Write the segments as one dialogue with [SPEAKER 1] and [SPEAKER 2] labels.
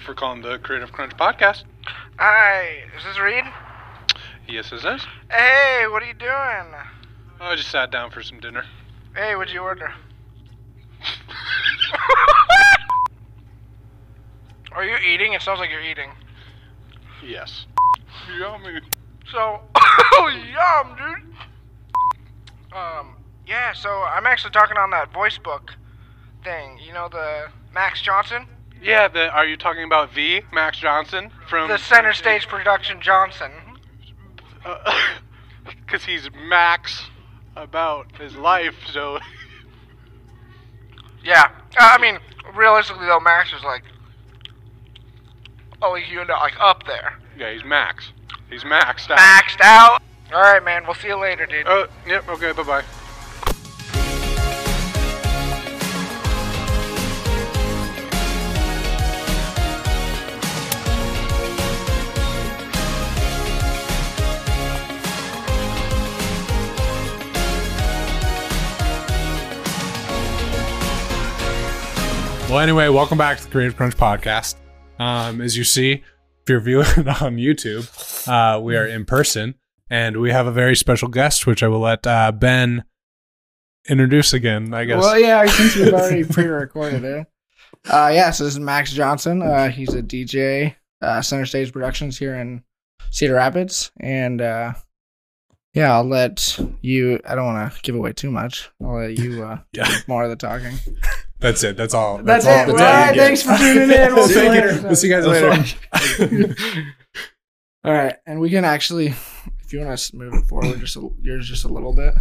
[SPEAKER 1] you for calling the Creative Crunch podcast.
[SPEAKER 2] Hi, is this Reed?
[SPEAKER 1] Yes, is this?
[SPEAKER 2] Hey, what are you doing?
[SPEAKER 1] I just sat down for some dinner.
[SPEAKER 2] Hey, what'd you order? are you eating? It sounds like you're eating.
[SPEAKER 1] Yes. Yummy.
[SPEAKER 2] So, oh, yum, dude. Um, yeah. So I'm actually talking on that voice book thing. You know the Max Johnson,
[SPEAKER 1] Yeah, the, are you talking about V, Max Johnson from
[SPEAKER 2] the Center Stage Production Johnson.
[SPEAKER 1] Because he's Max about his life, so
[SPEAKER 2] Yeah. Uh, I mean, realistically though, Max is like, oh, you know, like up there,
[SPEAKER 1] yeah, he's Max. He's maxed out.
[SPEAKER 2] maxed out. All right, man. We'll see you later, dude.
[SPEAKER 1] Oh, yep. Okay. Bye bye.
[SPEAKER 3] Well, anyway, welcome back to the Creative Crunch podcast. Um, as you see, if you're viewing on YouTube, uh, we are in person and we have a very special guest, which I will let uh, Ben introduce again, I guess.
[SPEAKER 4] Well, yeah, since we've already pre-recorded it. Uh, yeah, so this is Max Johnson. Uh, he's a DJ, uh, Center Stage Productions here in Cedar Rapids, and uh, yeah, I'll let you. I don't want to give away too much. I'll let you uh,
[SPEAKER 3] Yeah.
[SPEAKER 4] do more of the talking.
[SPEAKER 3] That's it. That's all.
[SPEAKER 4] That's,
[SPEAKER 3] all.
[SPEAKER 4] it.
[SPEAKER 3] That's
[SPEAKER 4] All
[SPEAKER 3] all you
[SPEAKER 4] right, thanks for tuning in. We'll see you later.
[SPEAKER 3] We'll see you guys later.
[SPEAKER 4] All right, and we can actually, if you want to move it forward, just a, yours just a little bit.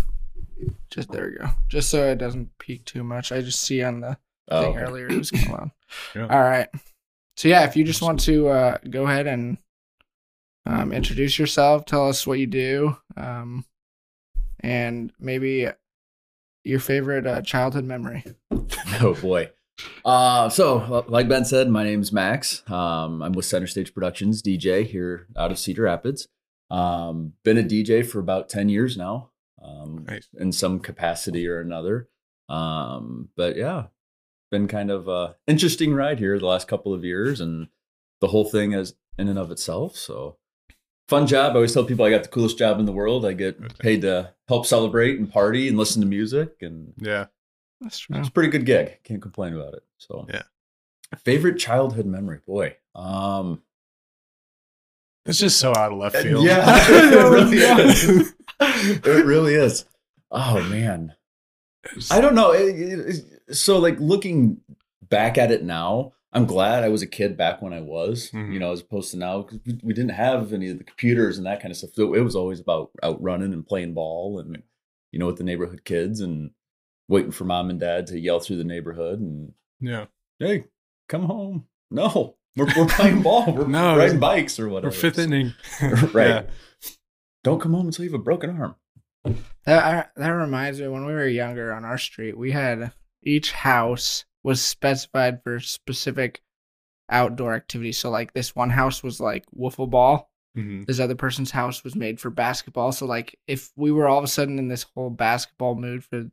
[SPEAKER 4] Just there we go. Just so it doesn't peak too much. I just see on the
[SPEAKER 5] Oh,
[SPEAKER 4] thing
[SPEAKER 5] okay.
[SPEAKER 4] earlier it was kind of loud.
[SPEAKER 3] Yeah.
[SPEAKER 4] All right. So yeah, if you just want to uh, go ahead and um, introduce yourself, tell us what you do, um, and maybe your favorite uh, childhood memory.
[SPEAKER 5] oh boy. Uh, so, like Ben said, my name's Max. Um, I'm with Center Stage Productions, DJ here out of Cedar Rapids. Um, been a DJ for about 10 years now, um,
[SPEAKER 3] Nice.
[SPEAKER 5] in some capacity or another. Um, but yeah, been kind of a interesting ride here the last couple of years, and the whole thing is in and of itself. So, fun job. I always tell people I got the coolest job in the world. I get paid to help celebrate and party and listen to music and
[SPEAKER 3] Yeah.
[SPEAKER 4] That's true.
[SPEAKER 5] it's a pretty good gig. Can't complain about it. So
[SPEAKER 3] Yeah.
[SPEAKER 5] Favorite childhood memory, boy. Um,
[SPEAKER 3] It's just so out of left field.
[SPEAKER 5] yeah, it really is. It really is. Oh man, I don't know. It- it- so like looking back at it now, I'm glad I was a kid back when I was.
[SPEAKER 3] Mhm.
[SPEAKER 5] You know, as opposed to now, 'cause we, we didn't have any of the computers and that kind of stuff. So it was always about out running and playing ball and you know with the neighborhood kids and waiting for mom and dad to yell through the neighborhood and
[SPEAKER 3] Yeah.
[SPEAKER 5] hey, come home. No, we're, we're playing ball. We're
[SPEAKER 3] No,
[SPEAKER 5] riding bikes or whatever.
[SPEAKER 3] Or fifth inning.
[SPEAKER 5] right.
[SPEAKER 3] Yeah.
[SPEAKER 5] Don't come home until you have a broken arm.
[SPEAKER 4] That I, that reminds me when we were younger on our street, we had each house was specified for specific outdoor activities. So like this one house was like wiffle ball.
[SPEAKER 3] Mhm.
[SPEAKER 4] This other person's house was made for basketball. So like if we were all of a sudden in this whole basketball mood for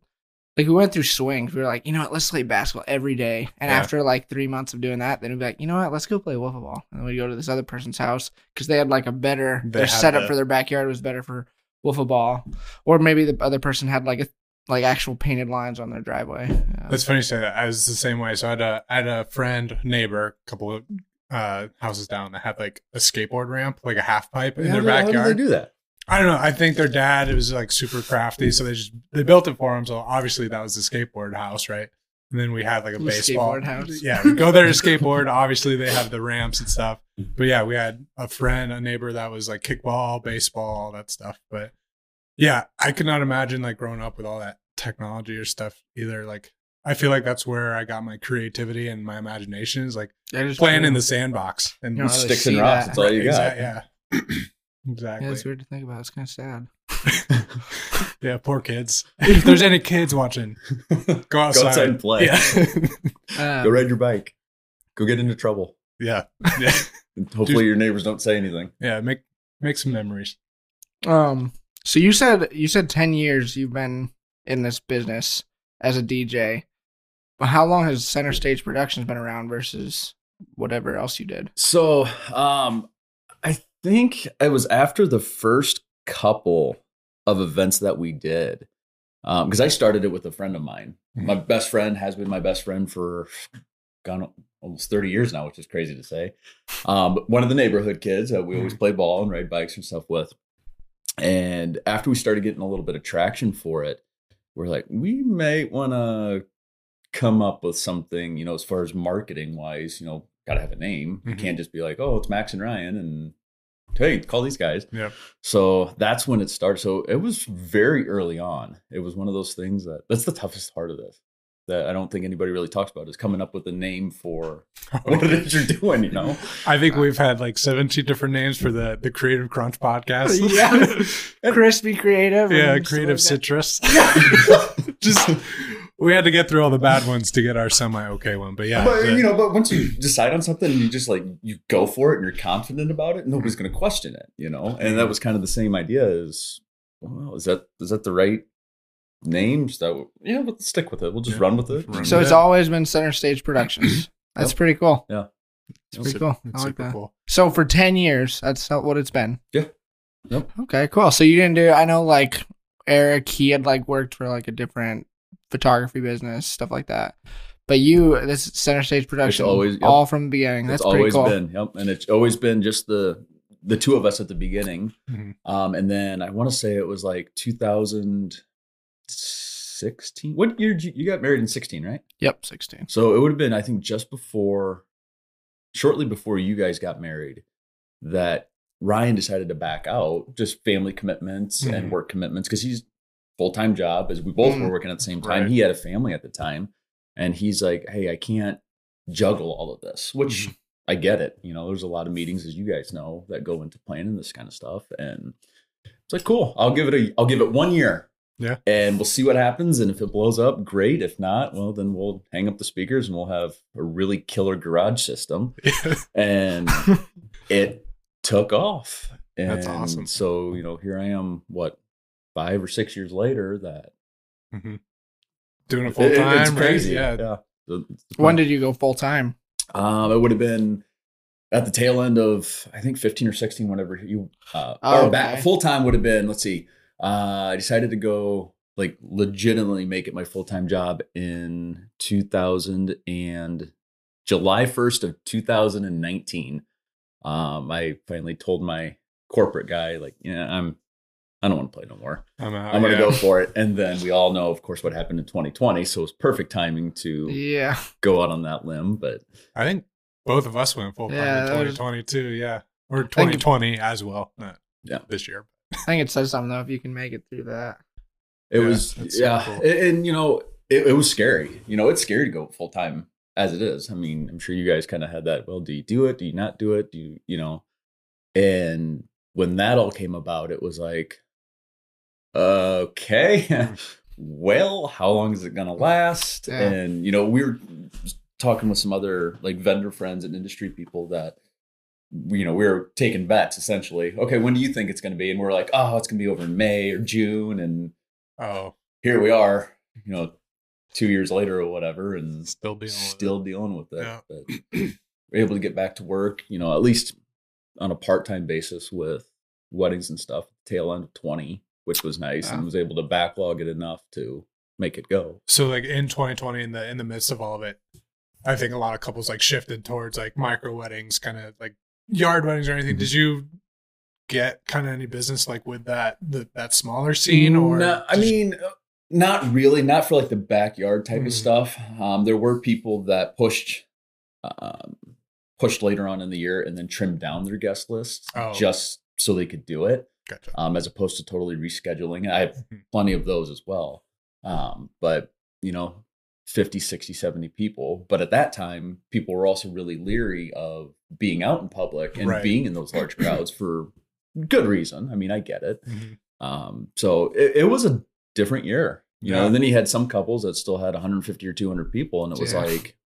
[SPEAKER 4] like we went through swings, we were like, you know what, let's play basketball every day. And
[SPEAKER 3] Yeah.
[SPEAKER 4] after like three months of doing that, then we'd be like, you know what, let's go play wiffle ball. And then we'd go to this other person's house because they had like a better
[SPEAKER 3] They
[SPEAKER 4] their setup
[SPEAKER 3] the-
[SPEAKER 4] for their backyard was better for wiffle ball, or maybe the other person had like a like actual painted lines on their driveway. Yeah.
[SPEAKER 3] That's funny you say that. I was the same way. So I had a I had a friend, neighbor, a couple of uh, houses down that had like a skateboard ramp, like a half pipe in
[SPEAKER 5] How
[SPEAKER 3] their
[SPEAKER 5] do- how do
[SPEAKER 3] backyard.
[SPEAKER 5] they do that?
[SPEAKER 3] I don't know. I think their dad was like super crafty, so they just they built it for him. So obviously that was the skateboard house, right? And then we had like a
[SPEAKER 4] The
[SPEAKER 3] baseball
[SPEAKER 4] house.
[SPEAKER 3] Yeah, we go there to skateboard. Obviously they have the ramps and stuff. But yeah, we had a friend, a neighbor that was like kickball, baseball, all that stuff. But yeah, I could not imagine like growing up with all that technology or stuff either. Like I feel like that's where I got my creativity and my imagination is like
[SPEAKER 4] I just
[SPEAKER 3] playing in the sandbox and
[SPEAKER 4] You know, I really
[SPEAKER 5] Sticks and
[SPEAKER 4] see
[SPEAKER 5] rocks.
[SPEAKER 4] that.
[SPEAKER 5] That's all you got.
[SPEAKER 3] Exact- yeah. exactly.
[SPEAKER 4] Yeah, it's weird to think about. It's kind of sad.
[SPEAKER 3] Yeah, poor kids. if there's any kids watching, go outside.
[SPEAKER 5] Go outside and play.
[SPEAKER 3] Yeah.
[SPEAKER 4] Um,
[SPEAKER 5] Go ride your bike. Go get into trouble.
[SPEAKER 3] yeah. Yeah.
[SPEAKER 5] And hopefully your neighbors don't say anything.
[SPEAKER 3] Yeah. Make make some memories.
[SPEAKER 4] Um. So you said you said ten years you've been in this business as a DJ, but how long has Center Stage Productions been around versus whatever else you did?
[SPEAKER 5] So, um, I think it was after the first couple of events that we did, because I started it with a friend of mine. My best friend has been my best friend for gone almost 30 years now, which is crazy to say. Um, but one of the neighborhood kids that we always play ball and ride bikes and stuff with. And after we started getting a little bit of traction for it, we're like, we may want to come up with something, you know, as far as marketing wise, you know, got to have a name. You
[SPEAKER 3] Mhm.
[SPEAKER 5] can't just be like, oh, it's Max and Ryan and hey, call these guys.
[SPEAKER 3] Yeah.
[SPEAKER 5] So that's when it started. So it was very early on. It was one of those things that that's the toughest part of this that I don't think anybody really talks about is coming up with a name for what it is you're doing, you know?
[SPEAKER 3] I think we've had like 17 different names for the the Creative Crunch podcast.
[SPEAKER 4] Yeah. Crispy creative.
[SPEAKER 3] yeah, Creative
[SPEAKER 4] like
[SPEAKER 3] Citrus. Just we had to get through all the bad ones to get our semi okay one. But yeah,
[SPEAKER 5] but
[SPEAKER 3] the-
[SPEAKER 5] you know, but once you decide on something and you just like you go for it and you're confident about it, nobody's gonna question it, you know? And that mm-hmm. was kind of the same idea is well, is that is that the right names that w- yeah, but let's stick with it. We'll just
[SPEAKER 3] Yeah.
[SPEAKER 5] run with it.
[SPEAKER 3] Run
[SPEAKER 4] that. So it's
[SPEAKER 3] Yeah.
[SPEAKER 4] always been Center Stage Productions. That's
[SPEAKER 5] Yep.
[SPEAKER 4] pretty cool.
[SPEAKER 5] Yeah.
[SPEAKER 4] It's pretty cool.
[SPEAKER 3] it's
[SPEAKER 4] I like
[SPEAKER 3] super
[SPEAKER 4] that.
[SPEAKER 3] cool.
[SPEAKER 4] So for 10 years, that's how, what it's been.
[SPEAKER 5] Yeah. Yep.
[SPEAKER 4] Okay, cool. So you didn't do, I know like Eric, he had like worked for like a different photography business, stuff like that. But you, this Center Stage Production,
[SPEAKER 5] always- yep.
[SPEAKER 4] all from the beginning. That's
[SPEAKER 5] it's
[SPEAKER 4] pretty
[SPEAKER 5] always
[SPEAKER 4] cool.
[SPEAKER 5] been yep and it's always been just the the two of us at the beginning
[SPEAKER 3] Mhm.
[SPEAKER 5] um and then i want to say it was like 2016 what year did you, you got married in 16 right
[SPEAKER 4] Yep, 16.
[SPEAKER 5] so it would have been i think just before shortly before you guys got married that ryan decided to back out just family commitments
[SPEAKER 3] Mhm.
[SPEAKER 5] and work commitments because he's full-time job as we both
[SPEAKER 4] Mhm.
[SPEAKER 5] were working at the same time
[SPEAKER 3] Right.
[SPEAKER 5] he had a family at the time and he's like hey i can't juggle all of this which
[SPEAKER 3] Mhm.
[SPEAKER 5] I get it. You know, there's a lot of meetings, as you guys know, that go into planning this kind of stuff. And it's like, cool. I'll give it a, I'll give it one year.
[SPEAKER 3] Yeah.
[SPEAKER 5] And we'll see what happens. And if it blows up, great. If not, well, then we'll hang up the speakers and we'll have a really killer garage system. And it took off. And
[SPEAKER 3] That's awesome.
[SPEAKER 5] So, you know, here I am, what, five or six years later that
[SPEAKER 3] Doing it
[SPEAKER 5] it-
[SPEAKER 3] full
[SPEAKER 5] it-
[SPEAKER 3] time.
[SPEAKER 5] it's crazy.
[SPEAKER 3] Right? Yeah.
[SPEAKER 5] Yeah. The-
[SPEAKER 4] When did you go full time?
[SPEAKER 5] Um, it would have been at the tail end of I think 15 or 16, whenever you uh
[SPEAKER 4] Oh,
[SPEAKER 5] or back
[SPEAKER 4] okay.
[SPEAKER 5] full time would have been, let's see. Uh I decided to go like legitimately make it my full-time job in 2000 and July 1st of 2019. Um I finally told my corporate guy like, yeah, I'm I don't want to play no more.
[SPEAKER 3] I'm out.
[SPEAKER 5] I'm going to
[SPEAKER 3] yeah.
[SPEAKER 5] go for it. And then we all know, of course, what happened in 2020. So it was perfect timing to
[SPEAKER 4] Yeah.
[SPEAKER 5] go out on that limb. But
[SPEAKER 3] I think both of us went full time
[SPEAKER 4] Yeah,
[SPEAKER 3] in
[SPEAKER 4] that was-
[SPEAKER 3] 2022. Yeah. Or
[SPEAKER 4] think-
[SPEAKER 3] 2020 as well. Not
[SPEAKER 5] Yeah.
[SPEAKER 3] this year.
[SPEAKER 4] I think it says something though if you can make it through that.
[SPEAKER 5] It
[SPEAKER 3] Yeah,
[SPEAKER 5] was
[SPEAKER 3] that's so
[SPEAKER 5] yeah,
[SPEAKER 3] cool.
[SPEAKER 5] and, and, you know it, it was scary. You know, it's scary to go full time as it is. I mean, I'm sure you guys kind of had that. Well, do you do it? Do you not do it? Do you you know? And when that all came about, it was like, okay, well, how long is it gonna last?
[SPEAKER 4] Yeah.
[SPEAKER 5] And you know, we were talking with some other like vendor friends and industry people that you know, we were taking bets essentially. Okay, when do you think it's going to be? And we're like, oh, it's going to be over in May or June. And
[SPEAKER 3] Oh,
[SPEAKER 5] here we are, you know, two years later or whatever, and
[SPEAKER 3] still dealing with
[SPEAKER 5] still dealing with it.
[SPEAKER 3] Yeah.
[SPEAKER 5] But we're able to get back to work, you know, at least on a part time basis with weddings and stuff, tail end of 20, which was nice, and ah. was able to backlog it enough to make it go.
[SPEAKER 3] So like in 2020, in the in the midst of all of it, I think a lot of couples like shifted towards like micro weddings, kind of like yard weddings or anything. Did you get kind of any business like with that the, that smaller scene or?
[SPEAKER 5] No, I mean, uh, not really. Not for like the backyard type
[SPEAKER 3] Mhm.
[SPEAKER 5] of stuff. Um, there were people that pushed, um, pushed later on in the year and then trimmed down their guest list
[SPEAKER 3] Oh.
[SPEAKER 5] just so they could do it,
[SPEAKER 3] gotcha.
[SPEAKER 5] um, as opposed to totally rescheduling. And I have
[SPEAKER 3] Mhm.
[SPEAKER 5] plenty of those as well. Um, but you know, 50, 60, 70 people. But at that time, people were also really leery of being out in public and
[SPEAKER 3] Right.
[SPEAKER 5] being in those large crowds for good reason. I mean, I get it.
[SPEAKER 3] Mhm.
[SPEAKER 5] Um, so it, it was a different year, you know.
[SPEAKER 3] Yeah.
[SPEAKER 5] And then he had some couples that still had 150 or 200 people, and it was
[SPEAKER 4] Yeah.
[SPEAKER 5] like,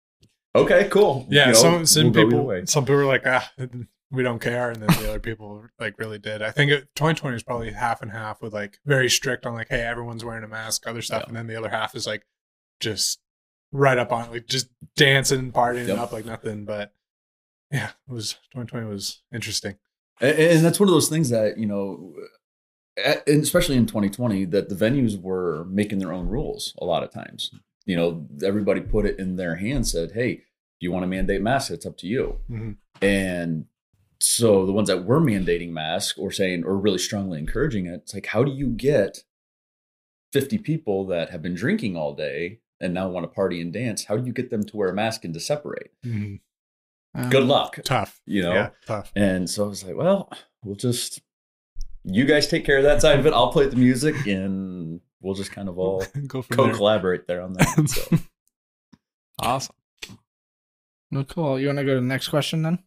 [SPEAKER 5] okay, cool.
[SPEAKER 3] Yeah,
[SPEAKER 5] you know,
[SPEAKER 3] some some
[SPEAKER 5] we'll
[SPEAKER 3] people some people were like, ah, we don't care, and then the other people like really did. I think it, 2020 is probably half and half with like very strict on like, hey, everyone's wearing a mask, other stuff,
[SPEAKER 5] Yeah.
[SPEAKER 3] and then the other half is like just right up on like just dancing, partying
[SPEAKER 5] Yep.
[SPEAKER 3] up like nothing. But yeah, it was 2020 was interesting.
[SPEAKER 5] And, and that's one of those things that you know, especially in 2020, that the venues were making their own rules a lot of times. You know, everybody put it in their hands. Said, "Hey, if you want to mandate masks, it's up to you."
[SPEAKER 3] Mhm.
[SPEAKER 5] And so the ones that were mandating masks or saying or really strongly encouraging it, it's like, how do you get 50 people that have been drinking all day and now want to party and dance? How do you get them to wear a mask and to separate?
[SPEAKER 3] Mhm.
[SPEAKER 4] Um,
[SPEAKER 5] Good luck,
[SPEAKER 3] Tough.
[SPEAKER 5] you know.
[SPEAKER 3] Yeah, tough.
[SPEAKER 5] And so I was like, well, we'll just you guys take care of that side of it. I'll play the music and we'll just kind of all
[SPEAKER 3] Go from
[SPEAKER 5] co
[SPEAKER 3] there.
[SPEAKER 5] collaborate there on that. So
[SPEAKER 3] Awesome.
[SPEAKER 4] No, cool. You want to go to the next question then?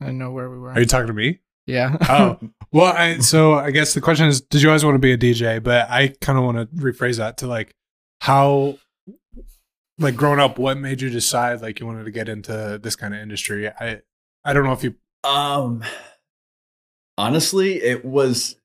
[SPEAKER 4] I know where we were.
[SPEAKER 3] Are you talking to me?
[SPEAKER 4] yeah.
[SPEAKER 3] Oh, well, I, so I guess the question is, did you always want to be a DJ? But I kind of want to rephrase that to like how, like growing up, what made you decide like you wanted to get into this kind of industry? I, I don't know if you,
[SPEAKER 5] um honestly, it was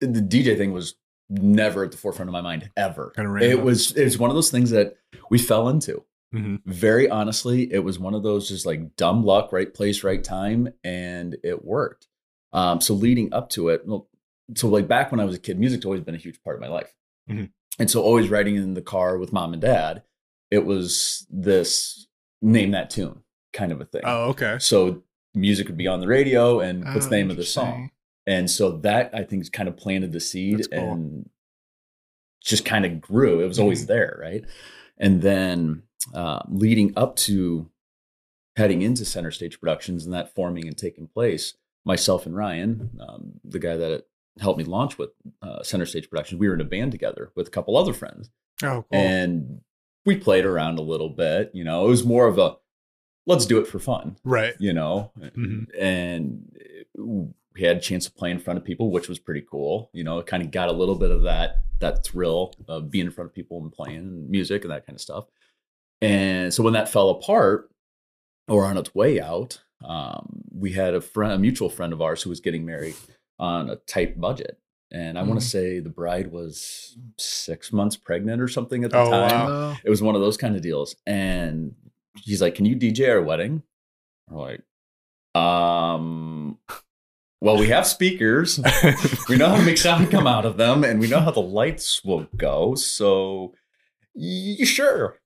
[SPEAKER 5] the DJ thing was never at the forefront of my mind ever.
[SPEAKER 3] Kinda
[SPEAKER 5] It was it was one of those things that we fell into.
[SPEAKER 3] Mhm.
[SPEAKER 5] Very honestly, it was one of those just like dumb luck, right place, right time, and it worked. Um, so leading up to it, well, so like back when I was a kid, music's always been a huge part of my life,
[SPEAKER 3] Mhm.
[SPEAKER 5] and so always riding in the car with mom and dad, it was this name that tune kind of a thing.
[SPEAKER 3] oh, okay.
[SPEAKER 5] So music would be on the radio, and what's
[SPEAKER 4] Oh,
[SPEAKER 5] the name of the song? And so that I think kind of planted the seed
[SPEAKER 3] cool.
[SPEAKER 5] and just kind of grew. It was always
[SPEAKER 3] Mhm.
[SPEAKER 5] there, right? And then uh, leading up to heading into Center Stage Productions and that forming and taking place, myself and Ryan, um, the guy that helped me launch with uh, Center Stage Productions, we were in a band together with a couple other friends
[SPEAKER 3] Oh, cool.
[SPEAKER 5] and we played around a little bit. You know, it was more of a let's do it for fun
[SPEAKER 3] right.
[SPEAKER 5] you know
[SPEAKER 3] Mhm.
[SPEAKER 5] and we had a chance to play in front of people which was pretty cool you know it kind of got a little bit of that that thrill of being in front of people and playing music and that kind of stuff and so when that fell apart or on its way out um, we had a friend a mutual friend of ours who was getting married on a tight budget and i want
[SPEAKER 3] Mhm.
[SPEAKER 5] to say the bride was six months pregnant or something at the
[SPEAKER 3] Oh,
[SPEAKER 5] time
[SPEAKER 3] wow.
[SPEAKER 5] It was one of those kind of deals. And he's like, Can you DJ our wedding? We're like, um, well, we have speakers. we know how to make sound come out of them, and we know how the lights will go. So, y- sure,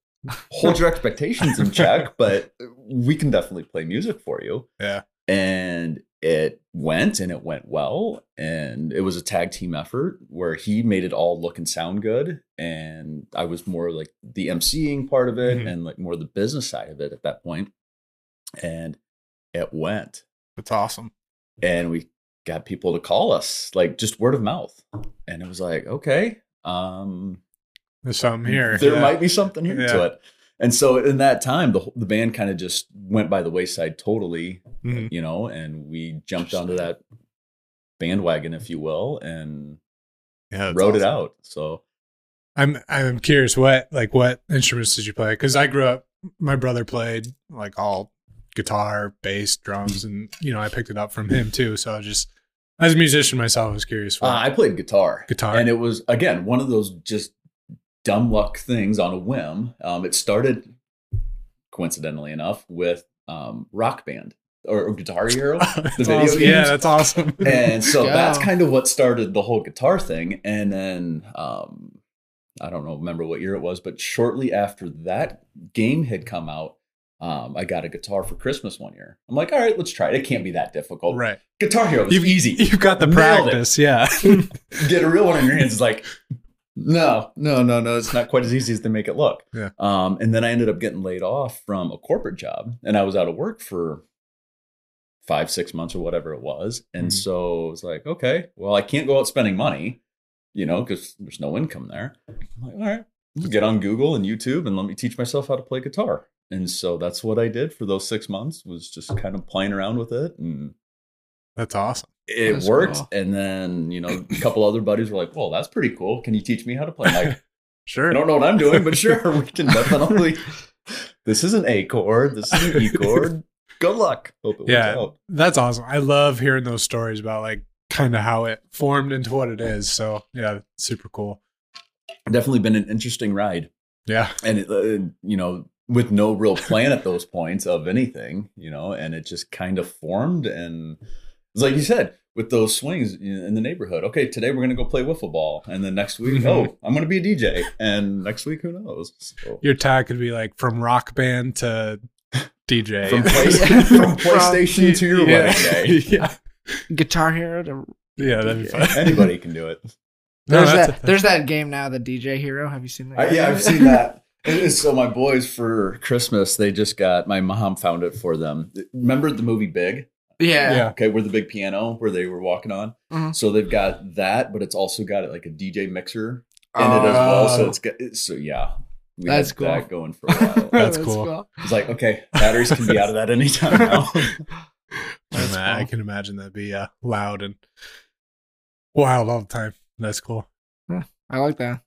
[SPEAKER 5] hold your expectations in check, but we can definitely play music for you.
[SPEAKER 3] Yeah.
[SPEAKER 5] And it went and it went well. And it was a tag team effort where he made it all look and sound good. And I was more like the emceeing part of it
[SPEAKER 3] Mhm.
[SPEAKER 5] and like more the business side of it at that point. And it went
[SPEAKER 3] That's awesome.
[SPEAKER 5] and we got people to call us like just word of mouth and it was like okay um
[SPEAKER 3] There's something here.
[SPEAKER 5] there
[SPEAKER 3] Yeah.
[SPEAKER 5] might be something here to it and so in that time the, the band kind of just went by the wayside totally
[SPEAKER 3] Mhm.
[SPEAKER 5] you know and we jumped onto that bandwagon if you will and
[SPEAKER 3] Yeah,
[SPEAKER 5] wrote it out so
[SPEAKER 3] I'm I'm curious what like what instruments did you play? Because I grew up, my brother played like all guitar, bass, drums, and you know I picked it up from him too. So I just as a musician myself, I was curious.
[SPEAKER 5] uh, i played guitar
[SPEAKER 3] Guitar.
[SPEAKER 5] and it was again one of those just dumb luck things on a whim um it started coincidentally enough with um rock band or, or guitar hero
[SPEAKER 3] That's
[SPEAKER 5] video
[SPEAKER 3] awesome.
[SPEAKER 5] games.
[SPEAKER 3] Yeah, that's awesome.
[SPEAKER 5] and so
[SPEAKER 4] Yeah.
[SPEAKER 5] that's kind of what started the whole guitar thing and then um i don't know remember what year it was but shortly after that game had come out um, I got a guitar for Christmas one year. I'm like, all right, let's try it. It can't be that difficult.
[SPEAKER 3] right.
[SPEAKER 5] Guitar Hero is easy.
[SPEAKER 3] You've got the
[SPEAKER 5] Nailed it.
[SPEAKER 3] Yeah.
[SPEAKER 5] Get a real one in your hands. It's like, no, no, no, no. It's not quite as easy as they make it look.
[SPEAKER 3] Yeah.
[SPEAKER 5] Um, and then I ended up getting laid off from a corporate job, and I was out of work for five, six months or whatever it was. And
[SPEAKER 3] Mhm.
[SPEAKER 5] so I was like, okay, well, I can't go out spending money, you know, because there's no income there. I'm like, all right, get on Google and YouTube and let me teach myself how to play guitar. And so that's what I did for those six months was just kind of playing around with it and
[SPEAKER 3] That's awesome.
[SPEAKER 5] It
[SPEAKER 4] That's
[SPEAKER 5] worked.
[SPEAKER 4] cool.
[SPEAKER 5] And then, you know, a couple other buddies were like, well, that's pretty cool. Can you teach me how to play? I'm like,
[SPEAKER 3] Sure.
[SPEAKER 5] I don't know what I'm doing, but sure, we can definitely. This is an A chord. This is an E chord. Good luck. Hope it
[SPEAKER 3] Yeah.
[SPEAKER 5] works out.
[SPEAKER 3] That's awesome. I love hearing those stories about like kind of how it formed into what it is. So yeah, super cool.
[SPEAKER 5] Definitely been an interesting ride.
[SPEAKER 3] Yeah.
[SPEAKER 5] And, it, uh, you know, with no real plan at those points of anything, you know, and it just kind of formed. And it's like you said, with those swings in the neighborhood. Okay, today we're gonna go play wiffle ball, and then next week,
[SPEAKER 3] Mhm.
[SPEAKER 5] oh, I'm gonna be a DJ, and next week, who knows? So,
[SPEAKER 3] Your tag could be like from rock band to DJ.
[SPEAKER 5] from, play, from PlayStation to your
[SPEAKER 3] yeah.
[SPEAKER 5] wedding day,
[SPEAKER 3] yeah.
[SPEAKER 4] Guitar Hero. To,
[SPEAKER 3] Yeah, that'd be fun.
[SPEAKER 5] anybody can do it.
[SPEAKER 3] No,
[SPEAKER 4] there's
[SPEAKER 3] that's
[SPEAKER 4] that. There's that game now, the DJ Hero. Have you seen that?
[SPEAKER 5] I, yeah, I've seen that. It is- so my boys for Christmas, they just got my mom found it for them. Remember the movie Big?
[SPEAKER 4] Yeah.
[SPEAKER 3] Yeah.
[SPEAKER 5] Okay, where the big piano where they were walking on.
[SPEAKER 4] Mhm.
[SPEAKER 5] So they've got that, but it's also got it like a DJ mixer in it as well. So it's got it's- so yeah. We
[SPEAKER 4] That's cool.
[SPEAKER 5] that going for a while.
[SPEAKER 3] That's cool.
[SPEAKER 5] It's like okay, batteries can be out of that anytime now.
[SPEAKER 3] I, ma- I can imagine that'd be uh, loud and wild all the time. That's cool.
[SPEAKER 4] I like that.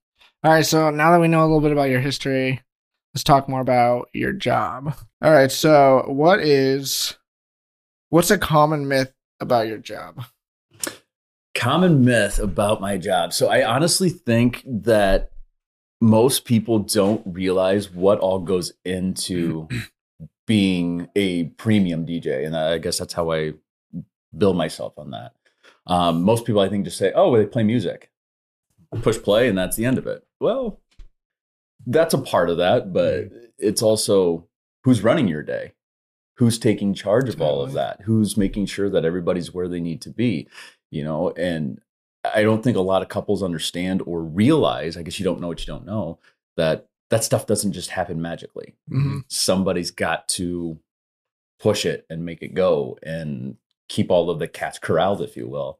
[SPEAKER 4] All right, so now that we know a little bit about your history, let's talk more about your job. All right, so what is what's a common myth about your job?
[SPEAKER 5] Common myth about my job. So I honestly think that most people don't realize what all goes into being a premium DJ, and I guess that's how I build myself on that. Um, most people, I think, just say, "Oh, they play music, push play, and that's the end of it." Well, that's a part of that, but it's also who's running your day, who's taking charge of all of that, who's making sure that everybody's where they need to be, you know. And I don't think a lot of couples understand or realize. I guess you don't know what you don't know that that stuff doesn't just happen magically
[SPEAKER 4] Mhm.
[SPEAKER 5] somebody's got to push it and make it go and keep all of the cats corralled, if you will.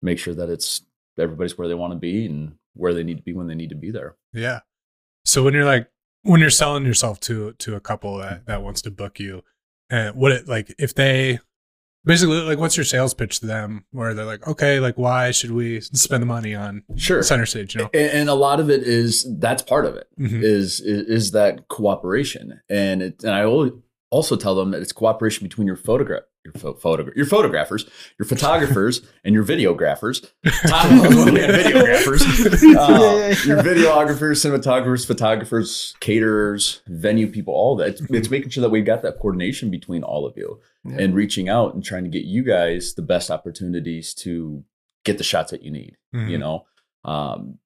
[SPEAKER 5] Make sure that it's everybody's where they want to be and where they need to be when they need to be there.
[SPEAKER 3] Yeah. So when you're like when you're selling yourself to to a couple that that wants to book you, and what it like if they basically like what's your sales pitch to them where they're like okay like why should we spend the money on
[SPEAKER 5] Sure.
[SPEAKER 3] center stage you know
[SPEAKER 5] And, a lot of it is that's part of it
[SPEAKER 3] Mhm.
[SPEAKER 5] is is, is that cooperation and it, and I al- also tell them that it's cooperation between your photograph your pho- photogra- your photographers your photographers and your videographers. Tom knows when we have videographers. Uh, your videographers cinematographers photographers caterers venue people all that. It's, it's making sure that we've got that coordination between all of you
[SPEAKER 4] Yeah.
[SPEAKER 5] and reaching out and trying to get you guys the best opportunities to get the shots that you need
[SPEAKER 3] Mhm.
[SPEAKER 5] you know? Um,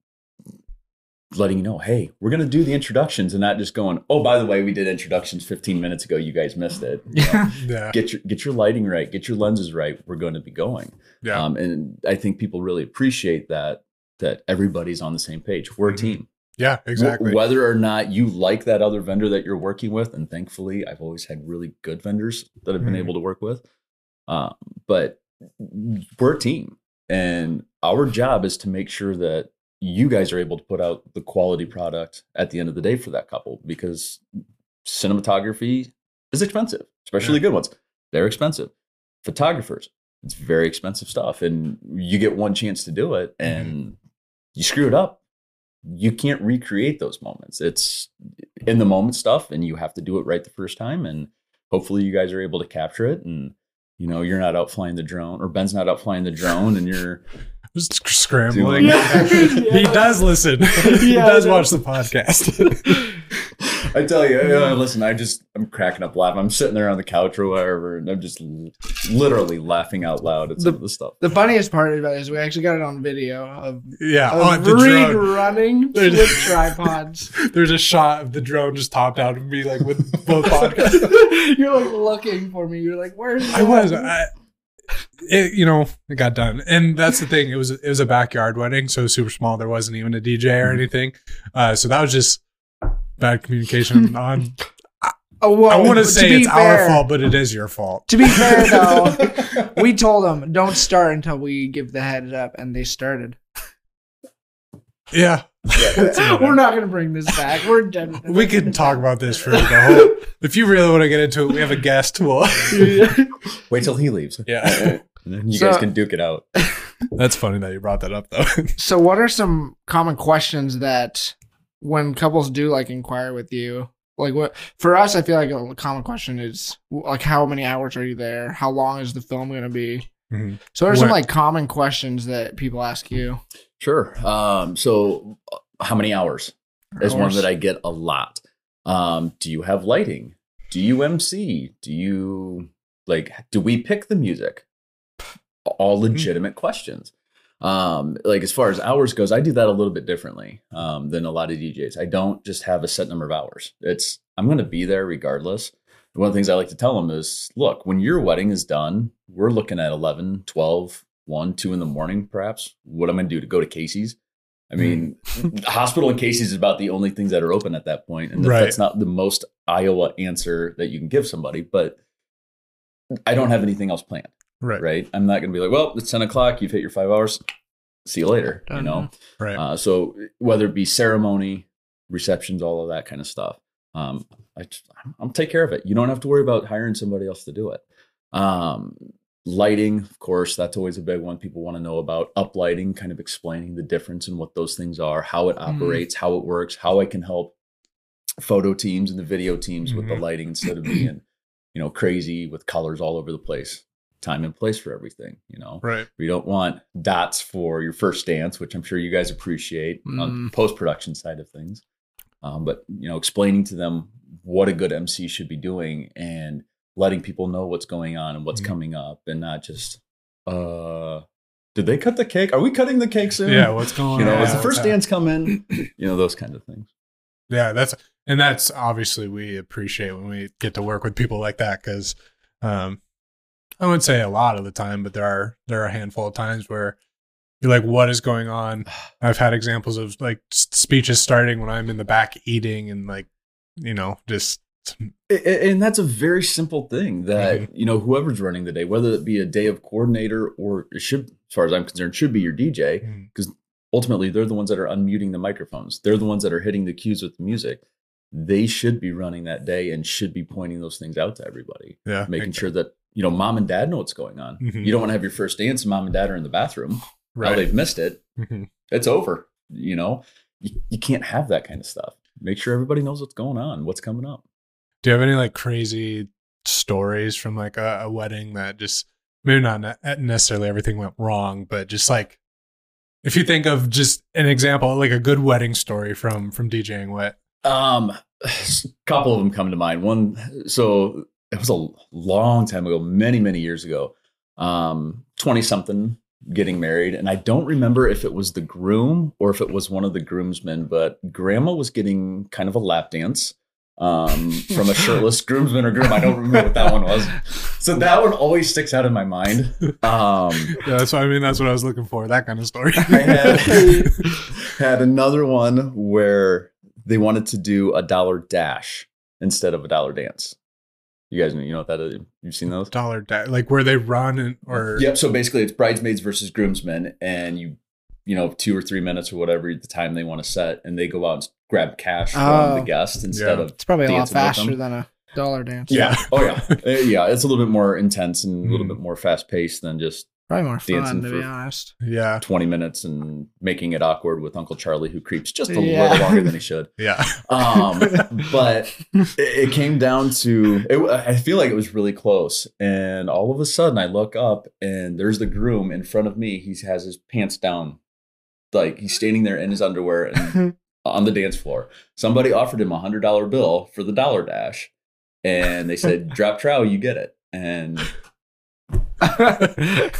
[SPEAKER 5] letting you know hey we're going to do the introductions and not just going oh by the way we did introductions 15 minutes ago. You guys missed it. You know,
[SPEAKER 4] Yeah.
[SPEAKER 3] yeah.
[SPEAKER 5] Get your get your lighting right. Get your lenses right. We're going to be going.
[SPEAKER 3] Yeah.
[SPEAKER 5] Um, and i think people really appreciate that that everybody's on the same page. We're a
[SPEAKER 3] Mhm.
[SPEAKER 5] team.
[SPEAKER 3] Yeah
[SPEAKER 5] Wh-
[SPEAKER 3] exactly.
[SPEAKER 5] whether or not you like that other vendor that you're working with and thankfully i've always had really good vendors that i've been
[SPEAKER 3] Mhm.
[SPEAKER 5] able to work with um, but we're a team. And our job is to make sure that you guys are able to put out the quality product at the end of the day for that couple because cinematography is expensive especially
[SPEAKER 3] Yeah.
[SPEAKER 5] good ones. They're expensive. Photographers it's very expensive stuff and you get one chance to do it mm-hmm. and you screw it up. You can't recreate those moments. It's in the moment stuff and you have to do it right the first time and hopefully you guys are able to capture it and you know you're not out flying the drone or ben's not out flying the drone and you're
[SPEAKER 3] just scrambling
[SPEAKER 4] Yeah.
[SPEAKER 3] he does listen he does watch the podcast
[SPEAKER 5] I tell you, uh, listen, I just I'm cracking up laughing. I'm sitting there on the couch or whatever, and I'm just literally laughing out loud at some of the stuff.
[SPEAKER 4] The funniest part about it is we actually got it on video of,
[SPEAKER 3] yeah
[SPEAKER 4] of
[SPEAKER 3] on the
[SPEAKER 4] Reed
[SPEAKER 3] drone
[SPEAKER 4] running
[SPEAKER 3] There's-
[SPEAKER 4] with tripods.
[SPEAKER 3] there's a shot of the drone just topped out of me like with both podcasts
[SPEAKER 4] You're like looking for me. You're like, where's
[SPEAKER 3] I was. I, it, you know, it got done, and that's the thing. It was it was a backyard wedding, so it was super small. There wasn't even a DJ
[SPEAKER 4] Mm-hmm.
[SPEAKER 3] or anything. Uh, so that was just bad communication. on
[SPEAKER 4] Oh, well,
[SPEAKER 3] I want to
[SPEAKER 4] to
[SPEAKER 3] say
[SPEAKER 4] be
[SPEAKER 3] it's our fault, but it is your fault.
[SPEAKER 4] To be fair, though, we told them don't start until we give the heads up, and they started.
[SPEAKER 3] Yeah,
[SPEAKER 4] We're not gonna bring this back. We're done.
[SPEAKER 3] we can talk about this for the whole. If you really want to get into it, we have a guest. We'll,
[SPEAKER 5] Wait till he leaves,
[SPEAKER 3] yeah,
[SPEAKER 5] and then you
[SPEAKER 4] So-
[SPEAKER 5] guys can duke it out.
[SPEAKER 3] that's funny that you brought that up, though.
[SPEAKER 4] So, what are some common questions that when couples do like inquire with you? Like, what for us? I feel like a common question is like, how many hours are you there? How long is the film going to be?
[SPEAKER 3] Mhm.
[SPEAKER 4] So, what are some
[SPEAKER 3] What-
[SPEAKER 4] like common questions that people ask you?
[SPEAKER 5] Sure. Um, so, uh, how many hours is one that I get a lot. Um, do you have lighting? Do you MC? Do you like? Do we pick the music? All legitimate questions. Um, like as far as hours goes, I do that a little bit differently um, than a lot of DJs. I don't just have a set number of hours. It's I'm going to be there regardless. One of the things I like to tell them is, look, when your wedding is done, we're looking at 11, 12, 1, 2 in the morning, perhaps. What am I going to do to go to Casey's? I mean, hospital and Casey's is about the only things that are open at that point, and
[SPEAKER 3] Right.
[SPEAKER 5] that's not the most Iowa answer that you can give somebody. But I don't have anything else planned,
[SPEAKER 3] Right.
[SPEAKER 5] right? I'm not going to be like, well, it's ten o'clock. You've hit your five hours. See you later. You know.
[SPEAKER 3] Right.
[SPEAKER 5] Uh, so whether it be ceremony, receptions, all of that kind of stuff, um, I just, I'll take care of it. You don't have to worry about hiring somebody else to do it. Um, lighting, of course, that's always a big one. People want to know about uplighting, kind of explaining the difference and what those things are, how it operates, how it works, how I can help photo teams and the video teams with the
[SPEAKER 3] Mhm.
[SPEAKER 5] lighting instead of being, you know, crazy with colors all over the place. Time and place for everything, you know.
[SPEAKER 3] right.
[SPEAKER 5] We don't want dots for your first dance, which I'm sure you guys appreciate on
[SPEAKER 4] Mm.
[SPEAKER 5] the post production side of things. Um, but you know, explaining to them what a good MC should be doing and letting people know what's going on and what's
[SPEAKER 3] Mhm.
[SPEAKER 5] coming up, and not just, uh, did they cut the cake? Are we cutting the cake soon?
[SPEAKER 3] Yeah. What's going on?
[SPEAKER 5] you know,
[SPEAKER 3] on?
[SPEAKER 5] is the first dance come in? You know, those kind of things.
[SPEAKER 3] Yeah, that's and that's obviously we appreciate when we get to work with people like that because um, I wouldn't say a lot of the time, but there are there are a handful of times where you're like, "What is going on?" I've had examples of like speeches starting when I'm in the back eating and like you know just
[SPEAKER 5] And that's a very simple thing that
[SPEAKER 3] Mm-hmm.
[SPEAKER 5] you know whoever's running the day, whether it be a day of coordinator or it should, as far as I'm concerned, should be your DJ.
[SPEAKER 3] mm,
[SPEAKER 5] ultimately they're the ones that are unmuting the microphones. They're the ones that are hitting the cues with the music. They should be running that day and should be pointing those things out to everybody,
[SPEAKER 3] yeah,
[SPEAKER 5] making sure that you know mom and dad know what's going on.
[SPEAKER 3] Mhm.
[SPEAKER 5] You don't want to have your first dance and mom and dad are in the bathroom. Now
[SPEAKER 3] right.
[SPEAKER 5] they've missed it.
[SPEAKER 3] Mhm.
[SPEAKER 5] It's over. You know, you, you can't have that kind of stuff. Make sure everybody knows what's going on, what's coming up.
[SPEAKER 3] Do you have any like crazy stories from like a, a wedding that just maybe not ne- necessarily everything went wrong, but just like if you think of just an example, like a good wedding story from from DJing what?
[SPEAKER 5] Um, a couple of them come to mind. One, so it was a long time ago, many many years ago. Um, twenty something getting married, and I don't remember if it was the groom or if it was one of the groomsmen. But grandma was getting kind of a lap dance um, from a shirtless groomsman or groom. I don't remember what that one was. So that one always sticks out in my mind. Um,
[SPEAKER 3] Yeah, that's what I mean. That's what I was looking for. That kind of story.
[SPEAKER 5] I had, had another one where they wanted to do a dollar dash instead of a dollar dance. You guys know, you know what that is? You've seen those?
[SPEAKER 3] dollar da- like where they run and or
[SPEAKER 5] Yep. So basically, it's bridesmaids versus groomsmen, and you, you know, two or three minutes or whatever the time they want to set, and they go out and grab cash from
[SPEAKER 4] Oh.
[SPEAKER 5] the guest instead
[SPEAKER 3] Yeah.
[SPEAKER 5] of
[SPEAKER 4] It's probably a lot faster than a dollar dance.
[SPEAKER 5] yeah. oh yeah, Uh, yeah. It's a little bit more intense and a little
[SPEAKER 3] Mhm.
[SPEAKER 5] bit more fast paced than just
[SPEAKER 4] Probably more
[SPEAKER 5] Dancing
[SPEAKER 4] fun, to be honest.
[SPEAKER 3] yeah,
[SPEAKER 5] 20 minutes and making it awkward with Uncle Charlie who creeps just a
[SPEAKER 4] Yeah.
[SPEAKER 5] little longer than he should.
[SPEAKER 3] yeah,
[SPEAKER 5] Um, but it, it came down to it, I feel like it was really close, and all of a sudden I look up and there's the groom in front of me. He has his pants down, like he's standing there in his underwear and on the dance floor. Somebody offered him a hundred dollar bill for the dollar dash, and they said, "Drop trow, you get it." And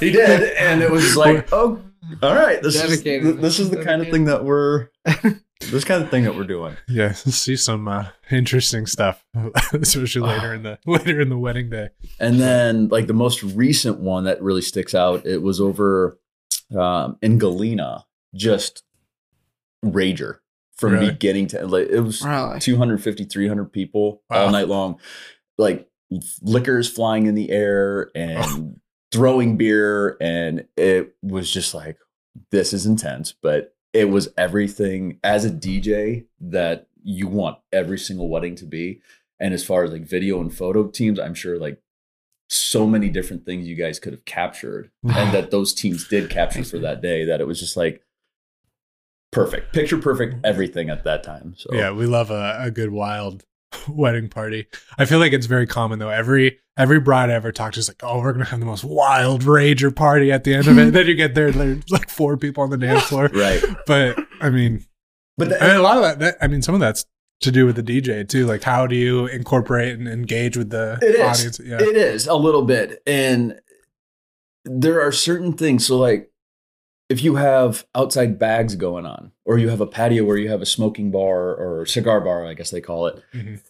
[SPEAKER 5] he did, and it was like, oh, all right, this is this is the kind of thing that we're this kind of thing that we're doing.
[SPEAKER 3] yeah. See some uh, interesting stuff, especially later in the later in the wedding day.
[SPEAKER 5] And then like the most recent one that really sticks out, it was over um, in Galena, just rager from
[SPEAKER 3] Really?
[SPEAKER 5] beginning to end. like it was
[SPEAKER 4] Really?
[SPEAKER 5] 250, 300 people all night long, like liquors flying in the air and oh. throwing beer. And it was just like, this is intense, but it was everything as a DJ that you want every single wedding to be. And as far as like video and photo teams, I'm sure like so many different things you guys could have captured and that those teams did capture for that day that it was just like perfect, picture perfect mm-hmm. everything at that time. So
[SPEAKER 3] Yeah, we love a, a good wild wedding party. I feel like it's very common though. Every every bride I ever talked to is like, "Oh, we're gonna have the most wild rager party at the end of it." then you get there, and there's like four people on the dance floor.
[SPEAKER 5] right.
[SPEAKER 3] But I mean,
[SPEAKER 5] But
[SPEAKER 3] I mean, a lot of that, that. I mean, some of that's to do with the DJ too. Like, how do you incorporate and engage with the
[SPEAKER 5] It is.
[SPEAKER 3] audience? Yeah.
[SPEAKER 5] It is a little bit. And there are certain things. So, like, if you have outside bags going on, or you have a patio where you have a smoking bar or cigar bar, I guess they call it,
[SPEAKER 3] Mhm.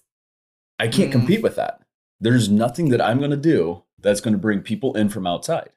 [SPEAKER 5] I can't
[SPEAKER 4] Mm.
[SPEAKER 5] compete with that. There's nothing that I'm going to do that's going to bring people in from outside.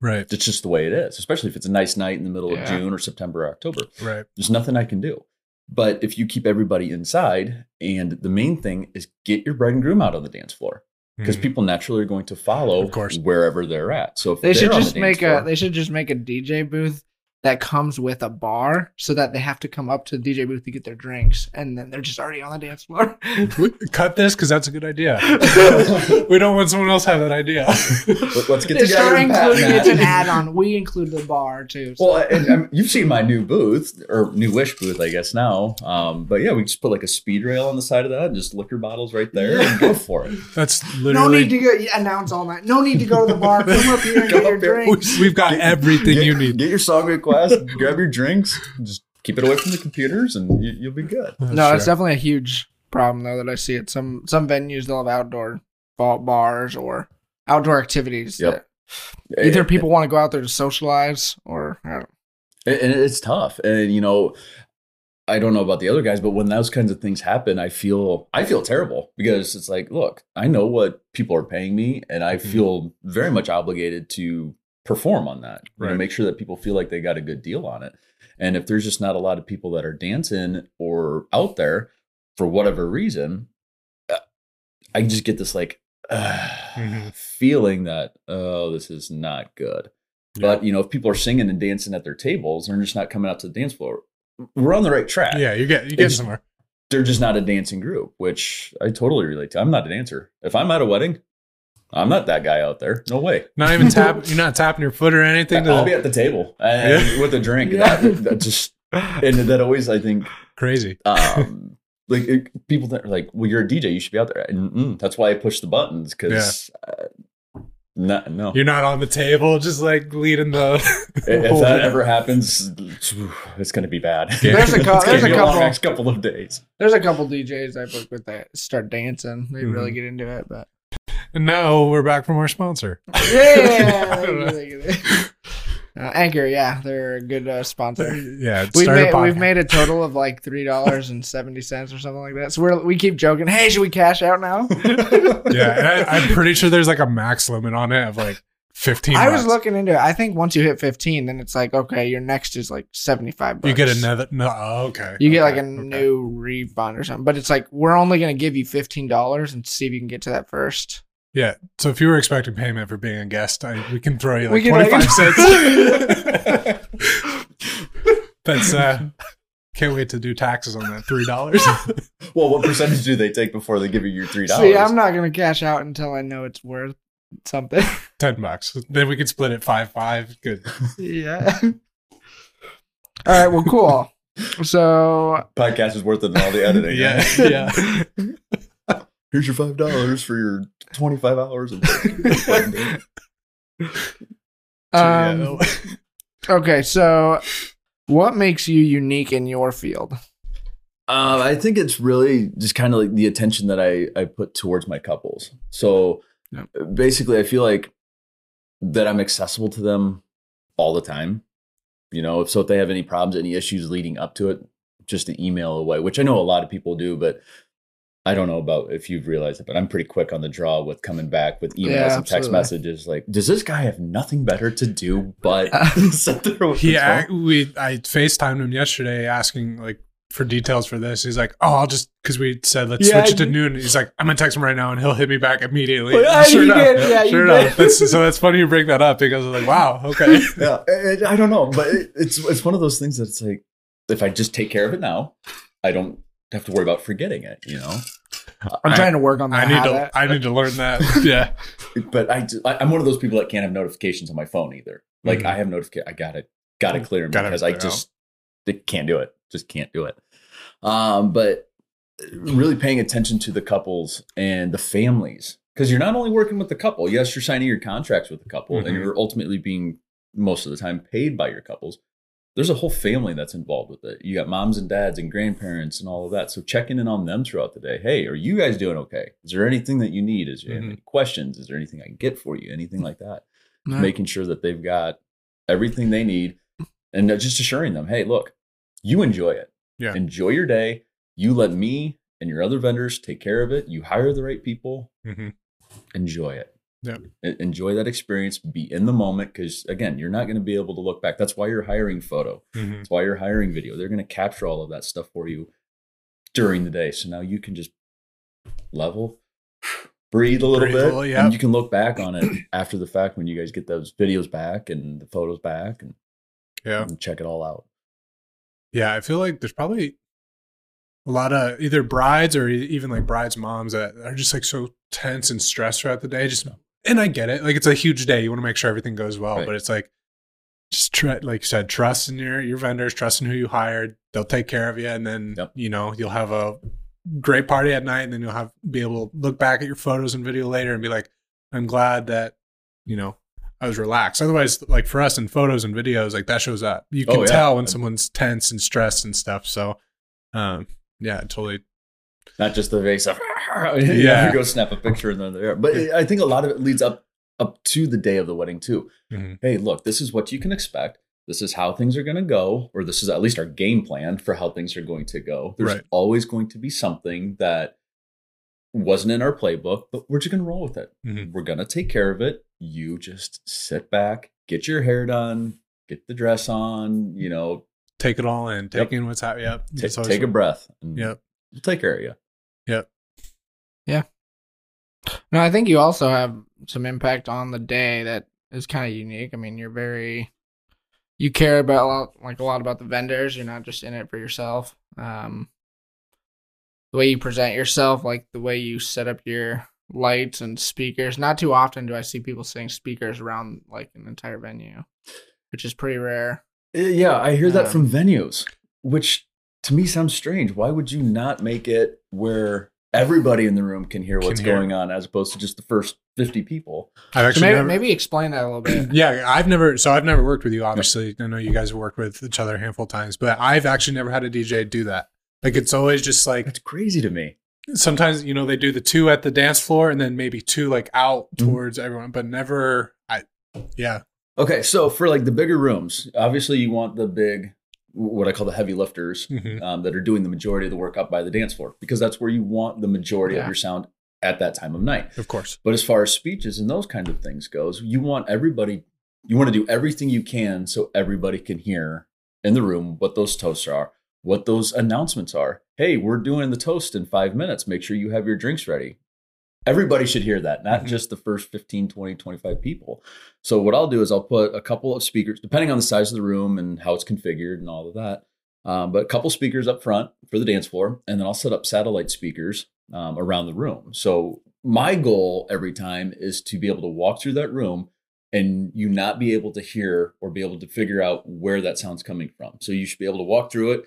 [SPEAKER 3] Right.
[SPEAKER 5] It's just the way it is, especially if it's a nice night in the middle
[SPEAKER 4] Yeah.
[SPEAKER 5] of June or September or October.
[SPEAKER 3] Right.
[SPEAKER 5] There's nothing I can do. But if you keep everybody inside, and the main thing is get your bride and groom out on the dance floor because
[SPEAKER 3] Mhm.
[SPEAKER 5] people naturally are going to follow
[SPEAKER 3] Of course.
[SPEAKER 5] wherever they're at. So if
[SPEAKER 4] They should
[SPEAKER 5] they're the
[SPEAKER 4] just
[SPEAKER 5] dance
[SPEAKER 4] make
[SPEAKER 5] floor-
[SPEAKER 4] a. They should just make a DJ booth that comes with a bar, so that they have to come up to the DJ booth to get their drinks, and then they're just already on the dance floor.
[SPEAKER 3] Cut this because that's a good idea. we don't want someone else to have that idea.
[SPEAKER 5] Let- Let's get
[SPEAKER 4] They
[SPEAKER 5] together.
[SPEAKER 4] start
[SPEAKER 5] and pat
[SPEAKER 4] including it's an add-on. We include the bar too. so-
[SPEAKER 5] Well, and, um, you've seen my new booth or new wish booth, I guess now. Um, but yeah, we just put like a speed rail on the side of that, and just liquor bottles right there, and go for it.
[SPEAKER 3] That's literally.
[SPEAKER 4] no
[SPEAKER 3] literally.
[SPEAKER 4] need to go yeah, announce all night. No need to go to the bar. Come up here and
[SPEAKER 5] Come
[SPEAKER 4] get your
[SPEAKER 5] up here.
[SPEAKER 4] drinks.
[SPEAKER 3] We've got everything
[SPEAKER 5] Get-
[SPEAKER 3] you need.
[SPEAKER 5] Get your song request, grab your drinks, just keep it away from the computers, and you, you'll be good.
[SPEAKER 3] That's
[SPEAKER 4] no, it's definitely a huge problem though that I see at some some venues. They'll have outdoor ba- bars or outdoor activities.
[SPEAKER 5] Yep.
[SPEAKER 4] that Either people want to go out there to socialize, or I don't,
[SPEAKER 5] and and it's tough and you know i don't know about the other guys but when those kinds of things happen i feel i feel terrible because it's like look i know what people are paying me and i
[SPEAKER 3] Mhm.
[SPEAKER 5] feel very much obligated to perform on that you know,
[SPEAKER 3] Right.
[SPEAKER 5] make sure that people feel like they got a good deal on it and if there's just not a lot of people that are dancing or out there for whatever reason uh, i just get this like uh,
[SPEAKER 3] Mhm.
[SPEAKER 5] feeling that oh this is not good but you know, if people are singing and dancing at their tables, they're just not coming out to the dance floor. We're on the right track.
[SPEAKER 3] yeah, you get you get
[SPEAKER 5] It's-
[SPEAKER 3] somewhere.
[SPEAKER 5] They're just not a dancing group, which I totally relate to. I'm not a dancer. If I'm at a wedding, I'm not that guy out there. No way.
[SPEAKER 3] Not even tap. You're not tapping your foot or anything.
[SPEAKER 5] I'll
[SPEAKER 3] To,
[SPEAKER 5] be at the table and
[SPEAKER 3] Yeah.
[SPEAKER 5] with a drink.
[SPEAKER 4] Yeah.
[SPEAKER 5] That, that just and that always I think
[SPEAKER 3] crazy.
[SPEAKER 5] um like it, people that are like, well, you're a DJ, you should be out there. And mm, that's why I push the buttons because uh, no, no.
[SPEAKER 3] You're not on the table, just like leading the.
[SPEAKER 5] if that ever happens, it's going to be bad.
[SPEAKER 4] There's a cou-
[SPEAKER 5] It's
[SPEAKER 4] there's a
[SPEAKER 5] be long
[SPEAKER 4] couple-
[SPEAKER 5] next couple of days.
[SPEAKER 4] There's a couple DJs I book with that start dancing. They
[SPEAKER 3] Mhm.
[SPEAKER 4] really get into it, but
[SPEAKER 3] And now we're back from our sponsor.
[SPEAKER 4] yeah. Uh, Anchor, yeah, they're a good uh, sponsor.
[SPEAKER 3] Yeah,
[SPEAKER 4] We've made, we've made a total of like three dollars and seventy cents or something like that. So we're we keep joking. Hey, should we cash out now?
[SPEAKER 3] Yeah, I, I'm pretty sure there's like a max limit on it of like 15.
[SPEAKER 4] I was looking into it. I think once you hit fifteen, then it's like okay, your next is like seventy five.
[SPEAKER 3] You get another. No, oh, okay.
[SPEAKER 4] You get like a
[SPEAKER 3] Okay, okay.
[SPEAKER 4] new refund or something, but it's like we're only gonna give you fifteen dollars and see if you can get to that first.
[SPEAKER 3] Yeah. So if you were expecting payment for being a guest, I, we can throw you
[SPEAKER 4] We
[SPEAKER 3] like 25
[SPEAKER 4] like-
[SPEAKER 3] cents. That's uh can't wait to do taxes on that three dollars.
[SPEAKER 5] Well, what percentage do they take before they give you your three dollars?
[SPEAKER 4] See, I'm not gonna cash out until I know it's worth something.
[SPEAKER 3] Ten bucks. Then we could split it five five. Good.
[SPEAKER 4] yeah. All right. Well, cool. So
[SPEAKER 5] Podcast is worth it in all the editing.
[SPEAKER 3] Yeah.
[SPEAKER 5] right?
[SPEAKER 3] Yeah.
[SPEAKER 5] Here's your five dollars for your twenty five hours. Of
[SPEAKER 4] Um, okay, so what makes you unique in your field?
[SPEAKER 5] Uh, I think it's really just kind of like the attention that I, I put towards my couples. So
[SPEAKER 4] Yep.
[SPEAKER 5] Uh, basically, I feel like that I'm accessible to them all the time. You know, if so, if they have any problems, any issues leading up to it, just an email away, which I know a lot of people do, but I don't know about if you've realized it, but I'm pretty quick on the draw with coming back with emails
[SPEAKER 4] Yeah,
[SPEAKER 5] and text messages. Like, does this guy have nothing better to do but sit there with phone?
[SPEAKER 3] we I FaceTimed him yesterday asking like for details for this. He's like, "Oh, I'll just because we said let's
[SPEAKER 4] Yeah,
[SPEAKER 3] switch it to noon." He's like, "I'm gonna text him right now, and he'll hit me back immediately."
[SPEAKER 4] Yeah, you did. Yeah,
[SPEAKER 3] sure enough. That's, so that's funny you bring that up because I'm like, "Wow, okay."
[SPEAKER 5] yeah, I, I don't know, but it's it's one of those things that's like if I just take care of it now, I don't have to worry about forgetting it, you know.
[SPEAKER 4] I'm
[SPEAKER 3] I-
[SPEAKER 4] trying to work on that.
[SPEAKER 3] I need to. I need to learn that. Yeah.
[SPEAKER 5] But I, I I'm one of those people that can't have notifications on my phone either. Like
[SPEAKER 3] Mhm.
[SPEAKER 5] I have notification, I got it. got to clear them
[SPEAKER 3] Gotta
[SPEAKER 5] because I
[SPEAKER 3] clear
[SPEAKER 5] just they can't do it. Just can't do it. Um, but really paying attention to the couples and the families because you're not only working with the couple. Yes, you're signing your contracts with the couple,
[SPEAKER 3] Mhm.
[SPEAKER 5] and you're ultimately being most of the time paid by your couples. there's a whole family that's involved with it. You got moms and dads and grandparents and all of that. So checking in on them throughout the day. Hey, are you guys doing okay? Is there anything that you need? Is there
[SPEAKER 3] Mhm.
[SPEAKER 5] any questions? Is there anything I can get for you? Anything like that?
[SPEAKER 4] No.
[SPEAKER 5] Making sure that they've got everything they need and just assuring them, hey, look, you enjoy it.
[SPEAKER 3] Yeah.
[SPEAKER 5] Enjoy your day. You let me and your other vendors take care of it. You hire the right people.
[SPEAKER 3] hmm
[SPEAKER 5] Enjoy it.
[SPEAKER 3] Yep.
[SPEAKER 5] E- Enjoy that experience. Be in the moment because, again, you're not going to be able to look back. That's why you're hiring photo.
[SPEAKER 3] hmm
[SPEAKER 5] That's why you're hiring video. They're going to capture all of that stuff for you during the day. So now you can just level, breathe a little
[SPEAKER 3] Breathe a
[SPEAKER 5] bit,
[SPEAKER 3] little, yep.
[SPEAKER 5] and you can look back on it after the fact when you guys get those videos back and the photos back and,
[SPEAKER 3] Yeah.
[SPEAKER 5] and check it all out.
[SPEAKER 3] Yeah, I feel like there's probably a lot of either brides or even like brides' moms that are just like so tense and stressed throughout the day. Just and I get it, like it's a huge day. You want to make sure everything goes well,
[SPEAKER 5] Right.
[SPEAKER 3] but it's like just try, like you said, trust in your your vendors, trust in who you hired. They'll take care of you, and then
[SPEAKER 5] Yep.
[SPEAKER 3] you know you'll have a great party at night, and then you'll have be able to look back at your photos and video later and be like, I'm glad that you know I was relaxed. Otherwise, like for us in photos and videos, like that shows up. You can
[SPEAKER 5] Oh, yeah.
[SPEAKER 3] tell when someone's tense and stressed and stuff. So, um, yeah, totally.
[SPEAKER 5] Not just the face of,
[SPEAKER 3] Yeah.
[SPEAKER 5] yeah, go snap a picture and then there. But I think a lot of it leads up up to the day of the wedding too.
[SPEAKER 3] Mhm.
[SPEAKER 5] Hey, look, this is what you can expect. This is how things are going to go, or this is at least our game plan for how things are going to go. There's
[SPEAKER 3] Right.
[SPEAKER 5] always going to be something that wasn't in our playbook, but we're just going to roll with it.
[SPEAKER 3] Mhm.
[SPEAKER 5] We're going to take care of it. You just sit back, get your hair done, get the dress on, you know,
[SPEAKER 3] Take it all in. Take
[SPEAKER 5] Yep.
[SPEAKER 3] in what's happening. Yep.
[SPEAKER 5] ta- take a breath. And
[SPEAKER 3] Yep.
[SPEAKER 5] We'll take care of you. Yep. Yeah.
[SPEAKER 4] No, I think you also have some impact on the day that is kind of unique. I mean, you're very you care about a lot, like a lot about the vendors. You're not just in it for yourself. Um, the way you present yourself, like the way you set up your lights and speakers. Not too often do I see people setting speakers around like an entire venue, which is pretty rare.
[SPEAKER 5] Uh, Yeah, I hear that
[SPEAKER 4] Um,
[SPEAKER 5] from venues, which to me sounds strange. Why would you not make it where everybody in the room can hear
[SPEAKER 3] Can
[SPEAKER 5] what's
[SPEAKER 3] hear.
[SPEAKER 5] going on as opposed to just the first 50 people?
[SPEAKER 3] I've
[SPEAKER 4] So
[SPEAKER 3] actually
[SPEAKER 4] maybe,
[SPEAKER 3] never,
[SPEAKER 4] maybe explain that a little bit.
[SPEAKER 3] yeah, I've never. So I've never worked with you. Obviously, I know you guys have worked with each other a handful of times, but I've actually never had a DJ do that. Like it's always just like
[SPEAKER 5] That's crazy to me.
[SPEAKER 3] Sometimes you know they do the two at the dance floor and then maybe two like out
[SPEAKER 5] Mhm.
[SPEAKER 3] towards everyone, but never. I yeah.
[SPEAKER 5] Okay, so for like the bigger rooms, obviously you want the big, what I call the heavy lifters
[SPEAKER 3] Mhm.
[SPEAKER 5] um, that are doing the majority of the work up by the dance floor because that's where you want the majority
[SPEAKER 4] Yeah.
[SPEAKER 5] of your sound at that time of night.
[SPEAKER 3] Of course.
[SPEAKER 5] But as far as speeches and those kind of things goes, you want everybody, you want to do everything you can so everybody can hear in the room what those toasts are, what those announcements are. Hey, we're doing the toast in five minutes. Make sure you have your drinks ready. Everybody should hear that, not
[SPEAKER 3] Mhm.
[SPEAKER 5] just the first 15, 20, 25 people. So what I'll do is I'll put a couple of speakers, depending on the size of the room and how it's configured and all of that. Um, but a couple speakers up front for the dance floor, and then I'll set up satellite speakers um, around the room. So my goal every time is to be able to walk through that room and you not be able to hear or be able to figure out where that sound's coming from. So you should be able to walk through it,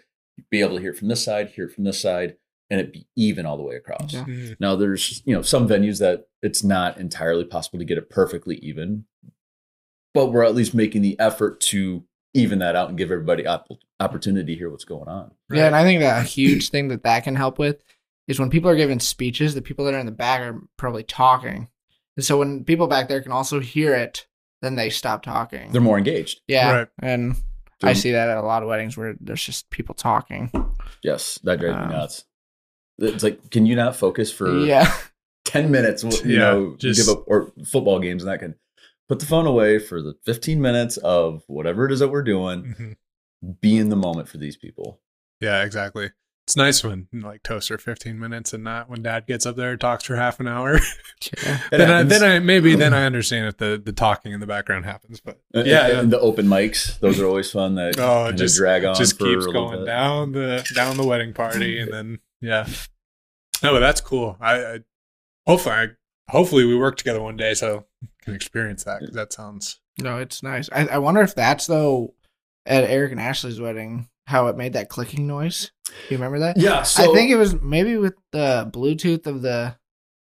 [SPEAKER 5] be able to hear it from this side, hear it from this side, and it be even all the way across.
[SPEAKER 4] Yeah.
[SPEAKER 3] Mhm.
[SPEAKER 5] Now there's you know some venues that it's not entirely possible to get it perfectly even, but we're at least making the effort to even that out and give everybody op- opportunity to hear what's going on.
[SPEAKER 4] Yeah, and I think that a huge thing that that can help with is when people are giving speeches, the people that are in the back are probably talking, and so when people back there can also hear it, then they stop talking.
[SPEAKER 5] They're more engaged.
[SPEAKER 4] yeah,
[SPEAKER 3] Right.
[SPEAKER 4] and I see that at a lot of weddings where there's just people talking.
[SPEAKER 5] Yes, that drives
[SPEAKER 4] Um,
[SPEAKER 5] me nuts. It's like, can you not focus for
[SPEAKER 4] Yeah,
[SPEAKER 5] 10 minutes, you
[SPEAKER 3] Yeah,
[SPEAKER 5] know,
[SPEAKER 3] just-
[SPEAKER 5] give up or football games and that can put the phone away for the 15 minutes of whatever it is that we're doing.
[SPEAKER 3] Mhm.
[SPEAKER 5] Be in the moment for these people.
[SPEAKER 3] Yeah, exactly. It's nice when like toasts are 15 minutes and not when dad gets up there and talks for half an hour.
[SPEAKER 4] yeah.
[SPEAKER 3] Then I, then I maybe then mm. I understand if the the talking in the background happens, but uh,
[SPEAKER 5] And-
[SPEAKER 3] yeah,
[SPEAKER 5] and, the open mics, those are always fun. That
[SPEAKER 3] Oh, just-
[SPEAKER 5] drag on
[SPEAKER 3] just
[SPEAKER 5] for
[SPEAKER 3] keeps
[SPEAKER 5] a
[SPEAKER 3] going
[SPEAKER 5] bit.
[SPEAKER 3] down the down the wedding party and then yeah. No, but that's cool. I, I hopefully I, hopefully we work together one day so I can experience that 'cause that sounds
[SPEAKER 4] No, it's nice. I, I wonder if that's though at Eric and Ashley's wedding how it made that clicking noise. Do you remember that?
[SPEAKER 5] Yeah, so
[SPEAKER 4] I think it was maybe with the Bluetooth of the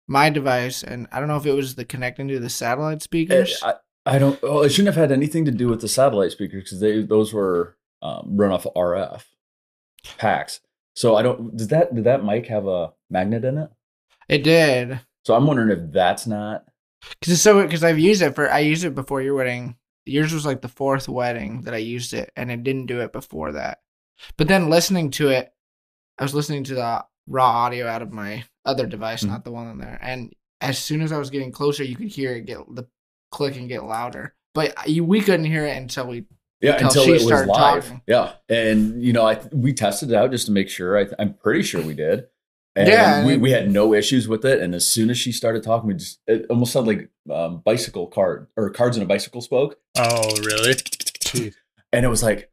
[SPEAKER 4] my device, and I don't know if it was the connecting to the satellite speakers.
[SPEAKER 5] I, I don't. Oh, it shouldn't have had anything to do with the satellite speakers because they those were um, run off of RF packs. So I don't. Does that did that mic have a magnet in it?
[SPEAKER 4] It did.
[SPEAKER 5] So I'm wondering if that's not.
[SPEAKER 4] Cause it's so because I've used it for I used it before your wedding. Yours was like the fourth wedding that I used it, and it didn't do it before that. But then listening to it, I was listening to the raw audio out of my other device,
[SPEAKER 5] Mhm.
[SPEAKER 4] not the one on there. And as soon as I was getting closer, you could hear it get the click and get louder. But you, we couldn't hear it until we.
[SPEAKER 5] Yeah,
[SPEAKER 4] Until
[SPEAKER 5] until,
[SPEAKER 4] she
[SPEAKER 5] it was
[SPEAKER 4] started
[SPEAKER 5] live.
[SPEAKER 4] talking.
[SPEAKER 5] Yeah, and you know, I we tested it out just to make sure. I, I'm pretty sure we did. And
[SPEAKER 4] Yeah,
[SPEAKER 5] we, we had no issues with it. And as soon as she started talking, we just it almost sounded like um, bicycle card or cards in a bicycle spoke.
[SPEAKER 3] Oh, really? Jeez.
[SPEAKER 5] and it was like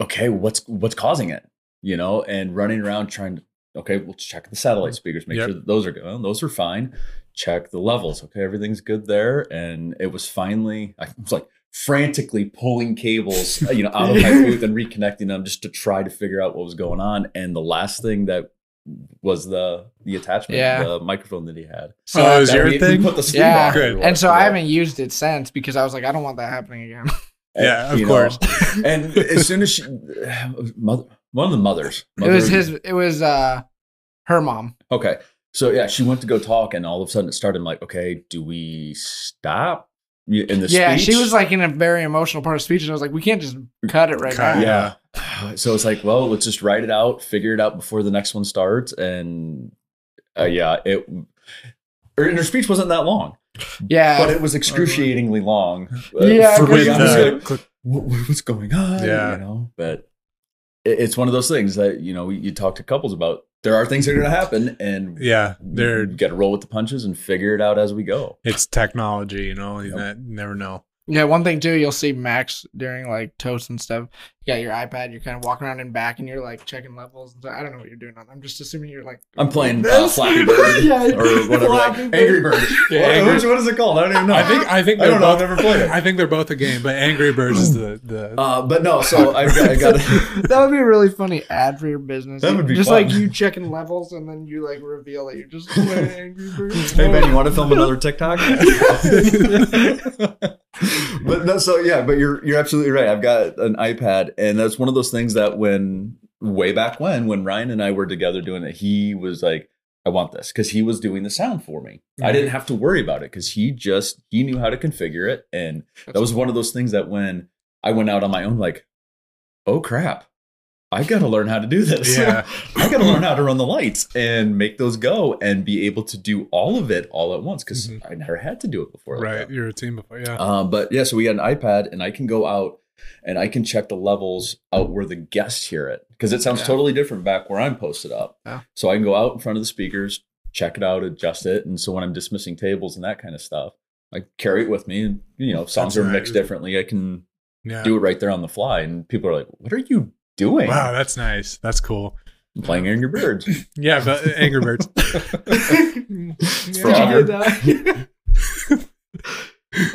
[SPEAKER 5] okay what's what's causing it? You know and running around trying to okay we'll check the satellite mm-hmm. speakers make
[SPEAKER 3] Yep.
[SPEAKER 5] sure that those are good. Those are fine. Check the levels. Okay everything's good there. And it was finally i was like frantically pulling cables uh, you know out of my booth and reconnecting them just to try to figure out what was going on. And the last thing that was the the attachment
[SPEAKER 4] Yeah.
[SPEAKER 5] the microphone that he had.
[SPEAKER 4] So
[SPEAKER 3] Oh, it was your
[SPEAKER 5] we, we put the sleeve
[SPEAKER 4] Yeah.
[SPEAKER 5] on
[SPEAKER 3] Good.
[SPEAKER 4] And so I haven't used it since because I was like, I don't want that happening again.
[SPEAKER 3] Yeah, of
[SPEAKER 5] know,
[SPEAKER 3] course.
[SPEAKER 5] and as soon as she, mother, one of the mothers,
[SPEAKER 4] it was his. It was uh, her mom.
[SPEAKER 5] Okay, so yeah, she went to go talk, and all of a sudden it started. I'm like, okay, do we stop in the
[SPEAKER 4] yeah,
[SPEAKER 5] speech?
[SPEAKER 4] she was like in a very emotional part of speech, and I was like, we can't just cut it right
[SPEAKER 3] Cut,
[SPEAKER 4] now.
[SPEAKER 5] yeah. So it's like, well, let's just write it out, figure it out before the next one starts, and uh, yeah, it. Her, and her speech wasn't that long,
[SPEAKER 4] Yeah.
[SPEAKER 5] but it was excruciatingly long.
[SPEAKER 4] Yeah,
[SPEAKER 5] for me.
[SPEAKER 4] because
[SPEAKER 5] I was
[SPEAKER 3] uh,
[SPEAKER 5] like, what, what's going on?
[SPEAKER 3] Yeah.
[SPEAKER 5] You know, but it, it's one of those things that, you know, you talk to couples about. There are things that are going to happen and
[SPEAKER 3] yeah, they're
[SPEAKER 5] got to roll with the punches and figure it out as we go.
[SPEAKER 3] it's technology, you know. You
[SPEAKER 5] Yep.
[SPEAKER 3] ne- never know.
[SPEAKER 4] Yeah, one thing too, you'll see Max during like toast and stuff. You got your iPad, you're kind of walking around and back, and you're like checking levels. And stuff. I don't know what you're doing. on I'm just assuming you're like.
[SPEAKER 5] I'm playing uh,
[SPEAKER 4] This?
[SPEAKER 5] Flappy Bird
[SPEAKER 4] Yeah,
[SPEAKER 5] or whatever. like,
[SPEAKER 4] Bird.
[SPEAKER 5] Angry Bird.
[SPEAKER 3] Yeah,
[SPEAKER 5] What-
[SPEAKER 3] Angry-
[SPEAKER 5] which- what is it called? I don't even know.
[SPEAKER 3] I think I think
[SPEAKER 5] I
[SPEAKER 3] they're
[SPEAKER 5] don't know.
[SPEAKER 3] both,
[SPEAKER 5] I've never played it.
[SPEAKER 3] I think they're both a game, but Angry Birds is the the
[SPEAKER 5] Uh, but no, so I've got, I got
[SPEAKER 4] that would be a really funny ad for your business.
[SPEAKER 5] That would be
[SPEAKER 4] just
[SPEAKER 5] fun.
[SPEAKER 4] like you checking levels, and then you like reveal that you're just playing Angry Birds.
[SPEAKER 5] Hey man, you want to film another TikTok? but no, so yeah, but you're you're absolutely right. I've got an iPad, and that's one of those things that when way back when when Ryan and I were together doing it, he was like, "I want this" because he was doing the sound for me. I didn't have to worry about it because he just he knew how to configure it, and that was one of those things that when I went out on my own, like, oh crap. I got to learn how to do this.
[SPEAKER 3] Yeah.
[SPEAKER 5] I got to learn how to run the lights and make those go and be able to do all of it all at once because
[SPEAKER 3] Mhm.
[SPEAKER 5] I never had to do it before. like
[SPEAKER 3] right.
[SPEAKER 5] that.
[SPEAKER 3] You're a team before, yeah.
[SPEAKER 5] Um, but yeah, so we got an iPad and I can go out and I can check the levels out where the guests hear it because it sounds
[SPEAKER 4] Yeah.
[SPEAKER 5] totally different back where I'm posted up.
[SPEAKER 4] Yeah.
[SPEAKER 5] So I can go out in front of the speakers, check it out, adjust it. And so when I'm dismissing tables and that kind of stuff, I carry it with me and, you know, songs
[SPEAKER 3] That's
[SPEAKER 5] are mixed differently. I can
[SPEAKER 3] yeah.
[SPEAKER 5] do it right there on the fly. And people are like, what are you doing?
[SPEAKER 3] Wow, that's nice. That's cool.
[SPEAKER 5] I'm playing Angry Birds.
[SPEAKER 3] Yeah, but uh, Angry Birds.
[SPEAKER 5] Frog.
[SPEAKER 3] Yeah.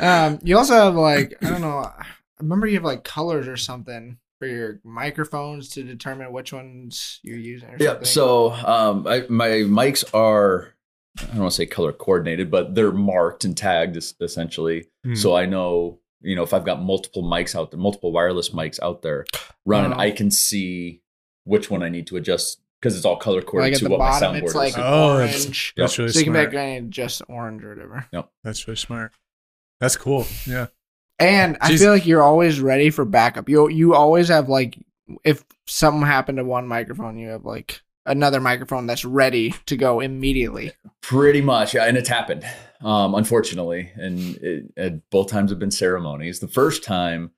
[SPEAKER 4] um, you also have like I don't know. I remember you have like colors or something for your microphones to determine which ones you're using. Or
[SPEAKER 5] Yeah.
[SPEAKER 4] something.
[SPEAKER 5] So um, I, my mics are, I don't want to say color coordinated, but they're marked and tagged essentially.
[SPEAKER 3] Hmm.
[SPEAKER 5] So I know, you know, if I've got multiple mics out there, multiple wireless mics out there running,
[SPEAKER 4] Oh.
[SPEAKER 5] I can see which one I need to adjust because it's all color
[SPEAKER 4] like
[SPEAKER 5] coordinated
[SPEAKER 4] at
[SPEAKER 5] to
[SPEAKER 4] the
[SPEAKER 5] what my
[SPEAKER 4] bottom,
[SPEAKER 5] soundboard
[SPEAKER 4] it's
[SPEAKER 5] is.
[SPEAKER 4] like
[SPEAKER 3] Oh, that's-
[SPEAKER 4] orange.
[SPEAKER 3] That's really
[SPEAKER 4] so you can make any just orange or whatever. Yep.
[SPEAKER 3] That's really smart. That's cool. Yeah.
[SPEAKER 4] And I feel like you're always ready for backup. You you always have like if something happened to one microphone, you have like another microphone that's ready to go immediately.
[SPEAKER 5] Pretty much, yeah, and it's happened, um, unfortunately, and it, it, both times have been ceremonies. The first time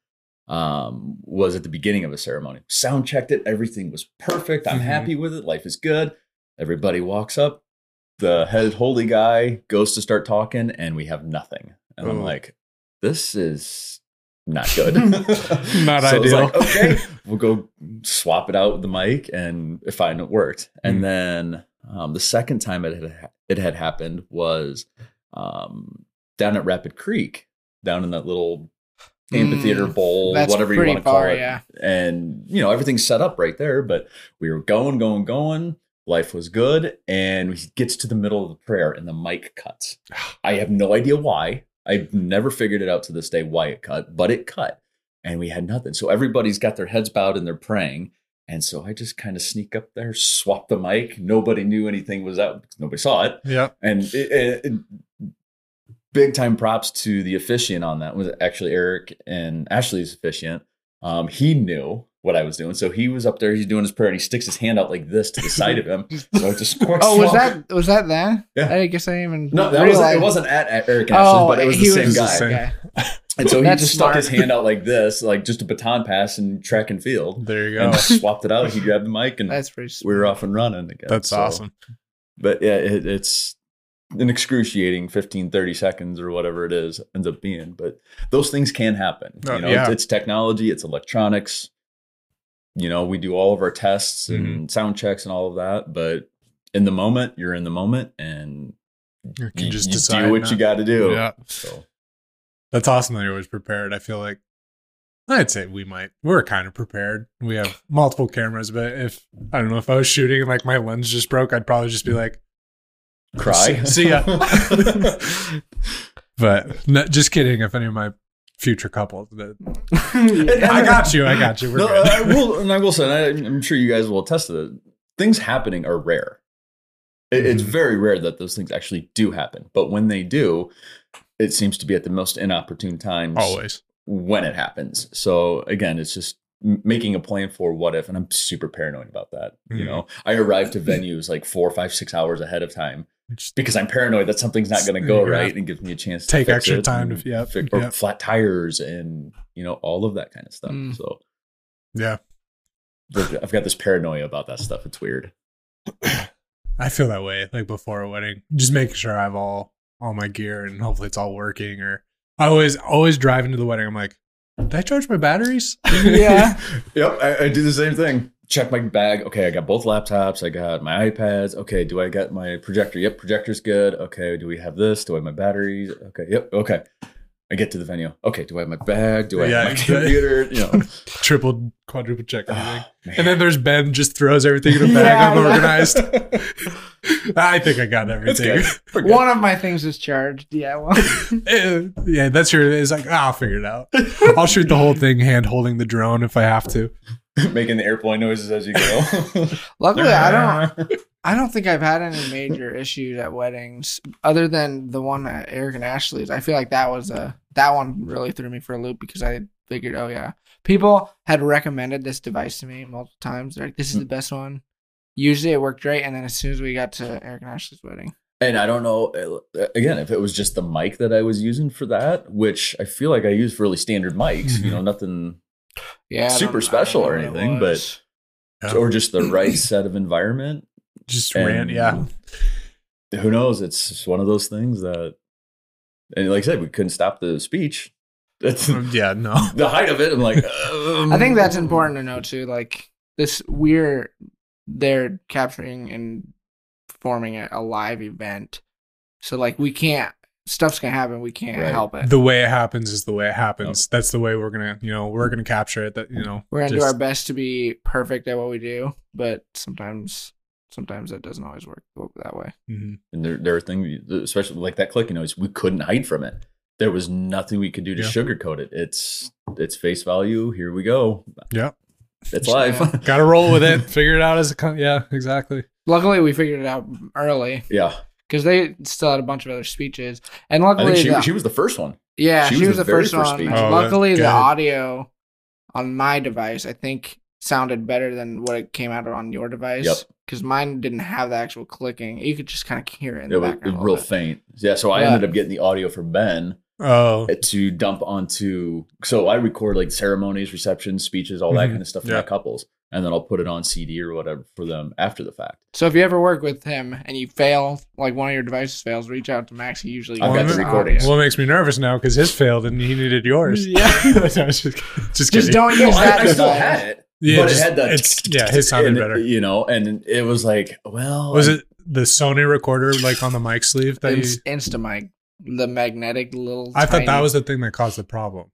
[SPEAKER 5] um, was at the beginning of a ceremony. Sound checked it, everything was perfect. I'm
[SPEAKER 3] Mhm.
[SPEAKER 5] happy with it. Life is good. Everybody walks up. The head holy guy goes to start talking, and we have nothing. And I'm
[SPEAKER 3] Oh.
[SPEAKER 5] like, this is not good.
[SPEAKER 3] Not
[SPEAKER 5] So I was
[SPEAKER 3] ideal.
[SPEAKER 5] like, okay, we'll go swap it out with the mic and find it worked. And
[SPEAKER 3] Mm.
[SPEAKER 5] then um, the second time it had it had happened was um, down at Rapid Creek, down in that little amphitheater
[SPEAKER 4] Mm,
[SPEAKER 5] bowl, whatever you want to call it.
[SPEAKER 4] yeah.
[SPEAKER 5] And you know everything's set up right there, but we were going, going, going. Life was good, and he gets to the middle of the prayer, and the mic cuts. I have no idea why. I've never figured it out to this day why it cut, but it cut. and we had nothing. So everybody's got their heads bowed and they're praying. And so I just kind of sneak up there, swap the mic. Nobody knew anything was out because nobody saw it.
[SPEAKER 3] Yeah.
[SPEAKER 5] And it, it, it- big time props to the officiant on that was actually Eric and Ashley's officiant. Um, he knew what I was doing, so he was up there. He's doing his prayer, and he sticks his hand out like this to the side of him. So I just
[SPEAKER 4] Oh, was that was that that?
[SPEAKER 5] Yeah.
[SPEAKER 4] I guess I even.
[SPEAKER 5] no? That was it wasn't at, at Eric and Ashley's,
[SPEAKER 4] Oh,
[SPEAKER 5] but it was the
[SPEAKER 4] he
[SPEAKER 5] same
[SPEAKER 4] was
[SPEAKER 5] guy.
[SPEAKER 4] the same
[SPEAKER 3] Same.
[SPEAKER 5] And so he
[SPEAKER 4] That's
[SPEAKER 5] just stuck his hand out like this, like just a baton pass in track and field,
[SPEAKER 3] There you go.
[SPEAKER 5] and swapped it out. He grabbed the mic, and
[SPEAKER 4] That's pretty.
[SPEAKER 5] we were off and running again.
[SPEAKER 3] That's
[SPEAKER 5] So-
[SPEAKER 3] awesome.
[SPEAKER 5] but yeah it, it's an excruciating 15 30 seconds or whatever it is ends up being but those things can happen
[SPEAKER 3] Oh,
[SPEAKER 5] you know
[SPEAKER 3] yeah.
[SPEAKER 5] it's, it's technology it's electronics you know we do all of our tests
[SPEAKER 3] Mm-hmm.
[SPEAKER 5] and sound checks and all of that but in the moment you're in the moment and
[SPEAKER 3] You can
[SPEAKER 5] you,
[SPEAKER 3] just
[SPEAKER 5] you
[SPEAKER 3] decide
[SPEAKER 5] do what
[SPEAKER 3] not-
[SPEAKER 5] you got to do
[SPEAKER 3] Yeah.
[SPEAKER 5] so
[SPEAKER 3] That's awesome that you're always prepared. I feel like I'd say we might we're kind of prepared. We have multiple cameras, but if I don't know if I was shooting and like my lens just broke, I'd probably just be like,
[SPEAKER 5] cry
[SPEAKER 3] See- see ya. but no, just kidding. If any of my future couples, that I got you, I got you. We're
[SPEAKER 5] no,
[SPEAKER 3] good.
[SPEAKER 5] I will, and I will say, and I, I'm sure you guys will attest to it. Things happening are rare. It- It's
[SPEAKER 3] Mhm.
[SPEAKER 5] very rare that those things actually do happen, but when they do, it seems to be at the most inopportune times
[SPEAKER 3] Always.
[SPEAKER 5] when it happens. So again, it's just making a plan for what if, and I'm super paranoid about that. You
[SPEAKER 3] Mhm.
[SPEAKER 5] know, I arrive to venues like four, five, six hours ahead of time because I'm paranoid that something's not going to go
[SPEAKER 3] Yeah.
[SPEAKER 5] right and gives me a chance to
[SPEAKER 3] Take extra time to- yep,
[SPEAKER 5] fix- or
[SPEAKER 3] yep.
[SPEAKER 5] flat tires and you know all of that kind of stuff.
[SPEAKER 4] Mm.
[SPEAKER 5] So
[SPEAKER 3] yeah.
[SPEAKER 5] I've got this paranoia about that stuff. It's weird.
[SPEAKER 3] I feel that way like before a wedding. Just making sure I have all all my gear and hopefully it's all working. Or I always always drive into the wedding. I'm like, did I charge my batteries?
[SPEAKER 4] Yeah.
[SPEAKER 5] Yep, I, I do the same thing. Check my bag. Okay, I got both laptops. I got my iPads. Okay, do I get my projector? Yep, projector's good. Okay, do we have this? Do I have my batteries? Okay, yep, okay. I get to the venue. Okay, do I have my bag? Do I
[SPEAKER 3] Yeah,
[SPEAKER 5] have my
[SPEAKER 3] exactly.
[SPEAKER 5] computer? You know,
[SPEAKER 3] Triple, quadruple check everything.
[SPEAKER 5] Ah, man.
[SPEAKER 3] And then there's Ben just throws everything in a bag
[SPEAKER 4] Yeah, yeah.
[SPEAKER 3] unorganized. I think I got everything.
[SPEAKER 5] good. Good.
[SPEAKER 4] One of my things is charged. Yeah. Well,
[SPEAKER 3] yeah, that's your. It's like ah, I'll figure it out. I'll shoot the whole thing hand holding the drone if I have to.
[SPEAKER 5] Making the airplane noises as you go.
[SPEAKER 4] luckily, I don't. I don't think I've had any major issues at weddings other than the one at Eric and Ashley's. I feel like that was a that one really threw me for a loop because I figured, oh yeah, people had recommended this device to me multiple times. They're like, this is the best one. Usually it worked great, and then as soon as we got to Eric and Ashley's wedding,
[SPEAKER 5] And I don't know, uh, again, if it was just the mic that I was using for that, which I feel like I use really standard mics, you know, nothing,
[SPEAKER 4] yeah,
[SPEAKER 5] Super special or anything, but-
[SPEAKER 3] Yeah.
[SPEAKER 5] or just the right set of environment.
[SPEAKER 3] Just
[SPEAKER 5] And
[SPEAKER 3] ran. Yeah.
[SPEAKER 5] Who knows? It's one of those things that, and like I said, we couldn't stop the speech. That's
[SPEAKER 3] Yeah. No.
[SPEAKER 5] the height of it. I'm like, um,
[SPEAKER 4] I think that's important to know too. Like this, we're they're capturing and forming at a live event, so like we can't. Stuff's gonna happen. We can't
[SPEAKER 5] Right.
[SPEAKER 4] help it.
[SPEAKER 3] The way it happens is the way it happens. That's the way we're gonna. You know, we're gonna capture it. That you know.
[SPEAKER 4] We're gonna do our best to be perfect at what we do, but sometimes, sometimes that doesn't always work that way.
[SPEAKER 3] Mhm.
[SPEAKER 5] And there, there are things, especially like that clicking noise, we couldn't hide from it. There was nothing we could do to
[SPEAKER 3] Yeah.
[SPEAKER 5] sugarcoat it. It's it's face value. Here we go.
[SPEAKER 3] Yeah.
[SPEAKER 5] It's live.
[SPEAKER 3] Got to roll with it. Figure it out as it comes. Yeah. Exactly.
[SPEAKER 4] Luckily, we figured it out early
[SPEAKER 5] yeah,
[SPEAKER 4] because they still had a bunch of other speeches, and
[SPEAKER 5] I
[SPEAKER 4] luckily,
[SPEAKER 5] think she,
[SPEAKER 4] the-
[SPEAKER 5] she was the first one.
[SPEAKER 4] Yeah,
[SPEAKER 5] She
[SPEAKER 4] she,
[SPEAKER 5] was
[SPEAKER 4] was,
[SPEAKER 5] the
[SPEAKER 4] the first,
[SPEAKER 5] first
[SPEAKER 4] one.
[SPEAKER 3] Oh,
[SPEAKER 4] Luckily, the audio on my device, I think, sounded better than what it came out on your device.
[SPEAKER 5] Yep.
[SPEAKER 4] Because mine didn't have the actual clicking. You could just kind of hear it in
[SPEAKER 5] It
[SPEAKER 4] the
[SPEAKER 5] was, it was real
[SPEAKER 4] bit.
[SPEAKER 5] faint. Yeah, so I
[SPEAKER 4] Yeah.
[SPEAKER 5] ended up getting the audio from Ben
[SPEAKER 3] Oh.
[SPEAKER 5] to dump onto. So I record like ceremonies, receptions, speeches, all that
[SPEAKER 3] Mhm.
[SPEAKER 5] kind of stuff for
[SPEAKER 3] Yeah.
[SPEAKER 5] my couples, and then I'll put it on CD or whatever for them after the fact.
[SPEAKER 4] So if you ever work with him and you fail, like one of your devices fails, reach out to Max. He usually
[SPEAKER 5] I've got
[SPEAKER 3] the
[SPEAKER 5] recordings.
[SPEAKER 4] audio.
[SPEAKER 3] Well, it makes me nervous now because his failed and he needed yours.
[SPEAKER 4] Yeah.
[SPEAKER 3] I was just, just
[SPEAKER 4] Just
[SPEAKER 3] kidding.
[SPEAKER 4] don't use
[SPEAKER 5] I,
[SPEAKER 4] that
[SPEAKER 5] I still
[SPEAKER 4] device.
[SPEAKER 5] had it,
[SPEAKER 3] Yeah,
[SPEAKER 5] but
[SPEAKER 3] just-
[SPEAKER 5] it had that.
[SPEAKER 3] it's- yeah, his sounded
[SPEAKER 5] and,
[SPEAKER 3] better.
[SPEAKER 5] You know, and it was like, well,
[SPEAKER 3] Was it the Sony recorder like on the mic sleeve that you?
[SPEAKER 4] Inst- Instamic, the magnetic little.
[SPEAKER 3] I thought that was the thing that caused the problem.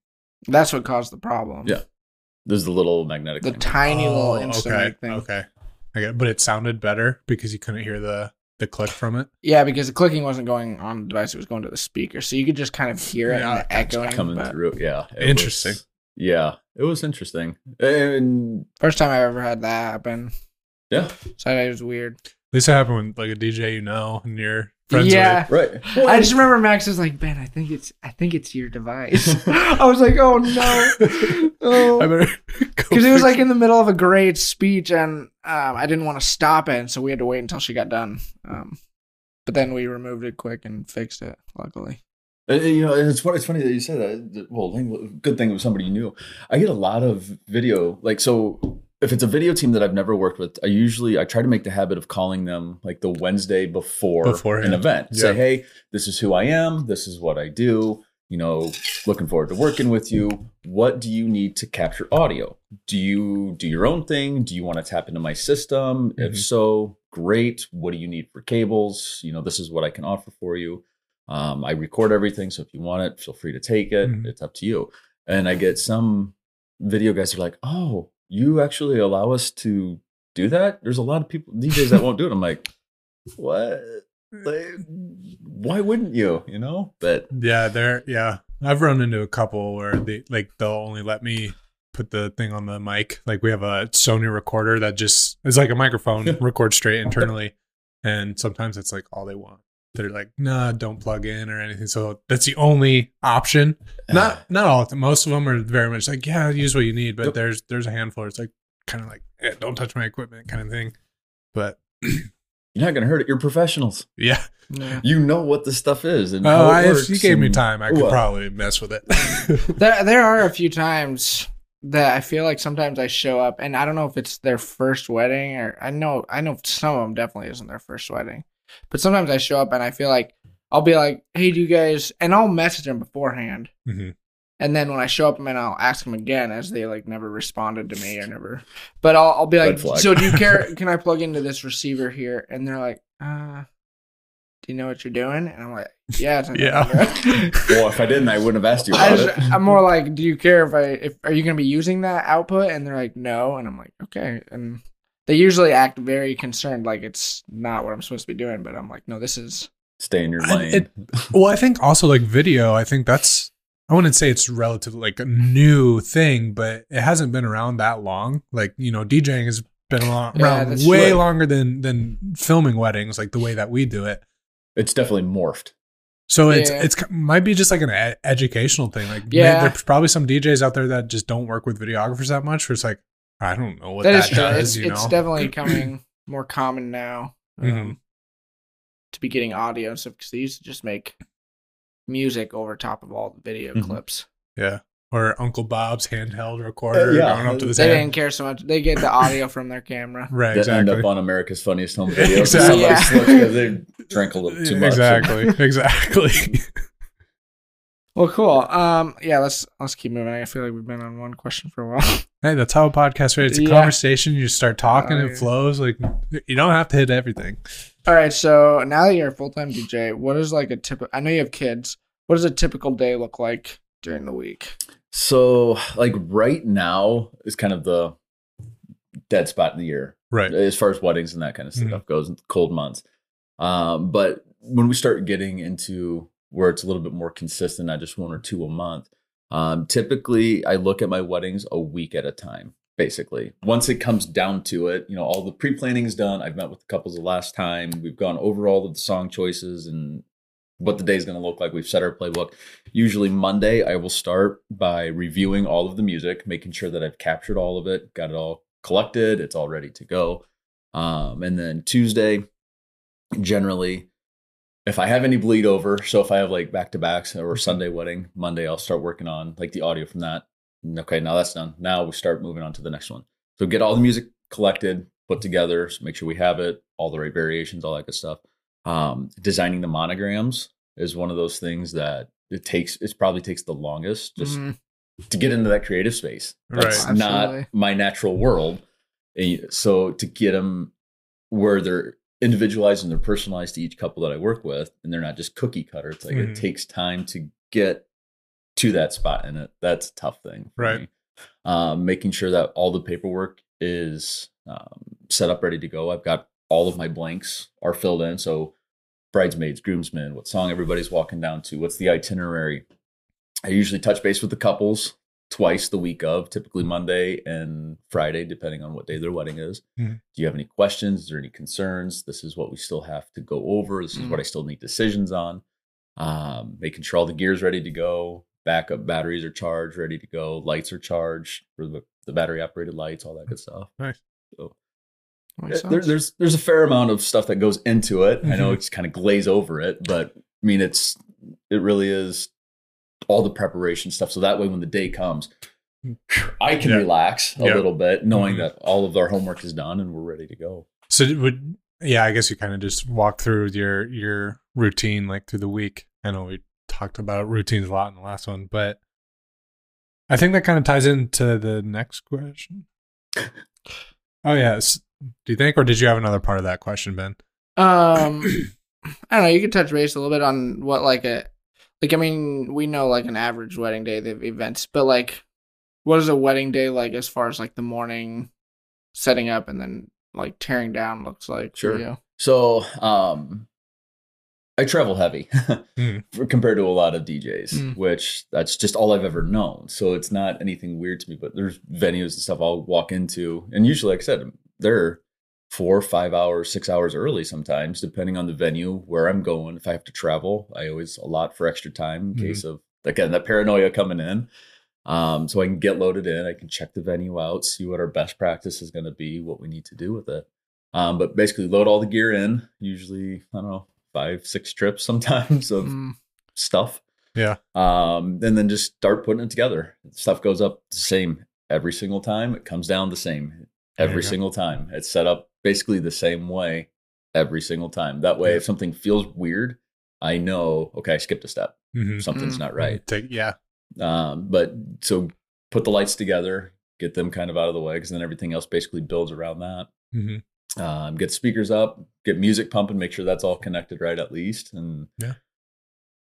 [SPEAKER 4] That's what caused the problem.
[SPEAKER 5] Yeah. There's the little magnetic.
[SPEAKER 4] The
[SPEAKER 5] thing.
[SPEAKER 4] tiny little
[SPEAKER 3] Oh,
[SPEAKER 4] Instamic
[SPEAKER 3] okay,
[SPEAKER 4] thing.
[SPEAKER 3] okay. I get it. But it sounded better because you couldn't hear the the click from it.
[SPEAKER 4] Yeah, because the clicking wasn't going on the device; it was going to the speaker, so you could just kind of hear it
[SPEAKER 3] Yeah,
[SPEAKER 4] and the echoing.
[SPEAKER 5] coming
[SPEAKER 4] but-
[SPEAKER 5] through. Yeah, it
[SPEAKER 3] Interesting.
[SPEAKER 5] was- yeah, it was interesting. And
[SPEAKER 4] First time I ever had that happen.
[SPEAKER 5] yeah,
[SPEAKER 4] So it was weird.
[SPEAKER 3] At least it happened with like a DJ you know and you're friends
[SPEAKER 4] yeah.
[SPEAKER 5] right.
[SPEAKER 4] I just remember Max was like, Ben, I think it's I think it's your device. I was like, oh no.
[SPEAKER 3] with.
[SPEAKER 4] Oh. Because it was like in the middle of a great speech and um, I didn't want to stop it, so we had to wait until she got done. Um, but then we removed it quick and fixed it, luckily.
[SPEAKER 5] Uh, You know, it's funny, it's funny that you said that. Well, good thing it was somebody you knew. I get a lot of video, like so. If it's a video team that I've never worked with, I usually I try to make the habit of calling them like the Wednesday before
[SPEAKER 3] Beforehand.
[SPEAKER 5] an event.
[SPEAKER 3] Yeah.
[SPEAKER 5] Say, hey, this is who I am. This is what I do. You know, looking forward to working with you. What do you need to capture audio? Do you do your own thing? Do you want to tap into my system? If
[SPEAKER 3] Mhm.
[SPEAKER 5] so, great. What do you need for cables? You know, this is what I can offer for you. Um, I record everything, so if you want it, feel free to take it.
[SPEAKER 3] Mhm.
[SPEAKER 5] It's up to you. And I get some video guys are like, "Oh, you actually allow us to do that?" There's a lot of people DJs that won't do it. I'm like, "What? Like, mm. why wouldn't you?" You know? But
[SPEAKER 3] Yeah, there. Yeah, I've run into a couple where they like they'll only let me put the thing on the mic. Like we have a Sony recorder that just is like a microphone, record straight internally, and sometimes it's like all they want. They're like, nah, don't plug in or anything. So that's the only option. Not not all. of them. Most of them are very much like, yeah, use what you need. But
[SPEAKER 5] Yep.
[SPEAKER 3] there's there's a handful. It's like kind of like, yeah, don't touch my equipment, kind of thing. But
[SPEAKER 5] you're not gonna hurt it. You're professionals.
[SPEAKER 3] yeah,
[SPEAKER 4] Yeah.
[SPEAKER 5] You know what the stuff is. And
[SPEAKER 3] oh,
[SPEAKER 5] it
[SPEAKER 3] I, if
[SPEAKER 5] works
[SPEAKER 3] you gave me
[SPEAKER 5] and-
[SPEAKER 3] time, I could
[SPEAKER 5] What?
[SPEAKER 3] probably mess with it.
[SPEAKER 4] There, there are a few times that I feel like sometimes I show up, and I don't know if it's their first wedding or I know I know some of them definitely isn't their first wedding, but sometimes I show up and I feel like I'll be like, "Hey, do you guys?" and I'll message them beforehand,
[SPEAKER 3] Mhm.
[SPEAKER 4] and then when I show up, and I'll ask them again as they like never responded to me or never, but I'll I'll be like, "So do you care? Can I plug into this receiver here?" And they're like, "Uh." Do you know what you're doing? And I'm like, yeah,
[SPEAKER 3] Yeah.
[SPEAKER 5] Well, if I didn't, I wouldn't have asked you about
[SPEAKER 4] just,
[SPEAKER 5] it.
[SPEAKER 4] I'm more like, do you care if I if are you gonna be using that output? And they're like, no. And I'm like, okay. And they usually act very concerned, like it's not what I'm supposed to be doing. But I'm like, no, this is.
[SPEAKER 5] Stay in your
[SPEAKER 3] I-
[SPEAKER 5] lane.
[SPEAKER 3] it- well, I think also like video, I think that's I wouldn't say it's relatively like a new thing, but it hasn't been around that long. Like, you know, DJing has been around,
[SPEAKER 4] Yeah,
[SPEAKER 3] around way
[SPEAKER 5] true.
[SPEAKER 3] longer than than filming weddings, like the way that we do it.
[SPEAKER 5] it's definitely morphed.
[SPEAKER 3] So it's
[SPEAKER 4] Yeah.
[SPEAKER 3] it's might be just like an ed- educational thing. Like, may-
[SPEAKER 4] Yeah.
[SPEAKER 3] there's probably some DJs out there that just don't work with videographers that much. Where it's like, I don't know what
[SPEAKER 4] that
[SPEAKER 3] that,
[SPEAKER 4] is true.
[SPEAKER 3] does.
[SPEAKER 4] it's
[SPEAKER 3] you
[SPEAKER 4] it's definitely coming more common now um,
[SPEAKER 3] Mhm.
[SPEAKER 4] to be getting audio and stuff because they used to just make music over top of all the video
[SPEAKER 5] Mhm.
[SPEAKER 4] clips.
[SPEAKER 3] yeah. Or Uncle Bob's handheld recorder
[SPEAKER 5] Uh, yeah.
[SPEAKER 3] going up to his
[SPEAKER 4] They
[SPEAKER 3] head.
[SPEAKER 4] didn't care so much. They get the audio from their camera.
[SPEAKER 3] Right,
[SPEAKER 5] that end
[SPEAKER 3] exactly.
[SPEAKER 5] up on America's Funniest Home Videos.
[SPEAKER 3] Exactly.
[SPEAKER 5] Somebody
[SPEAKER 4] Yeah.
[SPEAKER 5] they drank a little too much.
[SPEAKER 3] Exactly. exactly.
[SPEAKER 4] Well, cool. Um, yeah, let's let's keep moving. I feel like we've been on one question for a while.
[SPEAKER 3] Hey, that's how a podcast is. It's a
[SPEAKER 4] Yeah.
[SPEAKER 3] conversation. You start talking,
[SPEAKER 4] Oh,
[SPEAKER 3] it flows. Like you don't have to hit everything.
[SPEAKER 4] All right, so now that you're a full time DJ, what is like a typical? I know you have kids. What does a typical day look like during the week?
[SPEAKER 5] So, like right now is kind of the dead spot in the year
[SPEAKER 3] Right.
[SPEAKER 5] as far as weddings and that kind of
[SPEAKER 3] Mhm.
[SPEAKER 5] stuff goes, cold months. Um, but when we start getting into where it's a little bit more consistent, not just one or two a month, um, typically I look at my weddings a week at a time. Basically, once it comes down to it, you know, all the pre-planning is done. I've met with the couples the last time. We've gone over all of the song choices and what the day is going to look like. We've set our playbook. Usually Monday, I will start by reviewing all of the music, making sure that I've captured all of it, got it all collected, it's all ready to go. Um, and then Tuesday, generally, if I have any bleed over, so if I have like back to backs or Sunday wedding, Monday I'll start working on like the audio from that. Okay, now that's done. Now we start moving on to the next one. So get all the music collected, put together, so make sure we have it, all the right variations, all that good stuff. Um, designing the monograms is one of those things that it takes. It probably takes the longest just
[SPEAKER 4] Mhm.
[SPEAKER 5] to get into that creative space. That's
[SPEAKER 4] Right.
[SPEAKER 5] not
[SPEAKER 4] Absolutely.
[SPEAKER 5] my natural world. And so to get them where they're individualized and they're personalized to each couple that I work with, and they're not just cookie cutter. It's like
[SPEAKER 3] Mhm.
[SPEAKER 5] it takes time to get to that spot, and it that's a tough thing.
[SPEAKER 3] Right.
[SPEAKER 5] Um, making sure that all the paperwork is um, set up, ready to go. I've got all of my blanks are filled in. So bridesmaids, groomsmen, what song everybody's walking down to, what's the itinerary. I usually touch base with the couples twice the week of, typically Monday and Friday, depending on what day their wedding is.
[SPEAKER 3] Mhm.
[SPEAKER 5] Do you have any questions? Is there any concerns? This is what we still have to go over. This is
[SPEAKER 4] Mm.
[SPEAKER 5] what I still need decisions on. Um, making sure all the gear's ready to go, backup batteries are charged, ready to go, lights are charged for the, the battery operated lights, all that good stuff.
[SPEAKER 3] Nice.
[SPEAKER 5] So uh, there, there's there's a fair amount of stuff that goes into it. I know
[SPEAKER 3] Mhm.
[SPEAKER 5] it's kind of glaze over it, but I mean it's it really is all the preparation stuff. So that way, when the day comes, I can
[SPEAKER 3] Yeah.
[SPEAKER 5] relax a
[SPEAKER 3] Yeah.
[SPEAKER 5] little bit, knowing
[SPEAKER 3] Mhm.
[SPEAKER 5] that all of our homework is done and we're ready to go.
[SPEAKER 3] So would yeah, I guess you kind of just walk through your your routine like through the week. I know we talked about routines a lot in the last one, but I think that kind of ties into the next question. Oh yes. Do you think, or did you have another part of that question, Ben?
[SPEAKER 4] Um, I don't know. You could touch base a little bit on what like a like. I mean, we know like an average wedding day, the events, but like, what is a wedding day like as far as like the morning setting up and then like tearing down looks like? for
[SPEAKER 5] Sure.
[SPEAKER 4] you?
[SPEAKER 5] So um, I travel heavy for, compared to a lot of DJs,
[SPEAKER 4] Mm.
[SPEAKER 5] which that's just all I've ever known. So it's not anything weird to me. But there's venues and stuff I'll walk into, and usually, like I said, they're four, five hours, six hours early sometimes, depending on the venue where I'm going. If I have to travel, I always allot for extra time in
[SPEAKER 3] Mhm.
[SPEAKER 5] case of again that paranoia coming in. Um, so I can get loaded in. I can check the venue out, see what our best practice is going to be, what we need to do with it. Um, but basically, load all the gear in. Usually, I don't know, five, six trips sometimes of
[SPEAKER 4] Mm,
[SPEAKER 5] stuff.
[SPEAKER 3] Yeah.
[SPEAKER 5] Um, and then just start putting it together. Stuff goes up the same every single time. It comes down the same every single time. It's set up basically the same way every single time. That way,
[SPEAKER 3] Yeah.
[SPEAKER 5] if something feels weird, I know, okay, I skipped a step.
[SPEAKER 3] Mm-hmm.
[SPEAKER 5] Something's
[SPEAKER 4] Mm.
[SPEAKER 5] not right.
[SPEAKER 3] Take, yeah.
[SPEAKER 5] Um, but so put the lights together, get them kind of out of the way because then everything else basically builds around that.
[SPEAKER 3] hmm
[SPEAKER 5] Um, get speakers up, get music pumping, make sure that's all connected right at least, and
[SPEAKER 3] Yeah.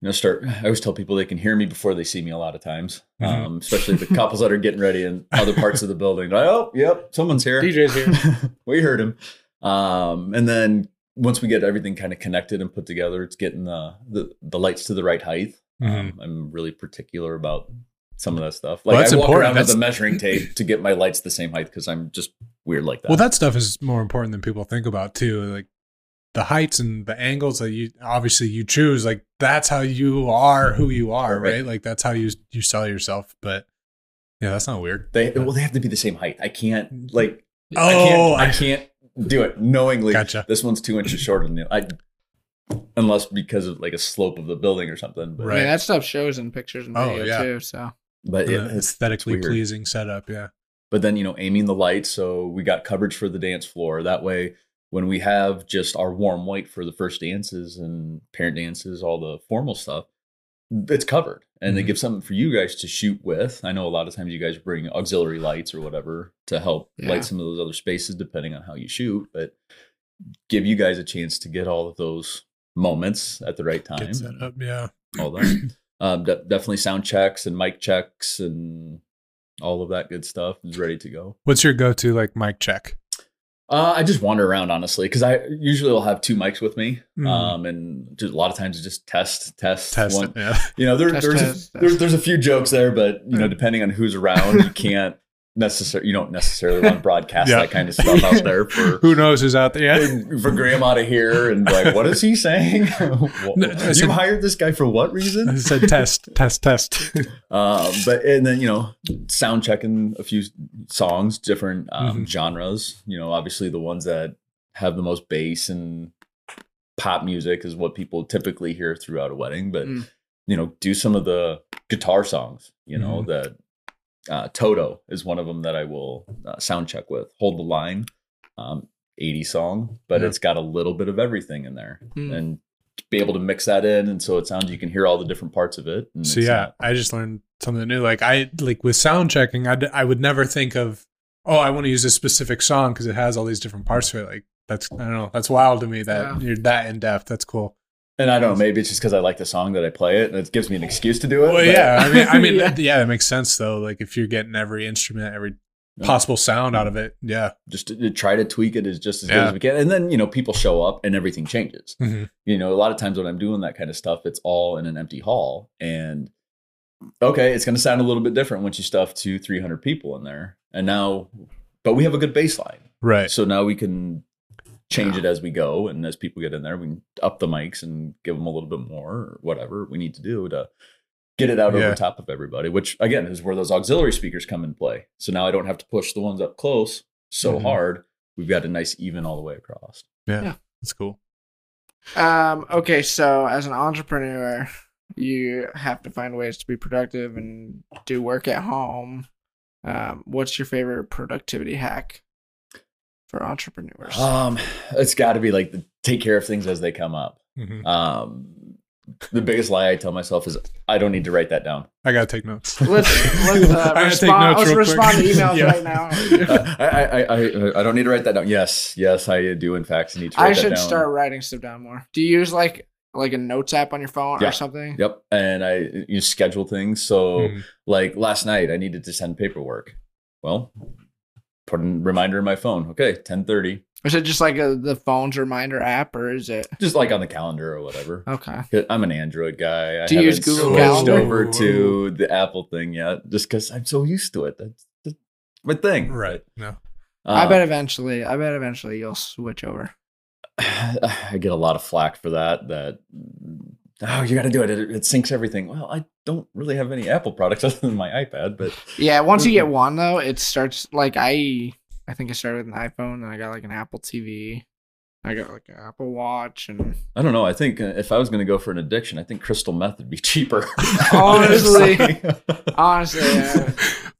[SPEAKER 5] You know, start. I always tell people they can hear me before they see me. A lot of times,
[SPEAKER 3] Mhm.
[SPEAKER 5] um, especially the couples that are getting ready in other parts of the building. Like, oh, yep, someone's here.
[SPEAKER 4] DJ's here.
[SPEAKER 5] we heard him. Um, and then once we get everything kind of connected and put together, it's getting the the, the lights to the right height.
[SPEAKER 3] Mhm.
[SPEAKER 5] Um, I'm really particular about some of that stuff.
[SPEAKER 3] Well,
[SPEAKER 5] Like
[SPEAKER 3] that's
[SPEAKER 5] I walk
[SPEAKER 3] important.
[SPEAKER 5] around with a measuring tape to get my lights the same height because I'm just weird like that.
[SPEAKER 3] Well, that stuff is more important than people think about too. Like the heights and the angles that you obviously you choose. Like that's how you are who you are,
[SPEAKER 5] Right.
[SPEAKER 3] right? Like that's how you you sell yourself. But yeah, that's not weird.
[SPEAKER 5] They well, they have to be the same height. I can't like
[SPEAKER 3] Oh,
[SPEAKER 5] I can't oh,
[SPEAKER 3] I-
[SPEAKER 5] I can't do it knowingly.
[SPEAKER 3] Gotcha.
[SPEAKER 5] This one's two inches shorter than the I unless because of like a slope of the building or something. But,
[SPEAKER 4] I
[SPEAKER 3] Right.
[SPEAKER 4] mean, that stuff shows in pictures and
[SPEAKER 3] Oh,
[SPEAKER 4] video
[SPEAKER 3] yeah.
[SPEAKER 4] too. So
[SPEAKER 5] but it, it's
[SPEAKER 3] aesthetically
[SPEAKER 5] weird.
[SPEAKER 3] pleasing setup. Yeah.
[SPEAKER 5] but then you know aiming the lights so we got coverage for the dance floor that way when we have just our warm white for the first dances and parent dances all the formal stuff it's covered and they
[SPEAKER 3] Mhm.
[SPEAKER 5] give something for you guys to shoot with i know a lot of times you guys bring auxiliary lights or whatever to help
[SPEAKER 4] Yeah.
[SPEAKER 5] light some of those other spaces depending on how you shoot but give you guys a chance to get all of those moments at the right time
[SPEAKER 3] up. Yeah.
[SPEAKER 5] all that um, de- definitely sound checks and mic checks and all of that good stuff is ready to go
[SPEAKER 3] What's your go-to like mic check?
[SPEAKER 5] Uh, I just wander around honestly because I usually will have two mics with me,
[SPEAKER 3] Mhm.
[SPEAKER 5] um, and just a lot of times it's just test, test,
[SPEAKER 3] Test
[SPEAKER 5] one.
[SPEAKER 3] it. Yeah.
[SPEAKER 5] You know, there,
[SPEAKER 4] Test,
[SPEAKER 5] there's
[SPEAKER 4] test,
[SPEAKER 5] a, there's
[SPEAKER 4] test.
[SPEAKER 5] there's a few jokes there, but you know, depending on who's around, you can't necessarily you don't necessarily want to broadcast
[SPEAKER 3] Yeah.
[SPEAKER 5] that kind of stuff out there for
[SPEAKER 3] Who knows who's out there? Yeah.
[SPEAKER 5] for grandma to hear and like, what is he saying?
[SPEAKER 3] No, I
[SPEAKER 5] you
[SPEAKER 3] said-
[SPEAKER 5] hired this guy for what reason I
[SPEAKER 3] said test, test, test.
[SPEAKER 5] Um, but and then you know, sound checking a few songs, different um,
[SPEAKER 3] Mhm.
[SPEAKER 5] genres. You know, obviously the ones that have the most bass and pop music is what people typically hear throughout a wedding. But
[SPEAKER 4] Mm.
[SPEAKER 5] you know, do some of the guitar songs. You know, the uh, Toto is one of them that I will uh, sound check with. Hold the line, um, 80 song, but
[SPEAKER 3] Yeah.
[SPEAKER 5] it's got a little bit of everything in there,
[SPEAKER 4] Mm.
[SPEAKER 5] and be able to mix that in, and so it sounds you can hear all the different parts of it. And
[SPEAKER 3] So yeah,
[SPEAKER 5] not-
[SPEAKER 3] I just learned something new. Like I like with sound checking, I I would never think of oh I want to use a specific song because it has all these different parts to it. Like that's I don't know. That's wild to me that
[SPEAKER 4] Yeah.
[SPEAKER 3] you're that in depth. That's cool.
[SPEAKER 5] And I don't know, maybe it's just because I like the song that I play it, and it gives me an excuse to do it.
[SPEAKER 3] Well,
[SPEAKER 5] but-
[SPEAKER 3] yeah. I mean, I mean,
[SPEAKER 4] Yeah.
[SPEAKER 3] yeah. that makes sense though. Like if you're getting every instrument, every possible sound out of it, yeah.
[SPEAKER 5] just to, to try to tweak it as just as good as we can. And then you know, people show up and everything changes.
[SPEAKER 3] Mhm.
[SPEAKER 5] You know, a lot of times when I'm doing that kind of stuff, it's all in an empty hall, and okay, it's going to sound a little bit different once you stuff two, 300 people in there. And now, but we have a good baseline.
[SPEAKER 3] Right.
[SPEAKER 5] So now we can change it as we go. And as people get in there, we can up the mics and give them a little bit more or whatever we need to do to get it out
[SPEAKER 3] Yeah.
[SPEAKER 5] over top of everybody, which again is where those auxiliary speakers come in play. So now I don't have to push the ones up close so
[SPEAKER 3] Mhm.
[SPEAKER 5] hard. We've got a nice even all the way across.
[SPEAKER 3] Yeah. That's cool.
[SPEAKER 4] Um, okay, so as an entrepreneur, you have to find ways to be productive and do work at home. Um, what's your favorite productivity hack for entrepreneurs?
[SPEAKER 5] Um, it's got to be like the, take care of things as they come up.
[SPEAKER 3] Mhm.
[SPEAKER 5] Um, the biggest lie I tell myself is I don't need to write that down.
[SPEAKER 3] I gotta take notes.
[SPEAKER 4] let's let's, uh,
[SPEAKER 3] I gotta take
[SPEAKER 4] respond,
[SPEAKER 3] notes
[SPEAKER 4] let's
[SPEAKER 3] real quick.
[SPEAKER 4] to emails
[SPEAKER 3] Yeah.
[SPEAKER 4] right now.
[SPEAKER 5] I, I, I, I don't need to write that down. Yes, yes, I do. In fact, need to. Write
[SPEAKER 4] I
[SPEAKER 5] that
[SPEAKER 4] should
[SPEAKER 5] down.
[SPEAKER 4] start writing stuff down more. Do you use like like a notes app on your phone
[SPEAKER 5] Yeah.
[SPEAKER 4] or something?
[SPEAKER 5] Yep, and I you schedule things. So,
[SPEAKER 3] Mhm.
[SPEAKER 5] like last night, I needed to send paperwork. Well, put a reminder in my phone. Okay, ten thirty.
[SPEAKER 4] Is it just like a, the phone's reminder app, or is it
[SPEAKER 5] Just like on the calendar or whatever.
[SPEAKER 4] Okay.
[SPEAKER 5] I'm an Android guy. I
[SPEAKER 4] Do you use
[SPEAKER 5] haven't
[SPEAKER 4] Google
[SPEAKER 5] switched
[SPEAKER 4] Calendar?
[SPEAKER 5] over to the Apple thing yet, just because I'm so used to it. That's, that's my thing.
[SPEAKER 3] Right. No.
[SPEAKER 4] I
[SPEAKER 5] Uh,
[SPEAKER 4] bet eventually. I bet eventually you'll switch over.
[SPEAKER 5] I get a lot of flack for that. That oh, you got to do it. it. It syncs everything. Well, I don't really have any Apple products other than my iPad, but
[SPEAKER 4] Yeah, once you get one though, it starts like I. I think I started with an iPhone, and I got like an Apple TV. I got like an Apple Watch, and
[SPEAKER 5] I don't know. I think uh, if I was going to go for an addiction, I think crystal meth would be cheaper.
[SPEAKER 4] Honestly. honestly,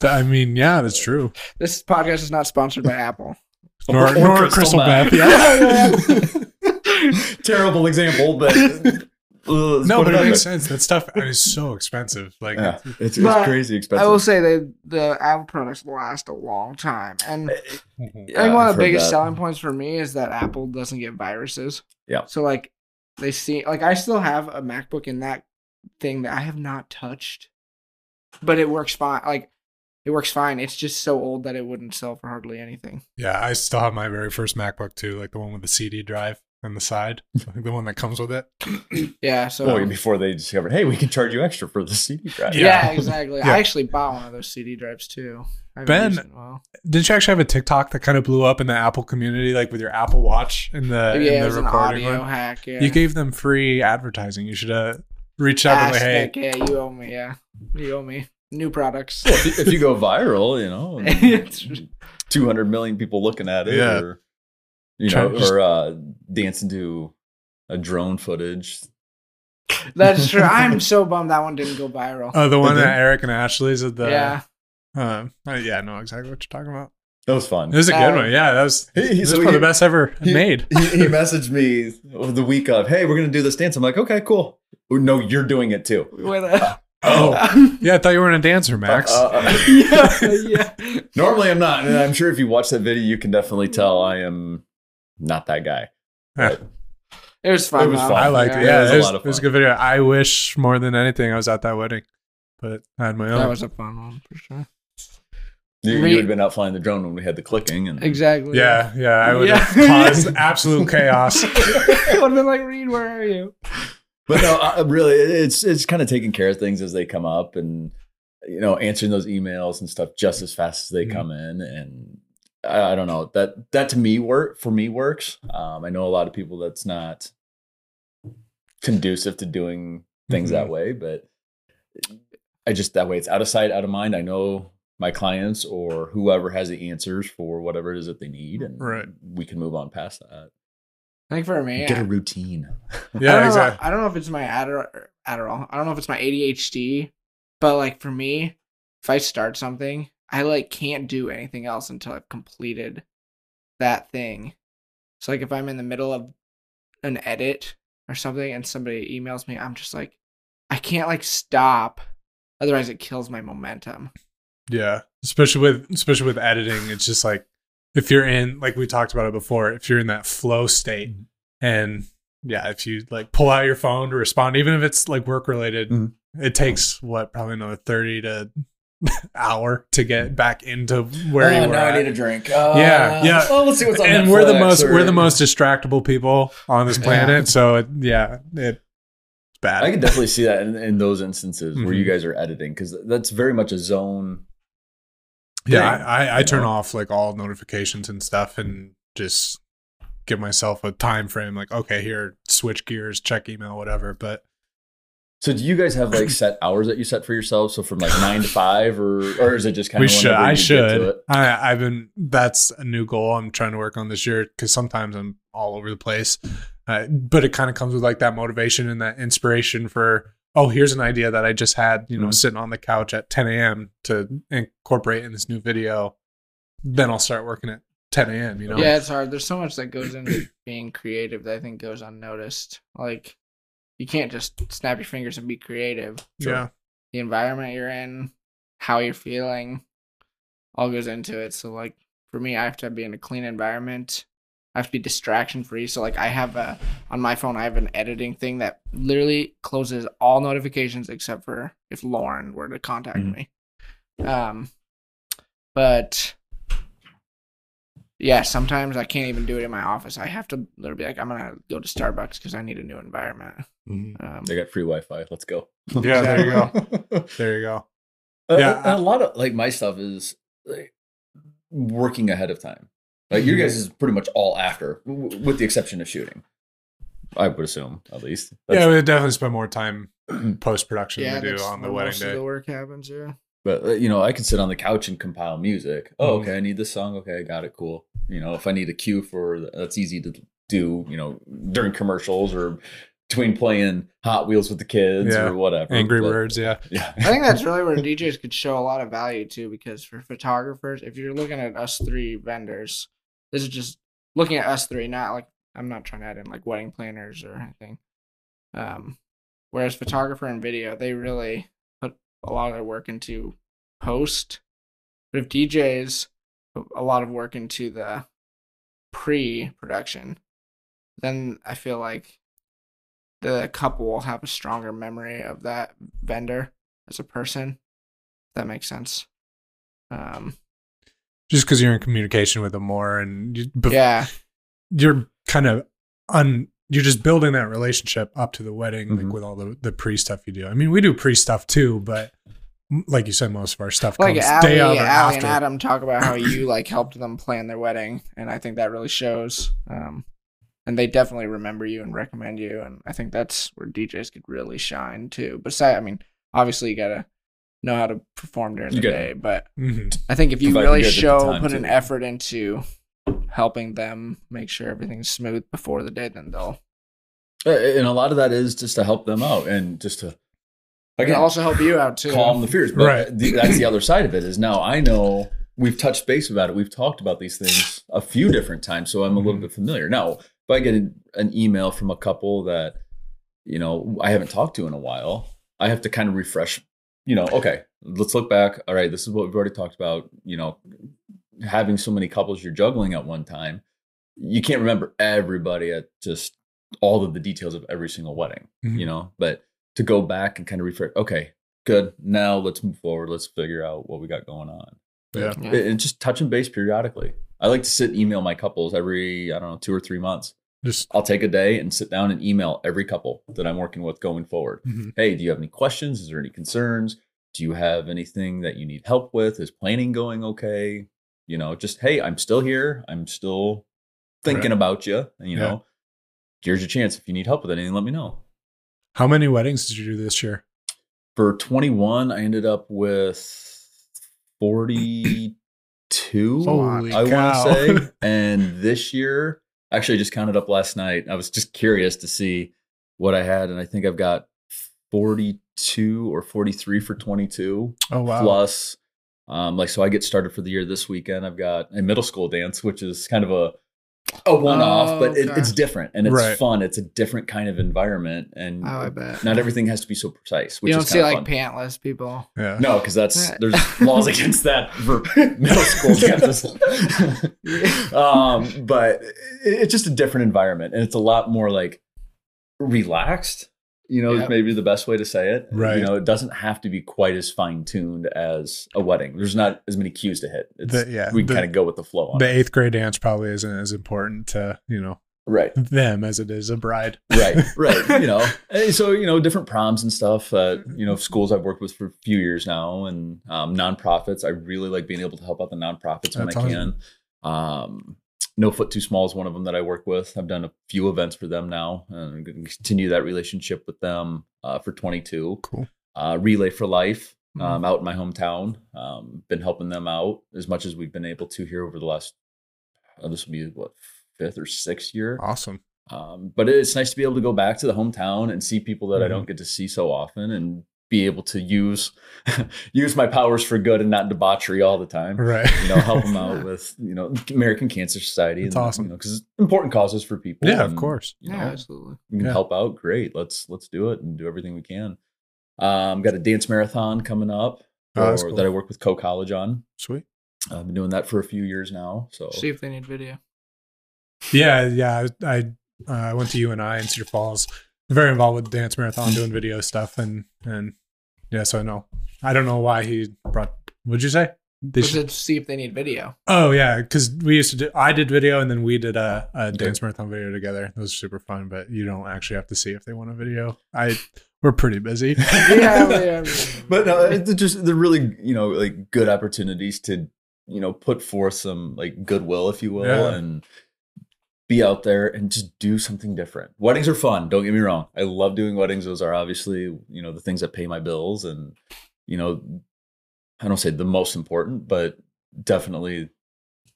[SPEAKER 4] uh,
[SPEAKER 3] I mean, yeah, that's true.
[SPEAKER 4] this podcast is not sponsored by Apple.
[SPEAKER 3] Nor,
[SPEAKER 5] Or
[SPEAKER 3] nor
[SPEAKER 5] crystal
[SPEAKER 3] crystal,
[SPEAKER 5] meth.
[SPEAKER 3] meth. Yeah.
[SPEAKER 5] Terrible example, but uh,
[SPEAKER 3] no, but
[SPEAKER 5] it
[SPEAKER 3] it makes sense. That stuff is so expensive. Like,
[SPEAKER 5] Yeah, it's, it's crazy expensive.
[SPEAKER 4] I will say they the Apple products last a long time, and.
[SPEAKER 5] Yeah,
[SPEAKER 4] I think one of the biggest
[SPEAKER 5] that.
[SPEAKER 4] selling points for me is that Apple doesn't get viruses.
[SPEAKER 5] Yeah.
[SPEAKER 4] So like they see like I still have a MacBook in that thing that I have not touched. But it works fine. Like it works fine. It's just so old that it wouldn't sell for hardly anything.
[SPEAKER 3] yeah, I still have my very first MacBook too, like the one with the CD drive on the side, like the one that comes with it.
[SPEAKER 4] Yeah, so
[SPEAKER 5] Well, um, before they discovered, hey, we can charge you extra for the CD drive.
[SPEAKER 4] yeah.
[SPEAKER 3] Yeah.
[SPEAKER 4] exactly.
[SPEAKER 3] Yeah.
[SPEAKER 4] I actually bought one of those CD drives too.
[SPEAKER 3] Ben,
[SPEAKER 4] used it in a while.
[SPEAKER 3] Didn't you actually have a TikTok that kind of blew up in the Apple community, like with your Apple Watch in the, in
[SPEAKER 4] yeah, it
[SPEAKER 3] the
[SPEAKER 4] was an
[SPEAKER 3] recording
[SPEAKER 4] audio
[SPEAKER 3] one?
[SPEAKER 4] hack. Yeah.
[SPEAKER 3] You gave them free advertising. You should have reached out and like, hey,
[SPEAKER 4] yeah, you owe me. Yeah, you owe me new products.
[SPEAKER 5] Well, if, you, if you go viral, you know, 200 million people looking at it,
[SPEAKER 3] Yeah.
[SPEAKER 5] or, you
[SPEAKER 3] Try-
[SPEAKER 5] know,
[SPEAKER 3] just-
[SPEAKER 5] or uh, dancing to a drone footage.
[SPEAKER 4] That's true. I'm so bummed that one didn't go viral.
[SPEAKER 3] oh, the one that Eric and Ashley's at the,
[SPEAKER 4] yeah,
[SPEAKER 3] uh, uh, yeah, I know exactly what you're talking about.
[SPEAKER 5] That was fun.
[SPEAKER 3] It was a good
[SPEAKER 4] Uh,
[SPEAKER 3] one. Yeah, that was,
[SPEAKER 5] He- he-
[SPEAKER 3] this
[SPEAKER 5] so
[SPEAKER 3] is one of
[SPEAKER 5] he-
[SPEAKER 3] the best ever
[SPEAKER 5] he-
[SPEAKER 3] made.
[SPEAKER 5] he, he messaged me the week of, hey, we're going to do this dance. I'm like, okay, cool. Oh, No, you're doing it too.
[SPEAKER 4] with a
[SPEAKER 3] Oh, yeah, I thought you were in a dancer, Max.
[SPEAKER 5] Uh, uh,
[SPEAKER 4] yeah, yeah.
[SPEAKER 5] normally I'm not. And I'm sure if you watch that video, you can definitely tell I am not that guy.
[SPEAKER 3] Yeah.
[SPEAKER 4] It was fun.
[SPEAKER 5] It was
[SPEAKER 4] though.
[SPEAKER 5] fun.
[SPEAKER 3] I liked
[SPEAKER 4] Yeah.
[SPEAKER 3] it. Yeah,
[SPEAKER 5] It was
[SPEAKER 3] it
[SPEAKER 5] a lot of
[SPEAKER 3] it was a
[SPEAKER 5] fun.
[SPEAKER 3] good video. I wish more than anything I was at that wedding, but I had my own.
[SPEAKER 4] That was a fun one for sure.
[SPEAKER 5] You, you would have been out flying the drone when we had the clicking. And
[SPEAKER 4] Exactly.
[SPEAKER 3] yeah, yeah, I would
[SPEAKER 4] Yeah.
[SPEAKER 3] have caused absolute chaos.
[SPEAKER 4] it would have been like, Reed, where are you?
[SPEAKER 5] but no, uh, really, it's it's kind of taking care of things as they come up, and you know, answering those emails and stuff just as fast as they
[SPEAKER 3] Mhm.
[SPEAKER 5] come in. And I, I don't know that that to me work for me works. Um, I know a lot of people that's not conducive to doing things
[SPEAKER 3] Mhm.
[SPEAKER 5] that way, but I just that way it's out of sight, out of mind. I know my clients or whoever has the answers for whatever it is that they need, and
[SPEAKER 3] Right.
[SPEAKER 5] we can move on past that.
[SPEAKER 4] I think for me,
[SPEAKER 5] Get a routine.
[SPEAKER 4] I
[SPEAKER 3] Yeah,
[SPEAKER 4] don't know-
[SPEAKER 3] exactly.
[SPEAKER 4] I don't know if it's my Adderall, Adderall. I don't know if it's my ADHD, but like for me, if I start something, I like can't do anything else until I've completed that thing. So like if I'm in the middle of an edit or something and somebody emails me, I'm just like, I can't like stop. Otherwise, it kills my momentum.
[SPEAKER 3] Yeah, especially with especially with editing, it's just like if you're in like we talked about it before, if you're in that flow state, and yeah, if you like pull out your phone to respond, even if it's like work related,
[SPEAKER 5] Mhm.
[SPEAKER 3] it takes what probably another thirty to hour to get back into where
[SPEAKER 5] Oh,
[SPEAKER 3] you were. at.
[SPEAKER 5] I need a drink. Uh,
[SPEAKER 3] Yeah, yeah.
[SPEAKER 5] Oh, let's see what's on
[SPEAKER 3] and we're the most
[SPEAKER 5] or-
[SPEAKER 3] we're the most distractible people on this planet. So it, yeah, It's bad.
[SPEAKER 5] I can definitely see that in, in those instances where you
[SPEAKER 3] Mhm.
[SPEAKER 5] guys are editing because that's very much a zone.
[SPEAKER 3] yeah, I, I, I turn
[SPEAKER 5] know?
[SPEAKER 3] off like all notifications and stuff and just give myself a time frame like, okay, here, switch gears, check email, whatever. But
[SPEAKER 5] So do you guys have like set hours that you set for yourselves? So from like nine to five, or or is it just kind
[SPEAKER 3] we
[SPEAKER 5] of
[SPEAKER 3] should, I
[SPEAKER 5] you get to
[SPEAKER 3] should. I, I've been, that's a new goal I'm trying to work on this year because sometimes I'm all over the place. Uh, but it kind of comes with like that motivation and that inspiration for, oh, here's an idea that I just had, you know,
[SPEAKER 5] Mhm.
[SPEAKER 3] sitting on the couch at 10 a.m. to incorporate in this new video. Then I'll start working at 10 a.m., you know?
[SPEAKER 4] Yeah, it's hard. There's so much that goes into being creative that I think goes unnoticed. Like, you can't just snap your fingers and be creative.
[SPEAKER 3] Yeah.
[SPEAKER 4] The environment you're in, how you're feeling, all goes into it. So, like, for me, I have to be in a clean environment. I have to be distraction free. So, like, I have a, on my phone, I have an editing thing that literally closes all notifications except for if Lauren were to contact
[SPEAKER 5] Mhm.
[SPEAKER 4] me. Um, but yeah, sometimes I can't even do it in my office. I have to literally be like, I'm gonna go to Starbucks because I need a new environment.
[SPEAKER 3] Mhm.
[SPEAKER 4] Um,
[SPEAKER 5] They got free Wi-Fi. Let's go.
[SPEAKER 3] Yeah, there you go. There you go.
[SPEAKER 5] Uh,
[SPEAKER 3] Yeah.
[SPEAKER 5] and a lot of like my stuff is like, working ahead of time. Like your guys is pretty much all after, w- with the exception of shooting. I would assume, at least.
[SPEAKER 3] yeah, we definitely spend more time post production
[SPEAKER 4] yeah,
[SPEAKER 3] than we do on the
[SPEAKER 4] where
[SPEAKER 3] wedding
[SPEAKER 4] most of
[SPEAKER 3] day.
[SPEAKER 4] the work happens. Yeah.
[SPEAKER 5] But uh, you know, I can sit on the couch and compile music. Oh,
[SPEAKER 3] Mhm.
[SPEAKER 5] okay, I need this song. Okay, I got it. Cool. You know, if I need a cue for that's easy to do. You know, during commercials or between playing Hot Wheels with the kids
[SPEAKER 3] Yeah.
[SPEAKER 5] or whatever.
[SPEAKER 3] Angry
[SPEAKER 5] But,
[SPEAKER 3] Birds, yeah.
[SPEAKER 5] Yeah.
[SPEAKER 4] I think that's really where DJs could show a lot of value too, because for photographers, if you're looking at us three vendors, this is just looking at us three, not like I'm not trying to add in like wedding planners or anything. Um, whereas photographer and video, they really put a lot of work into post. But if DJs a lot of work into the pre-production, then I feel like the couple will have a stronger memory of that vendor as a person. If that makes sense. Um,
[SPEAKER 3] Just because you're in communication with them more and you,
[SPEAKER 4] yeah,
[SPEAKER 3] you're kind of un you're just building that relationship up to the wedding
[SPEAKER 5] Mhm.
[SPEAKER 3] like with all the the pre stuff you do i mean we do pre stuff too but like you said most of our stuff
[SPEAKER 4] like
[SPEAKER 3] comes
[SPEAKER 4] Allie,
[SPEAKER 3] day of
[SPEAKER 4] Allie
[SPEAKER 3] or
[SPEAKER 4] and Adam talk about how you like helped them plan their wedding, and I think that really shows. Um, and they definitely remember you and recommend you, and I think that's where DJs could really shine too. Besides, I mean, obviously you gotta know how to perform during
[SPEAKER 5] You
[SPEAKER 4] the
[SPEAKER 5] gotta-
[SPEAKER 4] day, but
[SPEAKER 3] Mhm.
[SPEAKER 4] I think if you
[SPEAKER 5] Provide
[SPEAKER 4] really
[SPEAKER 5] you guys at the
[SPEAKER 4] show,
[SPEAKER 5] time,
[SPEAKER 4] put an effort into helping them make sure everything's smooth before the day, then they'll
[SPEAKER 5] And a lot of that is just to help them out and just to
[SPEAKER 4] It can also help you out too.
[SPEAKER 5] calm the fears. But
[SPEAKER 3] Right.
[SPEAKER 5] the, that's the other side of it is now I know we've touched base about it. We've talked about these things a few different times, so I'm a little
[SPEAKER 3] Mhm.
[SPEAKER 5] bit familiar. Now, if I get an, an email from a couple that you know I haven't talked to in a while, I have to kind of refresh. You know, okay, let's look back. All right, this is what we've already talked about. You know, having so many couples you're juggling at one time, you can't remember everybody at just all of the details of every single wedding
[SPEAKER 3] Mhm.
[SPEAKER 5] you know? But to go back and kind of refresh okay good now let's move forward let's figure out what we got going on.
[SPEAKER 3] Yeah.
[SPEAKER 4] Yeah.
[SPEAKER 5] and and just touch and base periodically. I like to sit and email my couples every i don't know two or three months.
[SPEAKER 3] Just
[SPEAKER 5] i'll take a day and sit down and email every couple that i'm working with going forward.
[SPEAKER 3] Mhm.
[SPEAKER 5] hey do you have any questions? Is there any concerns? Do you have anything that you need help with? Is planning going okay you know just hey i'm still here. I'm still thinking
[SPEAKER 3] Right.
[SPEAKER 5] about you and you
[SPEAKER 3] Yeah.
[SPEAKER 5] know here's your chance. If you need help with anything let me know.
[SPEAKER 3] How many weddings did you do this year?
[SPEAKER 5] For 21 i ended up with 42
[SPEAKER 3] Holy
[SPEAKER 5] i want to say. And this year actually i just counted up last night. I was just curious to see what i had and i think i've got 42 or 43 for 22
[SPEAKER 3] oh wow.
[SPEAKER 5] plus um like so i get started for the year this weekend i've got a middle school dance which is kind of a a one-off
[SPEAKER 4] Oh,
[SPEAKER 5] but it,
[SPEAKER 4] okay.
[SPEAKER 5] it's different and it's
[SPEAKER 3] Right.
[SPEAKER 5] fun it's a different kind of environment and
[SPEAKER 4] Oh, I bet.
[SPEAKER 5] not everything has to be so precise which
[SPEAKER 4] you don't
[SPEAKER 5] is
[SPEAKER 4] see like
[SPEAKER 5] fun.
[SPEAKER 4] pantless people.
[SPEAKER 3] yeah
[SPEAKER 5] No, because that's there's laws against that for middle school dances. um, but it- it's just a different environment, and it's a lot more like relaxed. You know,
[SPEAKER 4] Yep.
[SPEAKER 5] is maybe the best way to say it.
[SPEAKER 3] Right.
[SPEAKER 5] You know, it doesn't have to be quite as fine tuned as a wedding. There's not as many cues to hit. It's,
[SPEAKER 3] The- yeah,
[SPEAKER 5] we kind of go with the flow on
[SPEAKER 3] the
[SPEAKER 5] it.
[SPEAKER 3] eighth grade dance probably isn't as important to you know
[SPEAKER 5] right.
[SPEAKER 3] them as it is a bride.
[SPEAKER 5] right right you know so you know different proms and stuff uh, you know schools i've worked with for a few years now and um, nonprofits i really like being able to help out the nonprofits when i
[SPEAKER 3] awesome.
[SPEAKER 5] can um, no foot too small is one of them that i work with i've done a few events for them now and i'm going to continue that relationship with them uh, for 22
[SPEAKER 3] Cool.
[SPEAKER 5] uh, relay for life
[SPEAKER 3] Mhm.
[SPEAKER 5] um, out in my hometown um, been helping them out as much as we've been able to here over the last uh, this will be what fifth or sixth year
[SPEAKER 3] Awesome.
[SPEAKER 5] um, but it's nice to be able to go back to the hometown and see people that I
[SPEAKER 3] Mhm.
[SPEAKER 5] don't get to see so often and be able to use use my powers for good and not debauchery all the time.
[SPEAKER 3] Right.
[SPEAKER 5] You know, help them out with you know American Cancer Society.
[SPEAKER 3] That's
[SPEAKER 5] and,
[SPEAKER 3] awesome.
[SPEAKER 5] You know, because important causes for people.
[SPEAKER 3] Yeah, of course.
[SPEAKER 5] You know,
[SPEAKER 4] absolutely.
[SPEAKER 5] we can
[SPEAKER 3] Yeah.
[SPEAKER 5] help out. Great. Let's let's do it and do everything we can. Um, got a dance marathon coming up
[SPEAKER 3] Oh,
[SPEAKER 5] or-
[SPEAKER 3] cool.
[SPEAKER 5] that I work with Coe College on.
[SPEAKER 3] Sweet.
[SPEAKER 5] I've been doing that for a few years now. So
[SPEAKER 4] See if they need video.
[SPEAKER 3] Yeah, yeah. I I uh, went to UNI in Cedar Falls. Very involved with dance marathon, doing video stuff, and and yeah. So I know. I don't know why he brought. What'd you say? They
[SPEAKER 4] But
[SPEAKER 3] should-
[SPEAKER 4] see if they need video.
[SPEAKER 3] oh yeah, because we used to do. I did video, and then we did a, a dance marathon video together. It was super fun, but you don't actually have to see if they want a video. I we're pretty busy.
[SPEAKER 4] yeah, yeah,
[SPEAKER 5] but no, it's just they're really you know like good opportunities to you know put forth some like goodwill, if you will,
[SPEAKER 3] Yeah.
[SPEAKER 5] and be out there and just do something different. Weddings are fun. Don't get me wrong. I love doing weddings. Those are obviously you know the things that pay my bills, and you know I don't say the most important, but definitely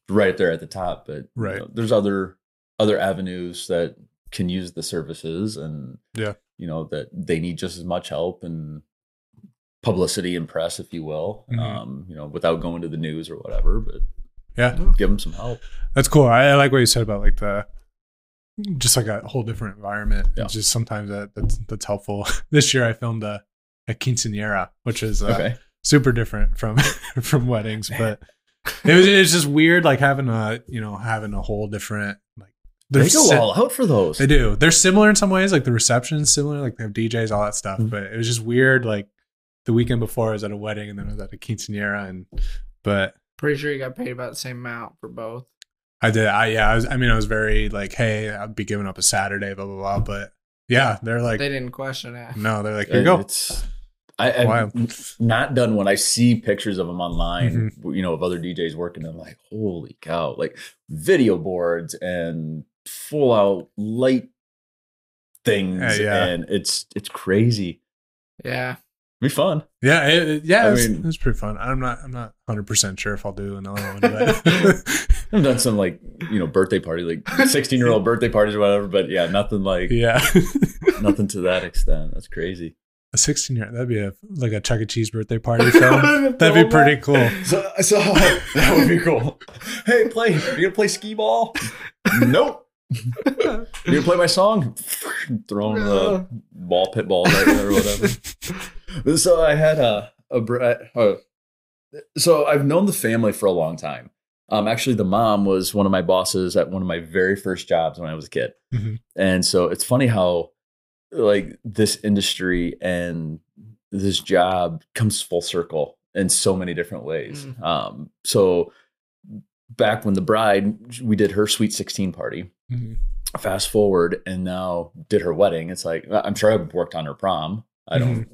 [SPEAKER 5] right there at the top. But you
[SPEAKER 3] Right.
[SPEAKER 5] know, there's other other avenues that can use the services and
[SPEAKER 3] Yeah.
[SPEAKER 5] you know that they need just as much help and publicity and press if you will
[SPEAKER 3] Mhm.
[SPEAKER 5] um you know without going to the news or whatever but
[SPEAKER 3] yeah,
[SPEAKER 5] give them some help
[SPEAKER 3] that's cool. I, I like what you said about like the just like a whole different environment.
[SPEAKER 5] Yeah.
[SPEAKER 3] It's just sometimes that that's that's helpful. this year I filmed a a quinceanera, which is uh,
[SPEAKER 5] okay
[SPEAKER 3] super different from from weddings but it was it's just weird like having a you know having a whole different like
[SPEAKER 5] they go
[SPEAKER 3] si-
[SPEAKER 5] all out for those
[SPEAKER 3] they do they're similar in some ways like the reception is similar like they have djs all that stuff
[SPEAKER 5] Mhm.
[SPEAKER 3] but it was just weird like the weekend before i was at a wedding and then i was at a quinceanera and but
[SPEAKER 4] Pretty sure you got paid about the same amount for both.
[SPEAKER 3] i did i yeah i was i mean i was very like hey i'd be giving up a saturday blah blah blah but yeah they're like
[SPEAKER 4] they didn't question it.
[SPEAKER 3] no they're like here you go
[SPEAKER 5] it's I, I've
[SPEAKER 3] Wild.
[SPEAKER 5] not done when I see pictures of them online,
[SPEAKER 3] Mm-hmm.
[SPEAKER 5] you know, of other DJs working. I'm like, holy cow! Like video boards and full out light things,
[SPEAKER 3] Yeah, yeah.
[SPEAKER 5] and it's it's crazy.
[SPEAKER 4] Yeah.
[SPEAKER 5] Be fun.
[SPEAKER 3] yeah it, yeah
[SPEAKER 5] I
[SPEAKER 3] it was,
[SPEAKER 5] mean-
[SPEAKER 3] it was pretty fun i'm not i'm not 100% sure if i'll do another one but
[SPEAKER 5] I've done some like you know birthday party, like 16 year old birthday parties or whatever, but yeah, nothing like
[SPEAKER 3] yeah
[SPEAKER 5] nothing to that extent. That's crazy.
[SPEAKER 3] a 16 year old that'd be a like a chuck e cheese birthday party film that'd be pretty cool
[SPEAKER 5] So, so that would be cool. Hey, play. You gonna play skee ball? nope. You gonna play my song? Throwing the ball pit balls at you or whatever. So I had a a uh, so I've known the family for a long time. Um, actually, the mom was one of my bosses at one of my very first jobs when I was a kid,
[SPEAKER 3] Mhm.
[SPEAKER 5] and so it's funny how like this industry and this job comes full circle in so many different ways.
[SPEAKER 4] Mhm.
[SPEAKER 5] Um, so back when the bride we did her sweet 16 party
[SPEAKER 3] Mhm.
[SPEAKER 5] fast forward and now did her wedding it's like i'm sure i've worked on her prom i don't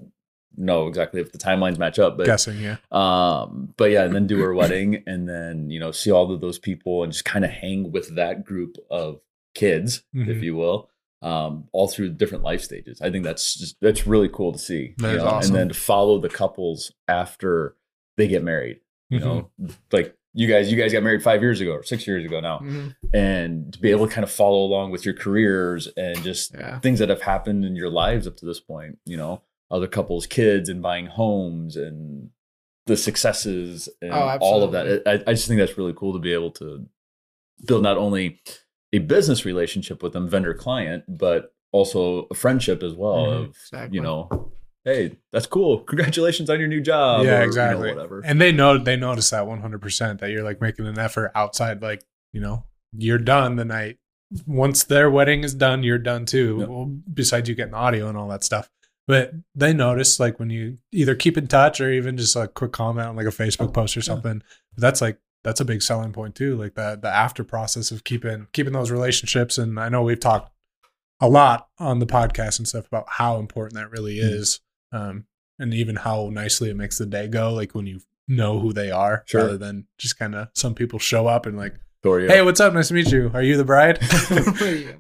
[SPEAKER 5] know exactly if the timelines match up but
[SPEAKER 3] guessing yeah
[SPEAKER 5] um but yeah and then do her wedding and then you know see all of those people and just kind of hang with that group of kids if
[SPEAKER 3] Mhm.
[SPEAKER 5] you will um all through different life stages i think that's just that's really cool to see
[SPEAKER 3] That
[SPEAKER 5] you
[SPEAKER 3] is
[SPEAKER 5] know?
[SPEAKER 3] awesome.
[SPEAKER 5] and then to follow the couples after they get married you know
[SPEAKER 3] Mm-hmm.
[SPEAKER 5] like you guys you guys got married five years ago or six years ago now
[SPEAKER 4] Mhm.
[SPEAKER 5] and to be able to kind of follow along with your careers and just
[SPEAKER 4] Yeah.
[SPEAKER 5] things that have happened in your lives up to this point you know other couples kids and buying homes and the successes and
[SPEAKER 4] Oh,
[SPEAKER 5] all of that. I, I just think that's really cool to be able to build not only a business relationship with them vendor client but also a friendship as well
[SPEAKER 3] Mhm.
[SPEAKER 5] of
[SPEAKER 4] Exactly.
[SPEAKER 5] you know hey that's cool congratulations on your new job
[SPEAKER 3] yeah
[SPEAKER 5] or, you know,
[SPEAKER 3] exactly
[SPEAKER 5] whatever
[SPEAKER 3] and they know they notice that 100% that you're like making an effort outside like you know you're done the night once their wedding is done you're done too
[SPEAKER 5] Yep.
[SPEAKER 3] well, besides you getting audio and all that stuff but they notice like when you either keep in touch or even just a quick comment on like a facebook post or something that's like that's a big selling point too. Like the the after process of keeping keeping those relationships. And I know we've talked a lot on the podcast and stuff about how important that really
[SPEAKER 5] Mhm.
[SPEAKER 3] is. Um, and even how nicely it makes the day go. Like when you know who they are,
[SPEAKER 5] Sure.
[SPEAKER 3] rather than just kind of some people show up and like,
[SPEAKER 5] Victoria.
[SPEAKER 3] hey, what's up? Nice to meet you. Are you the bride?
[SPEAKER 4] Yeah.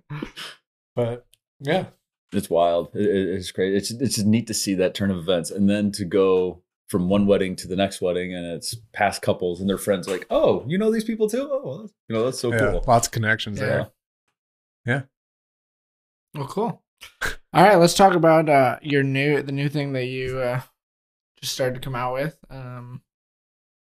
[SPEAKER 3] but yeah,
[SPEAKER 5] it's wild. It, it- it's great. It's it's just neat to see that turn of events, and then to go from one wedding to the next wedding, and it's past couples and their friends like, oh, you know these people too. Oh, well, you know that's so
[SPEAKER 3] yeah,
[SPEAKER 5] cool.
[SPEAKER 3] lots of connections
[SPEAKER 4] Yeah.
[SPEAKER 3] there. Yeah.
[SPEAKER 4] Well, cool. All right, let's talk about uh, your new the new thing that you uh, just started to come out with. Um,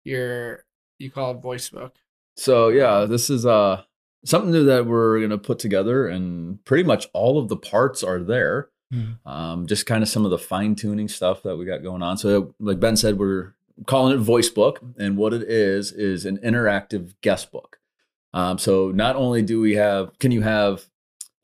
[SPEAKER 4] your you call it voice book.
[SPEAKER 5] So yeah, this is uh something new that we're gonna put together, and pretty much all of the parts are there.
[SPEAKER 3] Mhm.
[SPEAKER 5] Um, just kind of some of the fine tuning stuff that we got going on. So like Ben said, we're calling it voice book, and what it is is an interactive guest book. Um, so not only do we have, can you have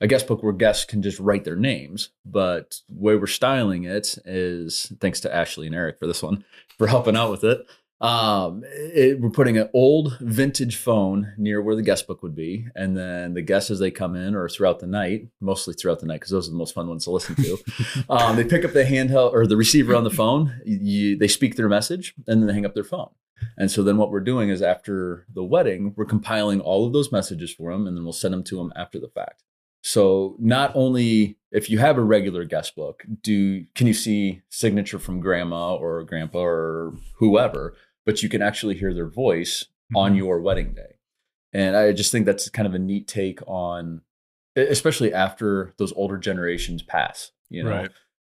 [SPEAKER 5] a guest book where guests can just write their names, but the way we're styling it is thanks to Ashley and Eric for this one for helping out with it. Um, it, we're putting an old vintage phone near where the guest book would be, and then the guests as they come in or throughout the night, mostly throughout the night because those are the most fun ones to listen to. um, they pick up the handheld or the receiver on the phone. You, they speak their message, and then they hang up their phone. And so then what we're doing is after the wedding, we're compiling all of those messages for them, and then we'll send them to them after the fact. So not only if you have a regular guest book, do can you see signature from grandma or grandpa or whoever, but you can actually hear their voice on
[SPEAKER 3] Mhm.
[SPEAKER 5] your wedding day. And I just think that's kind of a neat take on especially after those older generations pass, you know.
[SPEAKER 3] Right.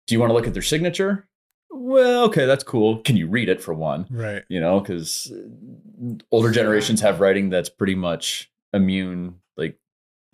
[SPEAKER 5] Do you want to look at their signature? Well, okay, that's cool. Can you read it for one?
[SPEAKER 3] Right.
[SPEAKER 5] you know, because older generations have writing that's pretty much immune.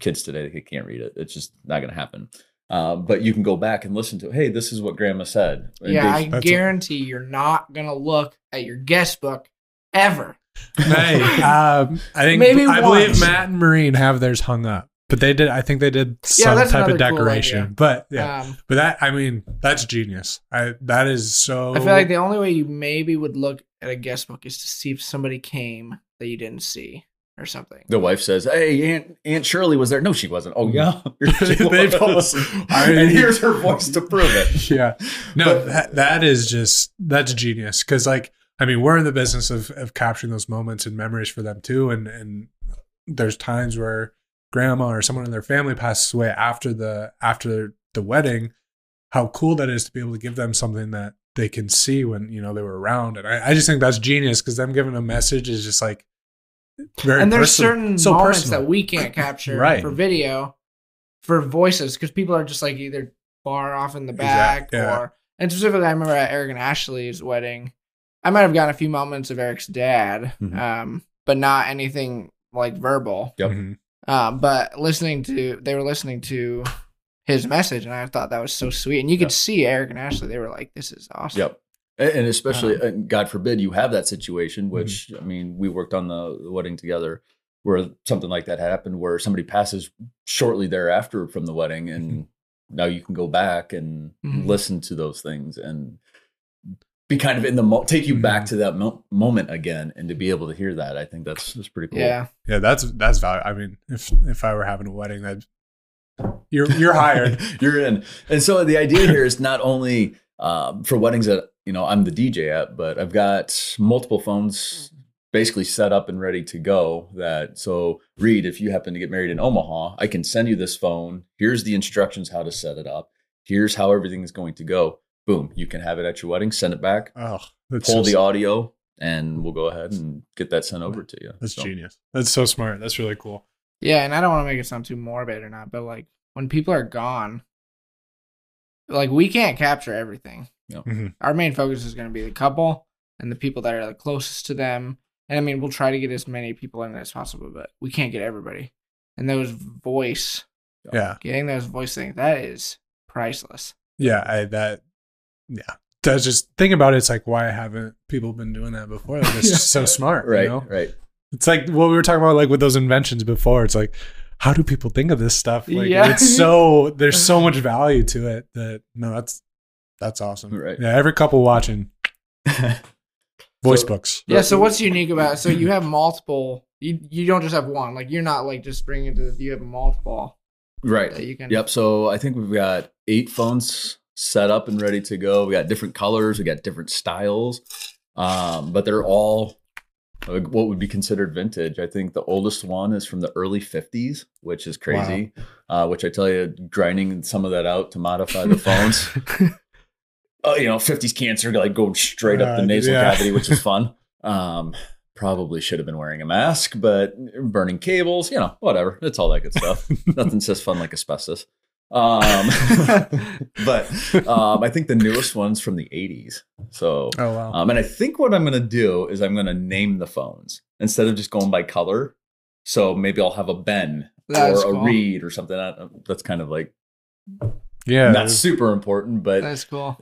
[SPEAKER 5] Like kids today, they can't read it. It's just not going to happen. Uh, but you can go back and listen to, hey, this is what grandma said. And
[SPEAKER 4] Yeah, I
[SPEAKER 3] That's a-
[SPEAKER 4] guarantee you're not gonna look at your guest book ever.
[SPEAKER 3] Hey, um, I think
[SPEAKER 4] Maybe
[SPEAKER 3] I believe. Matt and Marine have theirs hung up, but they did. I think they did some
[SPEAKER 4] that's
[SPEAKER 3] type of
[SPEAKER 4] another cool
[SPEAKER 3] decoration. but yeah,
[SPEAKER 4] Um,
[SPEAKER 3] but that I mean that's genius. I that is so.
[SPEAKER 4] I feel like the only way you maybe would look at a guest book is to see if somebody came that you didn't see or something.
[SPEAKER 5] the wife says, "Hey, Aunt Aunt Shirley was there." No, she wasn't. Oh yeah,
[SPEAKER 3] They
[SPEAKER 5] was.
[SPEAKER 3] both- I mean-
[SPEAKER 5] and here's her voice to prove it.
[SPEAKER 3] yeah, no,
[SPEAKER 5] But-
[SPEAKER 3] that, that is just that's genius because like I mean we're in the business of of capturing those moments and memories for them too, and and there's times where grandma or someone in their family passes away after the after the wedding. How cool that is to be able to give them something that they can see when you know they were around, and I, I just think that's genius because them giving a message is just like very
[SPEAKER 4] and there's
[SPEAKER 3] personal-
[SPEAKER 4] certain
[SPEAKER 3] so
[SPEAKER 4] moments
[SPEAKER 3] personal.
[SPEAKER 4] that we can't capture
[SPEAKER 3] Right.
[SPEAKER 4] for video for voices because people are just like either far off in the back
[SPEAKER 3] Exact- yeah.
[SPEAKER 4] or and specifically I remember at Eric and Ashley's wedding I might have gotten a few moments of Eric's dad
[SPEAKER 5] Mhm.
[SPEAKER 4] um but not anything like verbal
[SPEAKER 5] Yep.
[SPEAKER 4] Um but listening to they were listening to his message and I thought that was so sweet and you could
[SPEAKER 5] Yep.
[SPEAKER 4] see Eric and Ashley they were like this is awesome
[SPEAKER 5] Yep. And and especially,
[SPEAKER 4] Um,
[SPEAKER 5] and God forbid, you have that situation, which I mean, we worked on the, the wedding together, where something like that happened, where somebody passes shortly thereafter from the wedding, and now you can go back and
[SPEAKER 4] Mhm.
[SPEAKER 5] listen to those things and be kind of in the mo- take you back
[SPEAKER 3] Mhm.
[SPEAKER 5] to that mo- moment again, and to be able to hear that, I think that's that's pretty cool.
[SPEAKER 4] yeah
[SPEAKER 3] Yeah, that's that's value. I mean, if if I were having a wedding, that you're you're hired.
[SPEAKER 5] you're in. And so the idea here is not only um, for weddings that you know I'm the DJ at, but I've got multiple phones mm-hmm. basically set up and ready to go. That so Reed, if you happen to get married in Omaha, I can send you this phone. Here's the instructions how to set it up. Here's how everything is going to go. Boom, you can have it at your wedding. Send it back.
[SPEAKER 3] Oh, that's
[SPEAKER 5] Pull
[SPEAKER 3] so,
[SPEAKER 5] the audio, and we'll go ahead and get that sent over to you.
[SPEAKER 3] that's
[SPEAKER 5] So-
[SPEAKER 3] genius. That's so smart. That's really cool.
[SPEAKER 4] Yeah, and I don't want to make it sound too morbid or not, but like when people are gone, like we can't capture everything.
[SPEAKER 3] Mhm.
[SPEAKER 4] Our main focus is going to be the couple and the people that are the closest to them. And I mean, we'll try to get as many people in as possible, but we can't get everybody. And those voice,
[SPEAKER 3] Yeah,
[SPEAKER 4] getting those voice things, that is priceless.
[SPEAKER 3] yeah. I that yeah. That's just think about it. It's like why haven't people been doing that before? Like, it's just so smart,
[SPEAKER 5] Right,
[SPEAKER 3] You know?
[SPEAKER 5] right.
[SPEAKER 3] It's like what we were talking about, like with those inventions before. It's like, how do people think of this stuff? Like,
[SPEAKER 4] Yeah.
[SPEAKER 3] it's so there's so much value to it that no, that's that's awesome.
[SPEAKER 5] Right.
[SPEAKER 3] Yeah, every couple watching, Voice
[SPEAKER 5] So-
[SPEAKER 3] books.
[SPEAKER 4] Yeah. So what's unique about it? So you have multiple. You you don't just have one. Like you're not like just bringing it to. The, you have multiple
[SPEAKER 5] Right.
[SPEAKER 4] that you can.
[SPEAKER 5] Yep. So I think we've got eight phones set up and ready to go. We got different colors. We got different styles, um, but they're all uh, what would be considered vintage. I think the oldest one is from the early '50s, which is crazy. Uh, which I tell you, grinding some of that out to modify the phones. oh, you know, 50s cancer like going straight up the
[SPEAKER 3] Uh,
[SPEAKER 5] nasal
[SPEAKER 3] yeah.
[SPEAKER 5] cavity, which is fun. Um, probably should have been wearing a mask, but burning cables, you know, whatever. It's all that good stuff. Nothing says fun like asbestos. Um, but um, I think the newest one's from the 80s. So,
[SPEAKER 3] Oh wow.
[SPEAKER 5] um, and I think what I'm going to do is I'm going to name the phones instead of just going by color. So maybe I'll have a Ben
[SPEAKER 4] That's
[SPEAKER 5] or a
[SPEAKER 4] cool.
[SPEAKER 5] Reed or something. That's kind of like
[SPEAKER 3] yeah.
[SPEAKER 5] not super important, but
[SPEAKER 4] That's cool.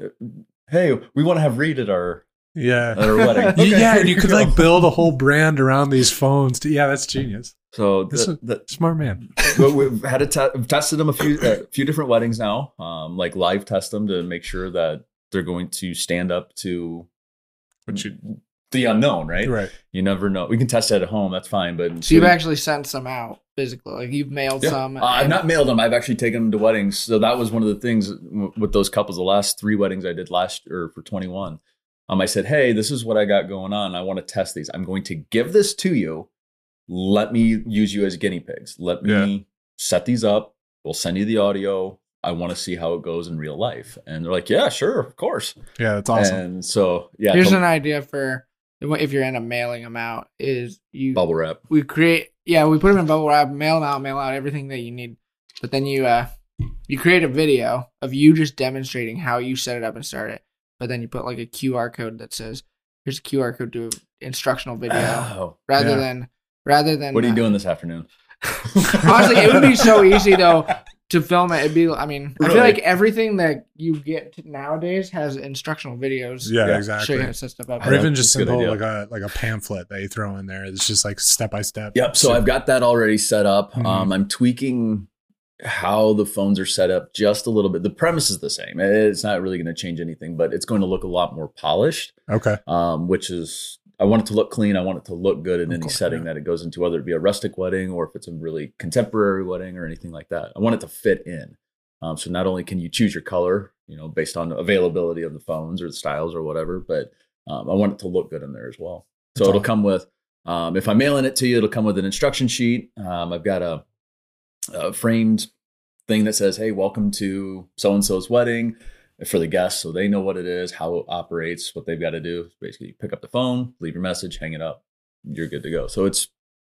[SPEAKER 5] hey, we want to have Reed at our
[SPEAKER 3] yeah.
[SPEAKER 5] at our wedding. Okay,
[SPEAKER 3] yeah, and you could
[SPEAKER 5] go.
[SPEAKER 3] like build a whole brand around these phones. To, yeah, that's genius.
[SPEAKER 5] so
[SPEAKER 3] This
[SPEAKER 5] the,
[SPEAKER 3] is-
[SPEAKER 5] the,
[SPEAKER 3] Smart man.
[SPEAKER 5] we- we've had a te- tested them a few a few different weddings now. Um, like live test them to make sure that they're going to stand up to
[SPEAKER 3] What you
[SPEAKER 5] the unknown, right?
[SPEAKER 3] right?
[SPEAKER 5] You never know. We can test it at home. That's fine. But
[SPEAKER 4] So you've actually sent some out physically. Like you've mailed
[SPEAKER 5] Yeah.
[SPEAKER 4] some.
[SPEAKER 5] Uh, I've not mailed them. I've actually taken them to weddings. So that was one of the things with those couples. The last three weddings I did last or for 21. Um, I said, hey, this is what I got going on. I want to test these. I'm going to give this to you. Let me use you as guinea pigs. Let me
[SPEAKER 3] Yeah.
[SPEAKER 5] set these up. We'll send you the audio. I want to see how it goes in real life. And they're like, yeah, sure, of course.
[SPEAKER 3] Yeah, that's awesome.
[SPEAKER 5] And so, yeah,
[SPEAKER 4] Here's
[SPEAKER 5] come-
[SPEAKER 4] an idea for if you're end up mailing them out. Is you
[SPEAKER 5] bubble wrap.
[SPEAKER 4] we create yeah we put them in bubble wrap mail them out mail out everything that you need but then you uh you create a video of you just demonstrating how you set it up and start it but then you put like a qr code that says here's a qr code to an instructional video
[SPEAKER 5] Oh,
[SPEAKER 4] rather
[SPEAKER 3] yeah.
[SPEAKER 4] than rather than
[SPEAKER 5] what are you
[SPEAKER 4] uh,
[SPEAKER 5] doing this afternoon?
[SPEAKER 4] honestly it would be so easy though to film it it'd be i mean i feel like everything that you get nowadays has instructional videos
[SPEAKER 3] yeah,
[SPEAKER 5] Yeah.
[SPEAKER 3] exactly.
[SPEAKER 4] you how to set stuff up
[SPEAKER 3] Or even just
[SPEAKER 5] it's a good
[SPEAKER 3] simple like a like a pamphlet that you throw in there. It's just like step by step.
[SPEAKER 5] Yep. So I've got that already set up.
[SPEAKER 3] Mhm.
[SPEAKER 5] Um, I'm tweaking how the phones are set up just a little bit. The premise is the same. It's not really going to change anything, but it's going to look a lot more polished,
[SPEAKER 3] Okay.
[SPEAKER 5] um, which is, I want it to look clean. I want it to look good in
[SPEAKER 3] Of
[SPEAKER 5] any
[SPEAKER 3] course,
[SPEAKER 5] setting
[SPEAKER 3] yeah.
[SPEAKER 5] that it goes into, whether it be a rustic wedding or if it's a really contemporary wedding or anything like that. I want it to fit in. Um, so not only can you choose your color, you know, based on the availability of the phones or the styles or whatever, but um, I want it to look good in there as well. So
[SPEAKER 3] That's
[SPEAKER 5] it'll
[SPEAKER 3] awesome.
[SPEAKER 5] come with, um, if I'm mailing it to you, it'll come with an instruction sheet. Um, I've got a, a framed thing that says, "Hey, welcome to so and so's wedding." For the guests, so they know what it is, how it operates, what they've got to do. Basically, you pick up the phone, leave your message, hang it up, you're good to go. So it's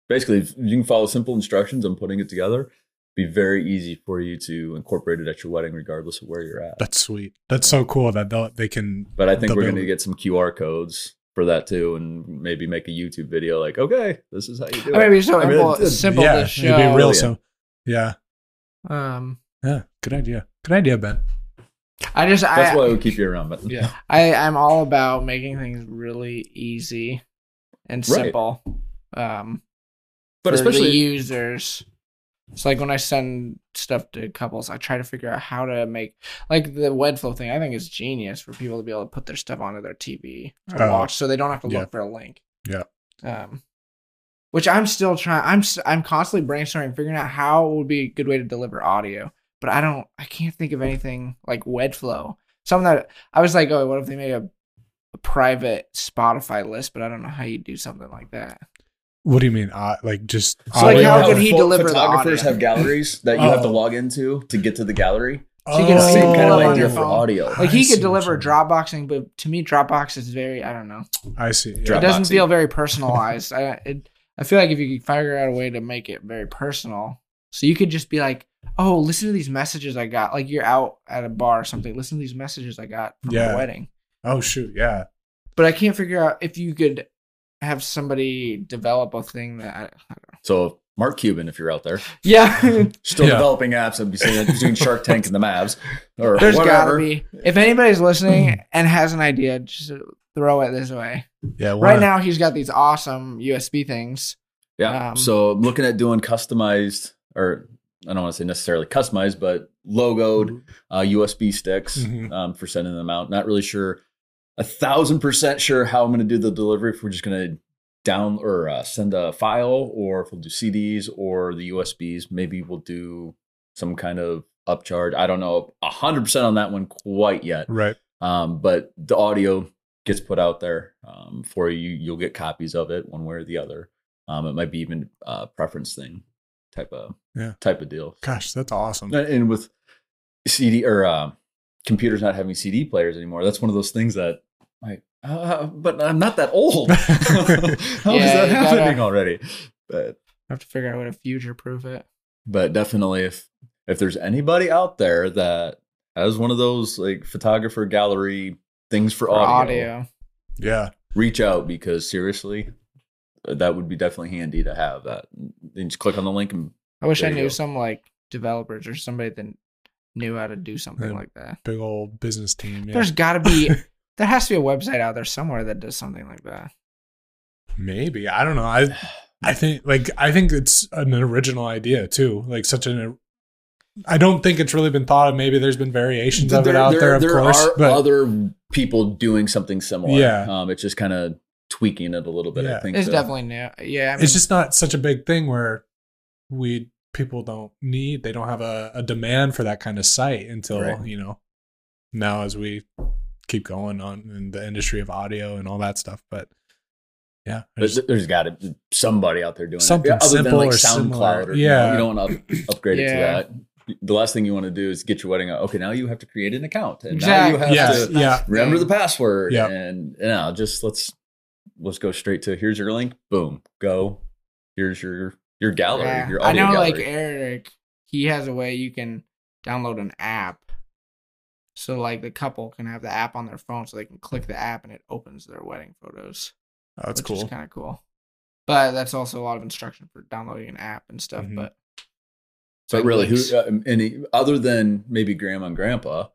[SPEAKER 5] basically you can follow simple instructions on putting it together. Be very easy for you to incorporate it at your wedding, regardless of where you're at.
[SPEAKER 3] That's sweet. That's so cool that they'll, can.
[SPEAKER 5] But I think we're going to get some QR codes for that too, and maybe make a YouTube video like, okay, this is how you do
[SPEAKER 4] I mean,
[SPEAKER 5] it.
[SPEAKER 4] it'd be so
[SPEAKER 5] I mean,
[SPEAKER 4] simple,
[SPEAKER 5] it's-
[SPEAKER 4] simple
[SPEAKER 3] yeah,
[SPEAKER 4] to
[SPEAKER 3] it'd
[SPEAKER 4] show
[SPEAKER 3] be real.
[SPEAKER 5] Brilliant.
[SPEAKER 3] So, yeah,
[SPEAKER 4] um
[SPEAKER 3] yeah. Good idea. Good idea, Ben.
[SPEAKER 4] I just
[SPEAKER 5] That's
[SPEAKER 4] I,
[SPEAKER 5] why we keep you around. But
[SPEAKER 3] Yeah.
[SPEAKER 4] I I'm all about making things really easy and
[SPEAKER 5] Right.
[SPEAKER 4] simple. Um,
[SPEAKER 5] but
[SPEAKER 4] for
[SPEAKER 5] especially
[SPEAKER 4] the users. It's like when I send stuff to couples, I try to figure out how to make like the Wedflow thing. I think is genius for people to be able to put their stuff onto their TV to
[SPEAKER 3] Oh,
[SPEAKER 4] watch, so they don't have to
[SPEAKER 3] yeah.
[SPEAKER 4] look for a link.
[SPEAKER 3] Yeah.
[SPEAKER 4] Um, which I'm still trying. I'm I'm constantly brainstorming, figuring out how it would be a good way to deliver audio. But I don't. I can't think of anything like Wedflow. Something that I was like, oh, what if they made a, a private Spotify list? But I don't know how you do something like that.
[SPEAKER 3] What do you mean? Uh, like just
[SPEAKER 4] So, like, how could he deliver the
[SPEAKER 5] Photographers
[SPEAKER 4] audio?
[SPEAKER 5] have galleries that you have to
[SPEAKER 3] Oh.
[SPEAKER 5] log into to get to the gallery.
[SPEAKER 4] So you can
[SPEAKER 3] Oh,
[SPEAKER 4] see
[SPEAKER 5] Same kind of
[SPEAKER 4] on
[SPEAKER 5] idea
[SPEAKER 4] your
[SPEAKER 5] for
[SPEAKER 4] phone.
[SPEAKER 5] audio.
[SPEAKER 4] Like he
[SPEAKER 3] I
[SPEAKER 4] could deliver. Dropboxing, but to me, Dropbox is very I don't know.
[SPEAKER 3] I see. Yeah.
[SPEAKER 4] It doesn't feel very personalized. I it, I feel like if you could figure out a way to make it very personal, so you could just be like, oh, listen to these messages I got. Like you're out at a bar or something. Listen to these messages I got from
[SPEAKER 3] Yeah.
[SPEAKER 4] the wedding.
[SPEAKER 3] Oh shoot, yeah.
[SPEAKER 4] But I can't figure out if you could have somebody develop a thing that. I, I don't know.
[SPEAKER 5] So Mark Cuban, if you're out there,
[SPEAKER 4] Yeah,
[SPEAKER 5] still
[SPEAKER 3] Yeah.
[SPEAKER 5] developing apps, I'd be saying between Shark Tank and the Mavs, or
[SPEAKER 4] there's
[SPEAKER 5] whatever.
[SPEAKER 4] gotta be. If anybody's listening and has an idea, just throw it this way.
[SPEAKER 3] Yeah.
[SPEAKER 4] Right
[SPEAKER 3] one-
[SPEAKER 4] now, he's got these awesome USB things.
[SPEAKER 5] Yeah.
[SPEAKER 4] Um,
[SPEAKER 5] so I'm looking at doing customized, or I don't want to say necessarily customized, but logoed uh, USB sticks
[SPEAKER 3] Mhm.
[SPEAKER 5] um, for sending them out. Not really sure. a thousand percent sure how I'm going to do the delivery. If we're just going to down or uh, send a file, or if we'll do CDs or the USBs, maybe we'll do some kind of upcharge. I don't know a hundred percent on that one quite yet.
[SPEAKER 3] Right.
[SPEAKER 5] Um, but the audio gets put out there um, for you. You'll get copies of it one way or the other. Um, it might be even a preference thing type of
[SPEAKER 3] Yeah.
[SPEAKER 5] type of deal.
[SPEAKER 3] Gosh, that's awesome.
[SPEAKER 5] And- And with CD or uh, computers not having CD players anymore, that's one of those things that like, uh, but I'm not that old. How is
[SPEAKER 4] Yeah,
[SPEAKER 5] that
[SPEAKER 4] you gotta-
[SPEAKER 5] happening already? But
[SPEAKER 4] I have to figure out how to future proof it.
[SPEAKER 5] but definitely if if there's anybody out there that has one of those like photographer gallery things for,
[SPEAKER 4] For
[SPEAKER 5] audio,
[SPEAKER 4] audio.
[SPEAKER 3] Yeah.
[SPEAKER 5] reach out because seriously uh, that would be definitely handy to have that then just click on the link and
[SPEAKER 4] I wish I knew
[SPEAKER 5] go.
[SPEAKER 4] some like developers or somebody that knew how to do something
[SPEAKER 3] Yeah.
[SPEAKER 4] like that.
[SPEAKER 3] Big old business team. Yeah.
[SPEAKER 4] There's got to be there has to be a website out there somewhere that does something like that.
[SPEAKER 3] Maybe. I don't know. I I think like I think it's an original idea too. Like such an I don't think it's really been thought of. Maybe there's been variations of it out there, of course.
[SPEAKER 5] There are
[SPEAKER 3] but
[SPEAKER 5] other people doing something similar
[SPEAKER 3] Yeah.
[SPEAKER 5] um it's just kind of tweaking it a little bit i
[SPEAKER 3] Yeah.
[SPEAKER 5] think
[SPEAKER 4] It's
[SPEAKER 5] so.
[SPEAKER 4] definitely new. Yeah, I mean,
[SPEAKER 3] it's just not such a big thing where we people don't need they don't have a, a demand for that kind of site until
[SPEAKER 5] Right.
[SPEAKER 3] you know now as we keep going on in the industry of audio and all that stuff but yeah I
[SPEAKER 5] But
[SPEAKER 3] just-
[SPEAKER 5] there's got to be somebody out there doing
[SPEAKER 3] Something
[SPEAKER 5] it. Yeah, other than like
[SPEAKER 3] or
[SPEAKER 5] SoundCloud
[SPEAKER 3] similar.
[SPEAKER 5] or you, know,
[SPEAKER 3] Yeah.
[SPEAKER 5] you don't want to up, upgrade it to that. The last thing you want to do is get your wedding. out. Okay, now you have to create an account, and
[SPEAKER 4] Exactly.
[SPEAKER 5] now you have
[SPEAKER 3] Yes.
[SPEAKER 5] to
[SPEAKER 3] yeah
[SPEAKER 5] remember the password.
[SPEAKER 3] Yep.
[SPEAKER 5] and you know, just let's let's go straight to here's your link. Boom, go. Here's your your gallery.
[SPEAKER 4] yeah.
[SPEAKER 5] Your
[SPEAKER 4] I know
[SPEAKER 5] gallery.
[SPEAKER 4] like Eric, he has a way you can download an app. So like the couple can have the app on their phone so they can click the app and it opens their wedding photos.
[SPEAKER 3] Oh, that's
[SPEAKER 4] which
[SPEAKER 3] cool
[SPEAKER 4] kind of cool. But that's also a lot of instruction for downloading an app and stuff.
[SPEAKER 3] Mhm.
[SPEAKER 4] But
[SPEAKER 5] But really, who uh, any other than maybe grandma and grandpa,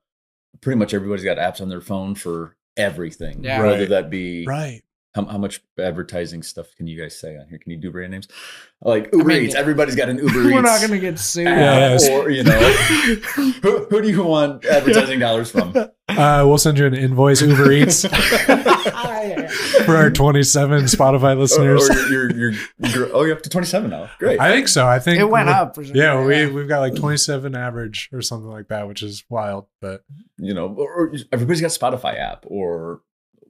[SPEAKER 5] pretty much everybody's got apps on their phone for everything.
[SPEAKER 4] Yeah.
[SPEAKER 5] Whether
[SPEAKER 3] Right.
[SPEAKER 5] that be
[SPEAKER 3] right
[SPEAKER 5] how, how much advertising stuff can you guys say on here? Can you do brand names? Like Uber
[SPEAKER 4] mean,
[SPEAKER 5] Eats, everybody's got an Uber Eats.
[SPEAKER 4] we're not gonna get sued.
[SPEAKER 5] app,
[SPEAKER 3] Yes.
[SPEAKER 5] Or you know, who, who do you want advertising dollars from?
[SPEAKER 3] uh we'll send you an invoice uber eats for our 27 spotify listeners
[SPEAKER 5] or you're, you're, you're, oh, you're up to twenty seven now. Great.
[SPEAKER 3] i think so i think
[SPEAKER 4] it went up. For some
[SPEAKER 3] yeah
[SPEAKER 4] reason,
[SPEAKER 3] we, we've got like 27 average or something like that which is wild but
[SPEAKER 5] you know, or, or everybody's got Spotify app or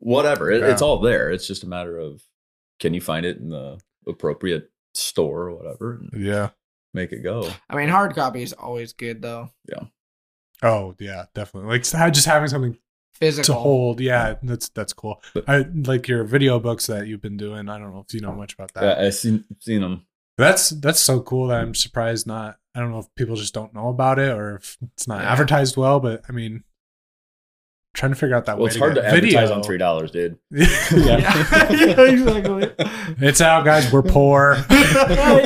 [SPEAKER 5] whatever. It,
[SPEAKER 3] Yeah.
[SPEAKER 5] It's all there. It's just a matter of can you find it in the appropriate store or whatever and
[SPEAKER 3] yeah
[SPEAKER 5] make it go.
[SPEAKER 4] I mean, hard copy is always good though. Yeah.
[SPEAKER 3] Oh yeah definitely like just having something
[SPEAKER 4] Physical.
[SPEAKER 3] to hold yeah that's that's cool
[SPEAKER 5] But-
[SPEAKER 3] i like your video books that you've been doing i don't know if you know much about that
[SPEAKER 5] Yeah, I've seen seen them.
[SPEAKER 3] that's that's so cool that i'm surprised not i don't know if people just don't know about it or if it's not
[SPEAKER 4] Yeah.
[SPEAKER 3] advertised well but i mean trying to figure out that
[SPEAKER 5] Well,
[SPEAKER 3] way
[SPEAKER 5] it's
[SPEAKER 3] to
[SPEAKER 5] hard to
[SPEAKER 3] get
[SPEAKER 5] advertise
[SPEAKER 3] video.
[SPEAKER 5] on three dollars, dude.
[SPEAKER 3] yeah.
[SPEAKER 4] yeah, exactly.
[SPEAKER 3] it's out guys we're poor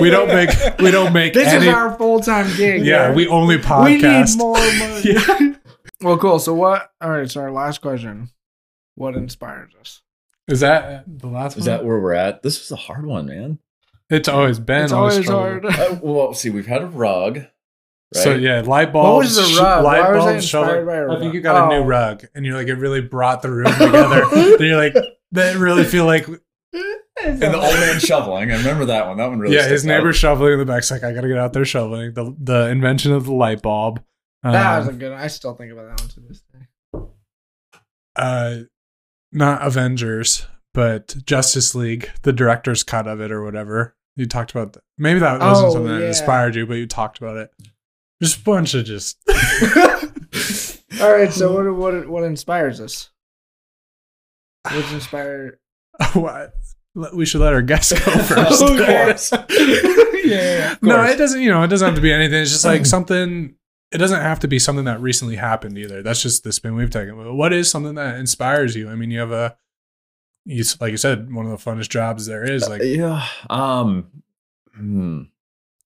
[SPEAKER 3] we don't make we don't make
[SPEAKER 4] This
[SPEAKER 3] any
[SPEAKER 4] is our full time gig.
[SPEAKER 3] yeah
[SPEAKER 4] man.
[SPEAKER 3] we only podcast.
[SPEAKER 4] we
[SPEAKER 3] podcast
[SPEAKER 4] need more money.
[SPEAKER 3] Yeah.
[SPEAKER 4] Well, cool. So what? All right. So our last question: What inspires us?
[SPEAKER 3] is that the last one?
[SPEAKER 5] Is
[SPEAKER 3] one
[SPEAKER 5] that where we're at? This is a hard one, man.
[SPEAKER 3] it's always been
[SPEAKER 4] it's
[SPEAKER 3] a
[SPEAKER 4] always hard.
[SPEAKER 5] Uh, well, see, we've had a rug. Right?
[SPEAKER 3] So yeah, light
[SPEAKER 4] What
[SPEAKER 3] bulbs.
[SPEAKER 4] was the
[SPEAKER 3] sh-
[SPEAKER 4] rug?
[SPEAKER 3] Light
[SPEAKER 4] Why was it
[SPEAKER 3] bulbs. show
[SPEAKER 4] inspired
[SPEAKER 3] like-
[SPEAKER 4] by
[SPEAKER 3] think you got a new
[SPEAKER 4] Oh.
[SPEAKER 3] rug, and you're like, it really brought the room together. then you're like, that really feel like,
[SPEAKER 5] and the old man shoveling. I remember that one. That one really.
[SPEAKER 3] yeah. His
[SPEAKER 5] sticks out.
[SPEAKER 3] neighbor shoveling in the back's like, I gotta get out there shoveling. The the invention of the light bulb.
[SPEAKER 4] that was a
[SPEAKER 3] Um,
[SPEAKER 4] good. one. I still think about that one to this day.
[SPEAKER 3] uh, not Avengers, but Justice League, the director's cut of it or whatever. You talked about that. Maybe that wasn't
[SPEAKER 4] Oh,
[SPEAKER 3] something that
[SPEAKER 4] yeah.
[SPEAKER 3] inspired you, but you talked about it. Just a bunch of just.
[SPEAKER 4] All right. So what? What? What inspires us? What's inspired?
[SPEAKER 3] what? We should let our guests go first.
[SPEAKER 5] Of course.
[SPEAKER 4] yeah.
[SPEAKER 3] no,
[SPEAKER 5] course.
[SPEAKER 3] it doesn't. You know, it doesn't have to be anything. It's just like something. It doesn't have to be something that recently happened either. That's just the spin we've taken. What is something that inspires you? I mean, you have a, you like you said, one of the funnest jobs there is. Like,
[SPEAKER 5] yeah. Um. Hmm.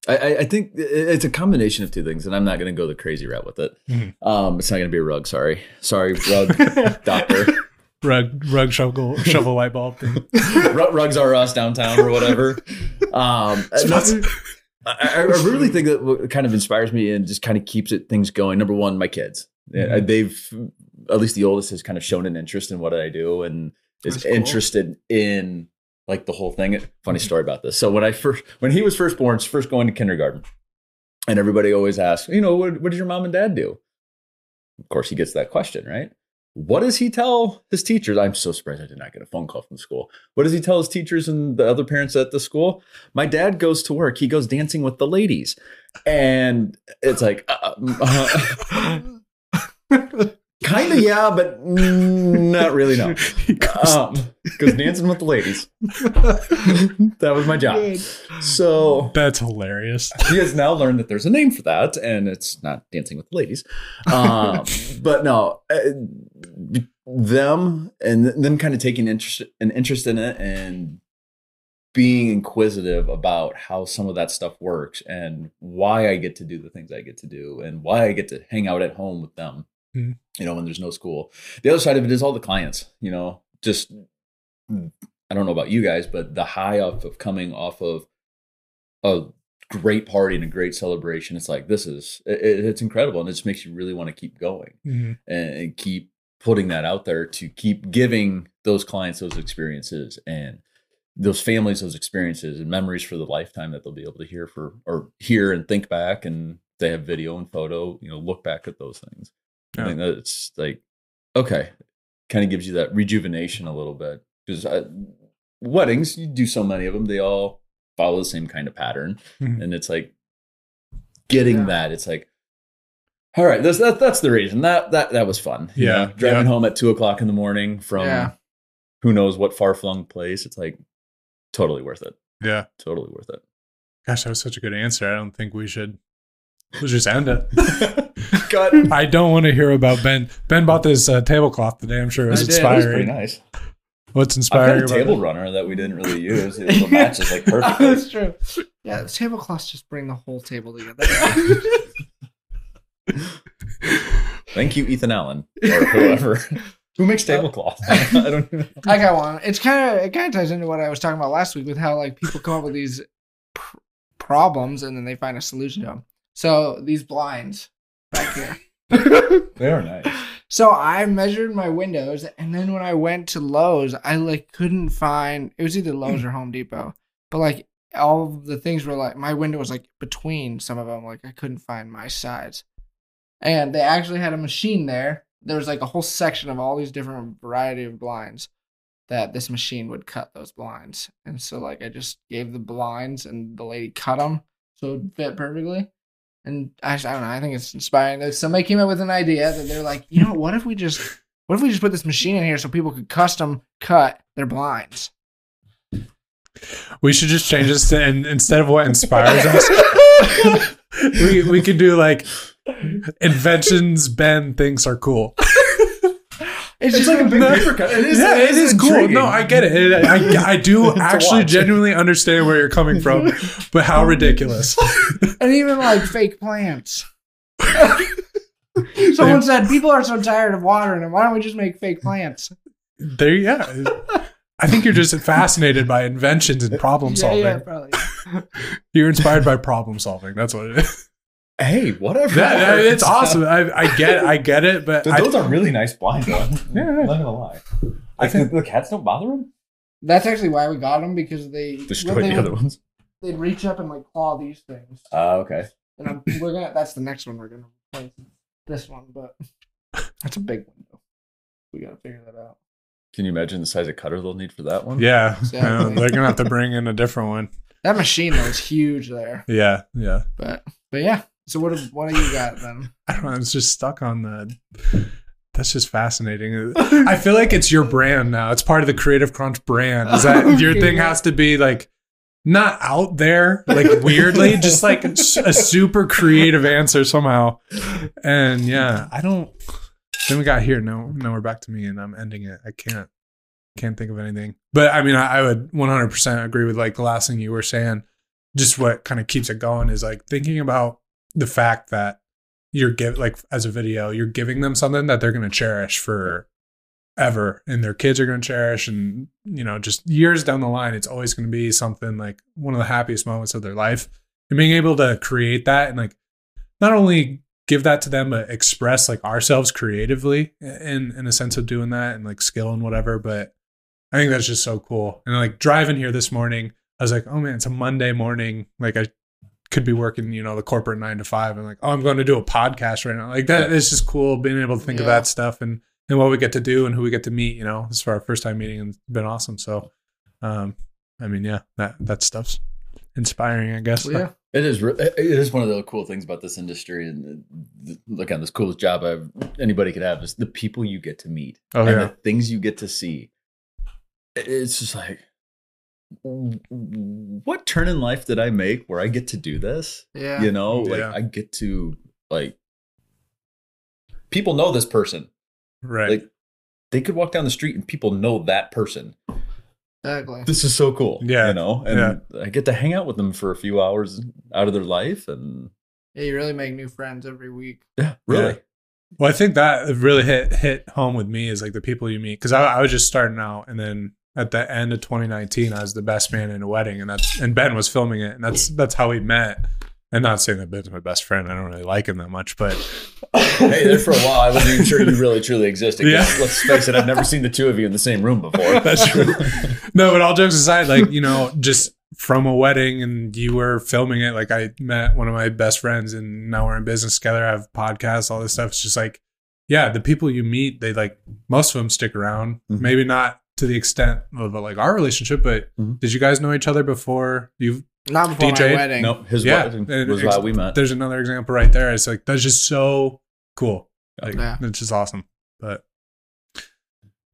[SPEAKER 5] I, I I think it's a combination of two things, and I'm not going to go the crazy route with it.
[SPEAKER 3] Mhm.
[SPEAKER 5] Um, it's not going to be a rug. Sorry, sorry, rug doctor.
[SPEAKER 3] rug, rug shovel, shovel light bulb thing.
[SPEAKER 5] Rug- Rugs are us downtown or whatever. Um, I, I I really think that what kind of inspires me and just kind of keeps it things going. Number one, my kids.
[SPEAKER 3] Mhm.
[SPEAKER 5] They've at least the oldest has kind of shown an interest in what I do and is
[SPEAKER 4] cool.
[SPEAKER 5] interested in like the whole thing. Funny story about this. So when I first when he was first born, first going to kindergarten, and everybody always asks, you know, what, what did your mom and dad do? Of course, he gets that question, right? What does he tell his teachers? I'm so surprised I did not get a phone call from school. What does he tell his teachers and the other parents at the school? My dad goes to work. He goes dancing with the ladies. And it's like, uh, uh, kind of, yeah, but not really, no. Um, Because dancing with the ladies, that was my job. So
[SPEAKER 3] That's hilarious.
[SPEAKER 5] he has now learned that there's a name for that, and it's not dancing with the ladies. Um, but no, uh, them and them kind of taking interest an interest in it and being inquisitive about how some of that stuff works and why I get to do the things I get to do and why I get to hang out at home with them.
[SPEAKER 3] Mhm.
[SPEAKER 5] You know, when there's no school. The other side of it is all the clients. You know, just I don't know about you guys, but the high off of coming off of a great party and a great celebration, it's like this is it, it's incredible, and it just makes you really want to keep going
[SPEAKER 3] Mhm.
[SPEAKER 5] and, and keep putting that out there to keep giving those clients those experiences and those families those experiences and memories for the lifetime that they'll be able to hear for or hear and think back and they have video and photo you know look back at those things i think that it's like okay kind of gives you that rejuvenation a little bit because weddings you do so many of them they all follow the same kind of pattern
[SPEAKER 3] Mhm.
[SPEAKER 5] and it's like getting
[SPEAKER 4] Yeah.
[SPEAKER 5] that it's like all right that's that, that's the reason that that that was fun you
[SPEAKER 3] Yeah,
[SPEAKER 5] know? driving
[SPEAKER 3] yeah.
[SPEAKER 5] home at two o'clock in the morning from
[SPEAKER 4] Yeah.
[SPEAKER 5] who knows what far-flung place it's like totally worth it
[SPEAKER 3] Yeah.
[SPEAKER 5] totally worth it
[SPEAKER 3] Gosh, that was such a good answer. I don't think we should. We'll just end it.
[SPEAKER 5] cut
[SPEAKER 3] I don't want to hear about Ben. Ben bought this uh, tablecloth today. I'm sure it was
[SPEAKER 4] I did.
[SPEAKER 5] that was pretty
[SPEAKER 3] inspiring.
[SPEAKER 5] nice
[SPEAKER 3] What's
[SPEAKER 5] i've
[SPEAKER 3] inspiring
[SPEAKER 5] got a
[SPEAKER 3] about
[SPEAKER 5] table
[SPEAKER 3] it?
[SPEAKER 5] runner that we didn't really use it matches like perfectly
[SPEAKER 4] That's true. Yeah, the tablecloths just bring the whole table together.
[SPEAKER 5] thank you ethan allen or whoever who makes tablecloth i don't know
[SPEAKER 4] I got one. It's kind of it kind of ties into what I was talking about last week with how like people come up with these pr- problems and then they find a solution to them. So these blinds back here.
[SPEAKER 5] they are nice
[SPEAKER 4] So I measured my windows, and then when I went to Lowe's, I like couldn't find. It was either Lowe's or Home Depot, but like all of the things were like my window was like between some of them. Like I couldn't find my size, and they actually had a machine there. There was like a whole section of all these different variety of blinds that this machine would cut those blinds, and so like I just gave the blinds, and the lady cut them so it fit perfectly. And I, I don't know. I think it's inspiring. Somebody came up with an idea that they're like, you know, what if we just, what if we just put this machine in here so people could custom cut their blinds?
[SPEAKER 3] We should just change this to and instead of what inspires us, we we could do like inventions Ben thinks are cool.
[SPEAKER 4] It's,
[SPEAKER 5] it's
[SPEAKER 4] just
[SPEAKER 5] like a big
[SPEAKER 3] No.
[SPEAKER 5] paper cut it is
[SPEAKER 3] yeah, it is cool. No, I get it. It- I, I do actually genuinely understand where you're coming from, but how ridiculous.
[SPEAKER 4] and even like fake plants. Someone said people are so tired of watering them. Why don't we just make fake plants?
[SPEAKER 3] There, yeah. I think you're just fascinated by inventions and problem
[SPEAKER 4] Yeah,
[SPEAKER 3] solving.
[SPEAKER 4] yeah, probably.
[SPEAKER 3] You're inspired by problem solving. That's what it is.
[SPEAKER 5] Hey whatever
[SPEAKER 3] That- that- it's awesome. I, I get, I get it, but
[SPEAKER 5] Th-
[SPEAKER 3] I,
[SPEAKER 5] those are really nice blinds, though.
[SPEAKER 3] Yeah,
[SPEAKER 5] I'm
[SPEAKER 3] yeah.
[SPEAKER 5] not gonna lie.
[SPEAKER 3] I
[SPEAKER 5] I think the cats don't bother them.
[SPEAKER 4] That's actually why we got them because they
[SPEAKER 5] Destroy
[SPEAKER 4] they
[SPEAKER 5] the
[SPEAKER 4] would-
[SPEAKER 5] other ones.
[SPEAKER 4] They'd reach up and like claw these things.
[SPEAKER 5] Uh, okay.
[SPEAKER 4] And I'm, we're gonna. That's the next one we're gonna replace. This one, but that's a big window. We gotta figure that out.
[SPEAKER 5] Can you imagine the size of cutter they'll need for that one?
[SPEAKER 3] yeah,
[SPEAKER 4] Exactly.
[SPEAKER 3] they're gonna have to bring in a different one.
[SPEAKER 4] That machine though is huge there.
[SPEAKER 3] Yeah, yeah.
[SPEAKER 4] But but yeah. So what do- what do you got then?
[SPEAKER 3] I don't know. It's just stuck on the. That's just fascinating. I feel like it's your brand now. It's part of the Creative Crunch brand. Is that oh,
[SPEAKER 4] your
[SPEAKER 3] thing has to be like not out there, like weirdly, just like a super creative answer somehow. And yeah, I don't. Then we got here. No, now we're back to me, and I'm ending it. I can't, can't think of anything. But I mean, I, I would 100% agree with like the last thing you were saying. Just what kind of keeps it going is like thinking about the fact that you're give like as a video, you're giving them something that they're going to cherish for ever and their kids are going to cherish and you know just years down the line it's always going to be something like one of the happiest moments of their life and being able to create that and like not only give that to them, but express like ourselves creatively in in a sense of doing that and like skill and whatever. But I think that's just so cool. And like driving here this morning, I was like, oh man, it's a Monday morning. Like I could be working, you know, the corporate nine to five, and like, oh, I'm going to do a podcast right now. Like that, it's just cool being able to think of that stuff and and what we get to do and who we get to meet. You know, this is for our first time meeting, and it's been awesome. So, um, I mean, yeah, that that stuff's inspiring, I guess.
[SPEAKER 4] yeah.
[SPEAKER 5] It is. re- It is one of the cool things about this industry, and the, the, again, this coolest job I've, anybody could have is the people you get to meet
[SPEAKER 3] Oh
[SPEAKER 5] and
[SPEAKER 3] yeah.
[SPEAKER 5] the things you get to see. It's just like, w- what turn in life did I make where I get to do this?
[SPEAKER 4] Yeah.
[SPEAKER 5] You know, like
[SPEAKER 3] Yeah.
[SPEAKER 5] I get to like people know this person.
[SPEAKER 3] Right.
[SPEAKER 5] Like they could walk down the street and people know that person.
[SPEAKER 4] Exactly.
[SPEAKER 5] This is so cool.
[SPEAKER 3] Yeah.
[SPEAKER 5] you know, and I get to hang out with them for a few hours out of their life, and
[SPEAKER 4] Yeah, you really make new friends every week.
[SPEAKER 5] yeah, really.
[SPEAKER 3] Well, I think that really hit hit home with me is like the people you meet because I, I was just starting out, and then at the end of 2019, I was the best man in a wedding, and that's and Ben was filming it, and that's that's how we met. And not saying that Ben's my best friend, I don't really like him that much, but
[SPEAKER 5] hey, there for a while, I wasn't even sure you really truly existed.
[SPEAKER 3] Yeah.
[SPEAKER 5] Let's face it, I've never seen the two of you in the same room before.
[SPEAKER 3] That's true. no, but all jokes aside, like you know, just from a wedding, and you were filming it. Like I met one of my best friends, and now we're in business together. I have podcasts, all this stuff. It's just like, yeah, the people you meet, they like most of them stick around.
[SPEAKER 5] Mhm.
[SPEAKER 3] Maybe not to the extent of like our relationship, but
[SPEAKER 5] Mhm.
[SPEAKER 3] did you guys know each other before you?
[SPEAKER 4] Not before
[SPEAKER 3] DJ?
[SPEAKER 4] my wedding.
[SPEAKER 5] Nope, his
[SPEAKER 3] Yeah,
[SPEAKER 5] wedding
[SPEAKER 3] and
[SPEAKER 5] was
[SPEAKER 3] ex-
[SPEAKER 5] how we met.
[SPEAKER 3] There's another example right there. It's like that's just so cool. Like
[SPEAKER 4] Yeah.
[SPEAKER 3] it's just awesome. But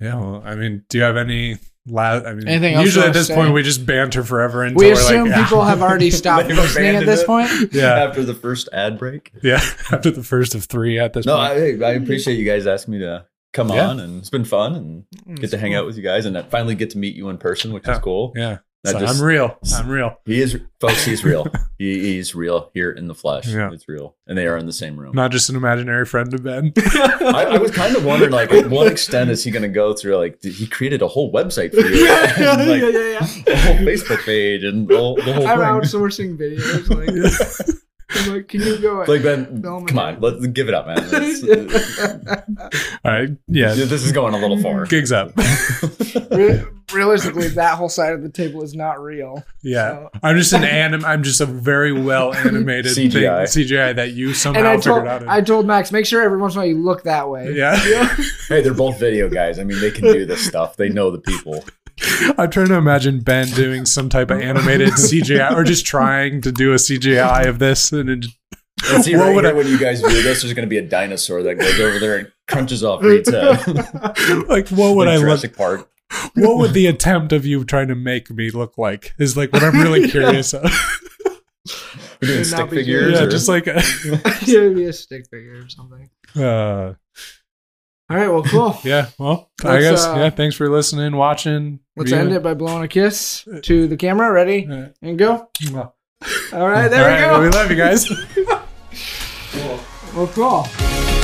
[SPEAKER 3] yeah, well, I mean, do you have any? La- I mean,
[SPEAKER 4] Anything
[SPEAKER 3] usually at this
[SPEAKER 4] say?
[SPEAKER 3] point we just banter forever until
[SPEAKER 4] We
[SPEAKER 3] we're
[SPEAKER 4] assume
[SPEAKER 3] like,
[SPEAKER 4] people have already stopped
[SPEAKER 5] They've
[SPEAKER 4] listening at this
[SPEAKER 5] it.
[SPEAKER 4] point.
[SPEAKER 3] yeah,
[SPEAKER 5] After the first ad break.
[SPEAKER 3] yeah. After the first of three at this
[SPEAKER 5] No,
[SPEAKER 3] point.
[SPEAKER 5] I, I appreciate you guys asking me to come
[SPEAKER 3] Yeah.
[SPEAKER 5] on, and it's been fun, and mm, get to hang out with you guys, and I finally get to meet you in person, which is cool.
[SPEAKER 3] yeah, So
[SPEAKER 5] just-
[SPEAKER 3] I'm real. I'm real.
[SPEAKER 5] He is, folks. He's real. he, he's real here in the flesh.
[SPEAKER 3] Yeah.
[SPEAKER 5] It's real, and they are in the same room.
[SPEAKER 3] Not just an imaginary friend of Ben.
[SPEAKER 5] I, I was kind of wondering, like, at what extent is he going to go through? Like, did, he created a whole website for you, and, like,
[SPEAKER 4] yeah,
[SPEAKER 5] a whole Facebook page, and the whole, the whole
[SPEAKER 4] I'm
[SPEAKER 5] thing.
[SPEAKER 4] outsourcing videos. Like, I'm like, can you go?
[SPEAKER 5] Like, Ben,
[SPEAKER 4] Film
[SPEAKER 5] come
[SPEAKER 4] it.
[SPEAKER 5] on, let's give it up, man.
[SPEAKER 3] All right. Yeah.
[SPEAKER 5] this is going a little far.
[SPEAKER 3] Gigs up.
[SPEAKER 4] Re- realistically, that whole side of the table is not real.
[SPEAKER 3] Yeah.
[SPEAKER 4] So-
[SPEAKER 3] I'm just an anim. I'm just a very well animated
[SPEAKER 5] CGI.
[SPEAKER 3] thing, CGI that you somehow
[SPEAKER 4] And I
[SPEAKER 3] figured
[SPEAKER 4] told
[SPEAKER 3] out. in-
[SPEAKER 4] I told Max, make sure every once in a while you look that way.
[SPEAKER 3] yeah.
[SPEAKER 5] Hey, they're both video guys. I mean, they can do this stuff. They know the people.
[SPEAKER 3] I'm trying to imagine Ben doing some type of animated CGI or just trying to do a CGI of this. And it,
[SPEAKER 5] And see,
[SPEAKER 3] What
[SPEAKER 5] right
[SPEAKER 3] would
[SPEAKER 5] here,
[SPEAKER 3] I-
[SPEAKER 5] when you guys view this, there's going to be a dinosaur that goes over there and crunches off Reed's head.
[SPEAKER 3] like, what would
[SPEAKER 5] Like
[SPEAKER 3] I look?
[SPEAKER 5] Jurassic Park.
[SPEAKER 3] What would the attempt of you trying to make me look like? Is like what I'm really curious of.
[SPEAKER 5] We're doing stick figures.
[SPEAKER 3] yeah,
[SPEAKER 5] or-
[SPEAKER 3] just like. A,
[SPEAKER 4] yeah, be a stick figure or something.
[SPEAKER 3] uh,
[SPEAKER 4] All right, well, cool.
[SPEAKER 3] yeah. Well, I
[SPEAKER 4] Let's,
[SPEAKER 3] guess.
[SPEAKER 4] uh,
[SPEAKER 3] yeah. Thanks for listening, watching.
[SPEAKER 4] Let's
[SPEAKER 3] viewing.
[SPEAKER 4] end it by blowing a kiss to the camera. Ready
[SPEAKER 3] Uh,
[SPEAKER 4] and go.
[SPEAKER 3] well,
[SPEAKER 4] All right, there
[SPEAKER 3] all right,
[SPEAKER 4] we
[SPEAKER 3] We
[SPEAKER 4] go.
[SPEAKER 3] love you guys.
[SPEAKER 4] Well, cool.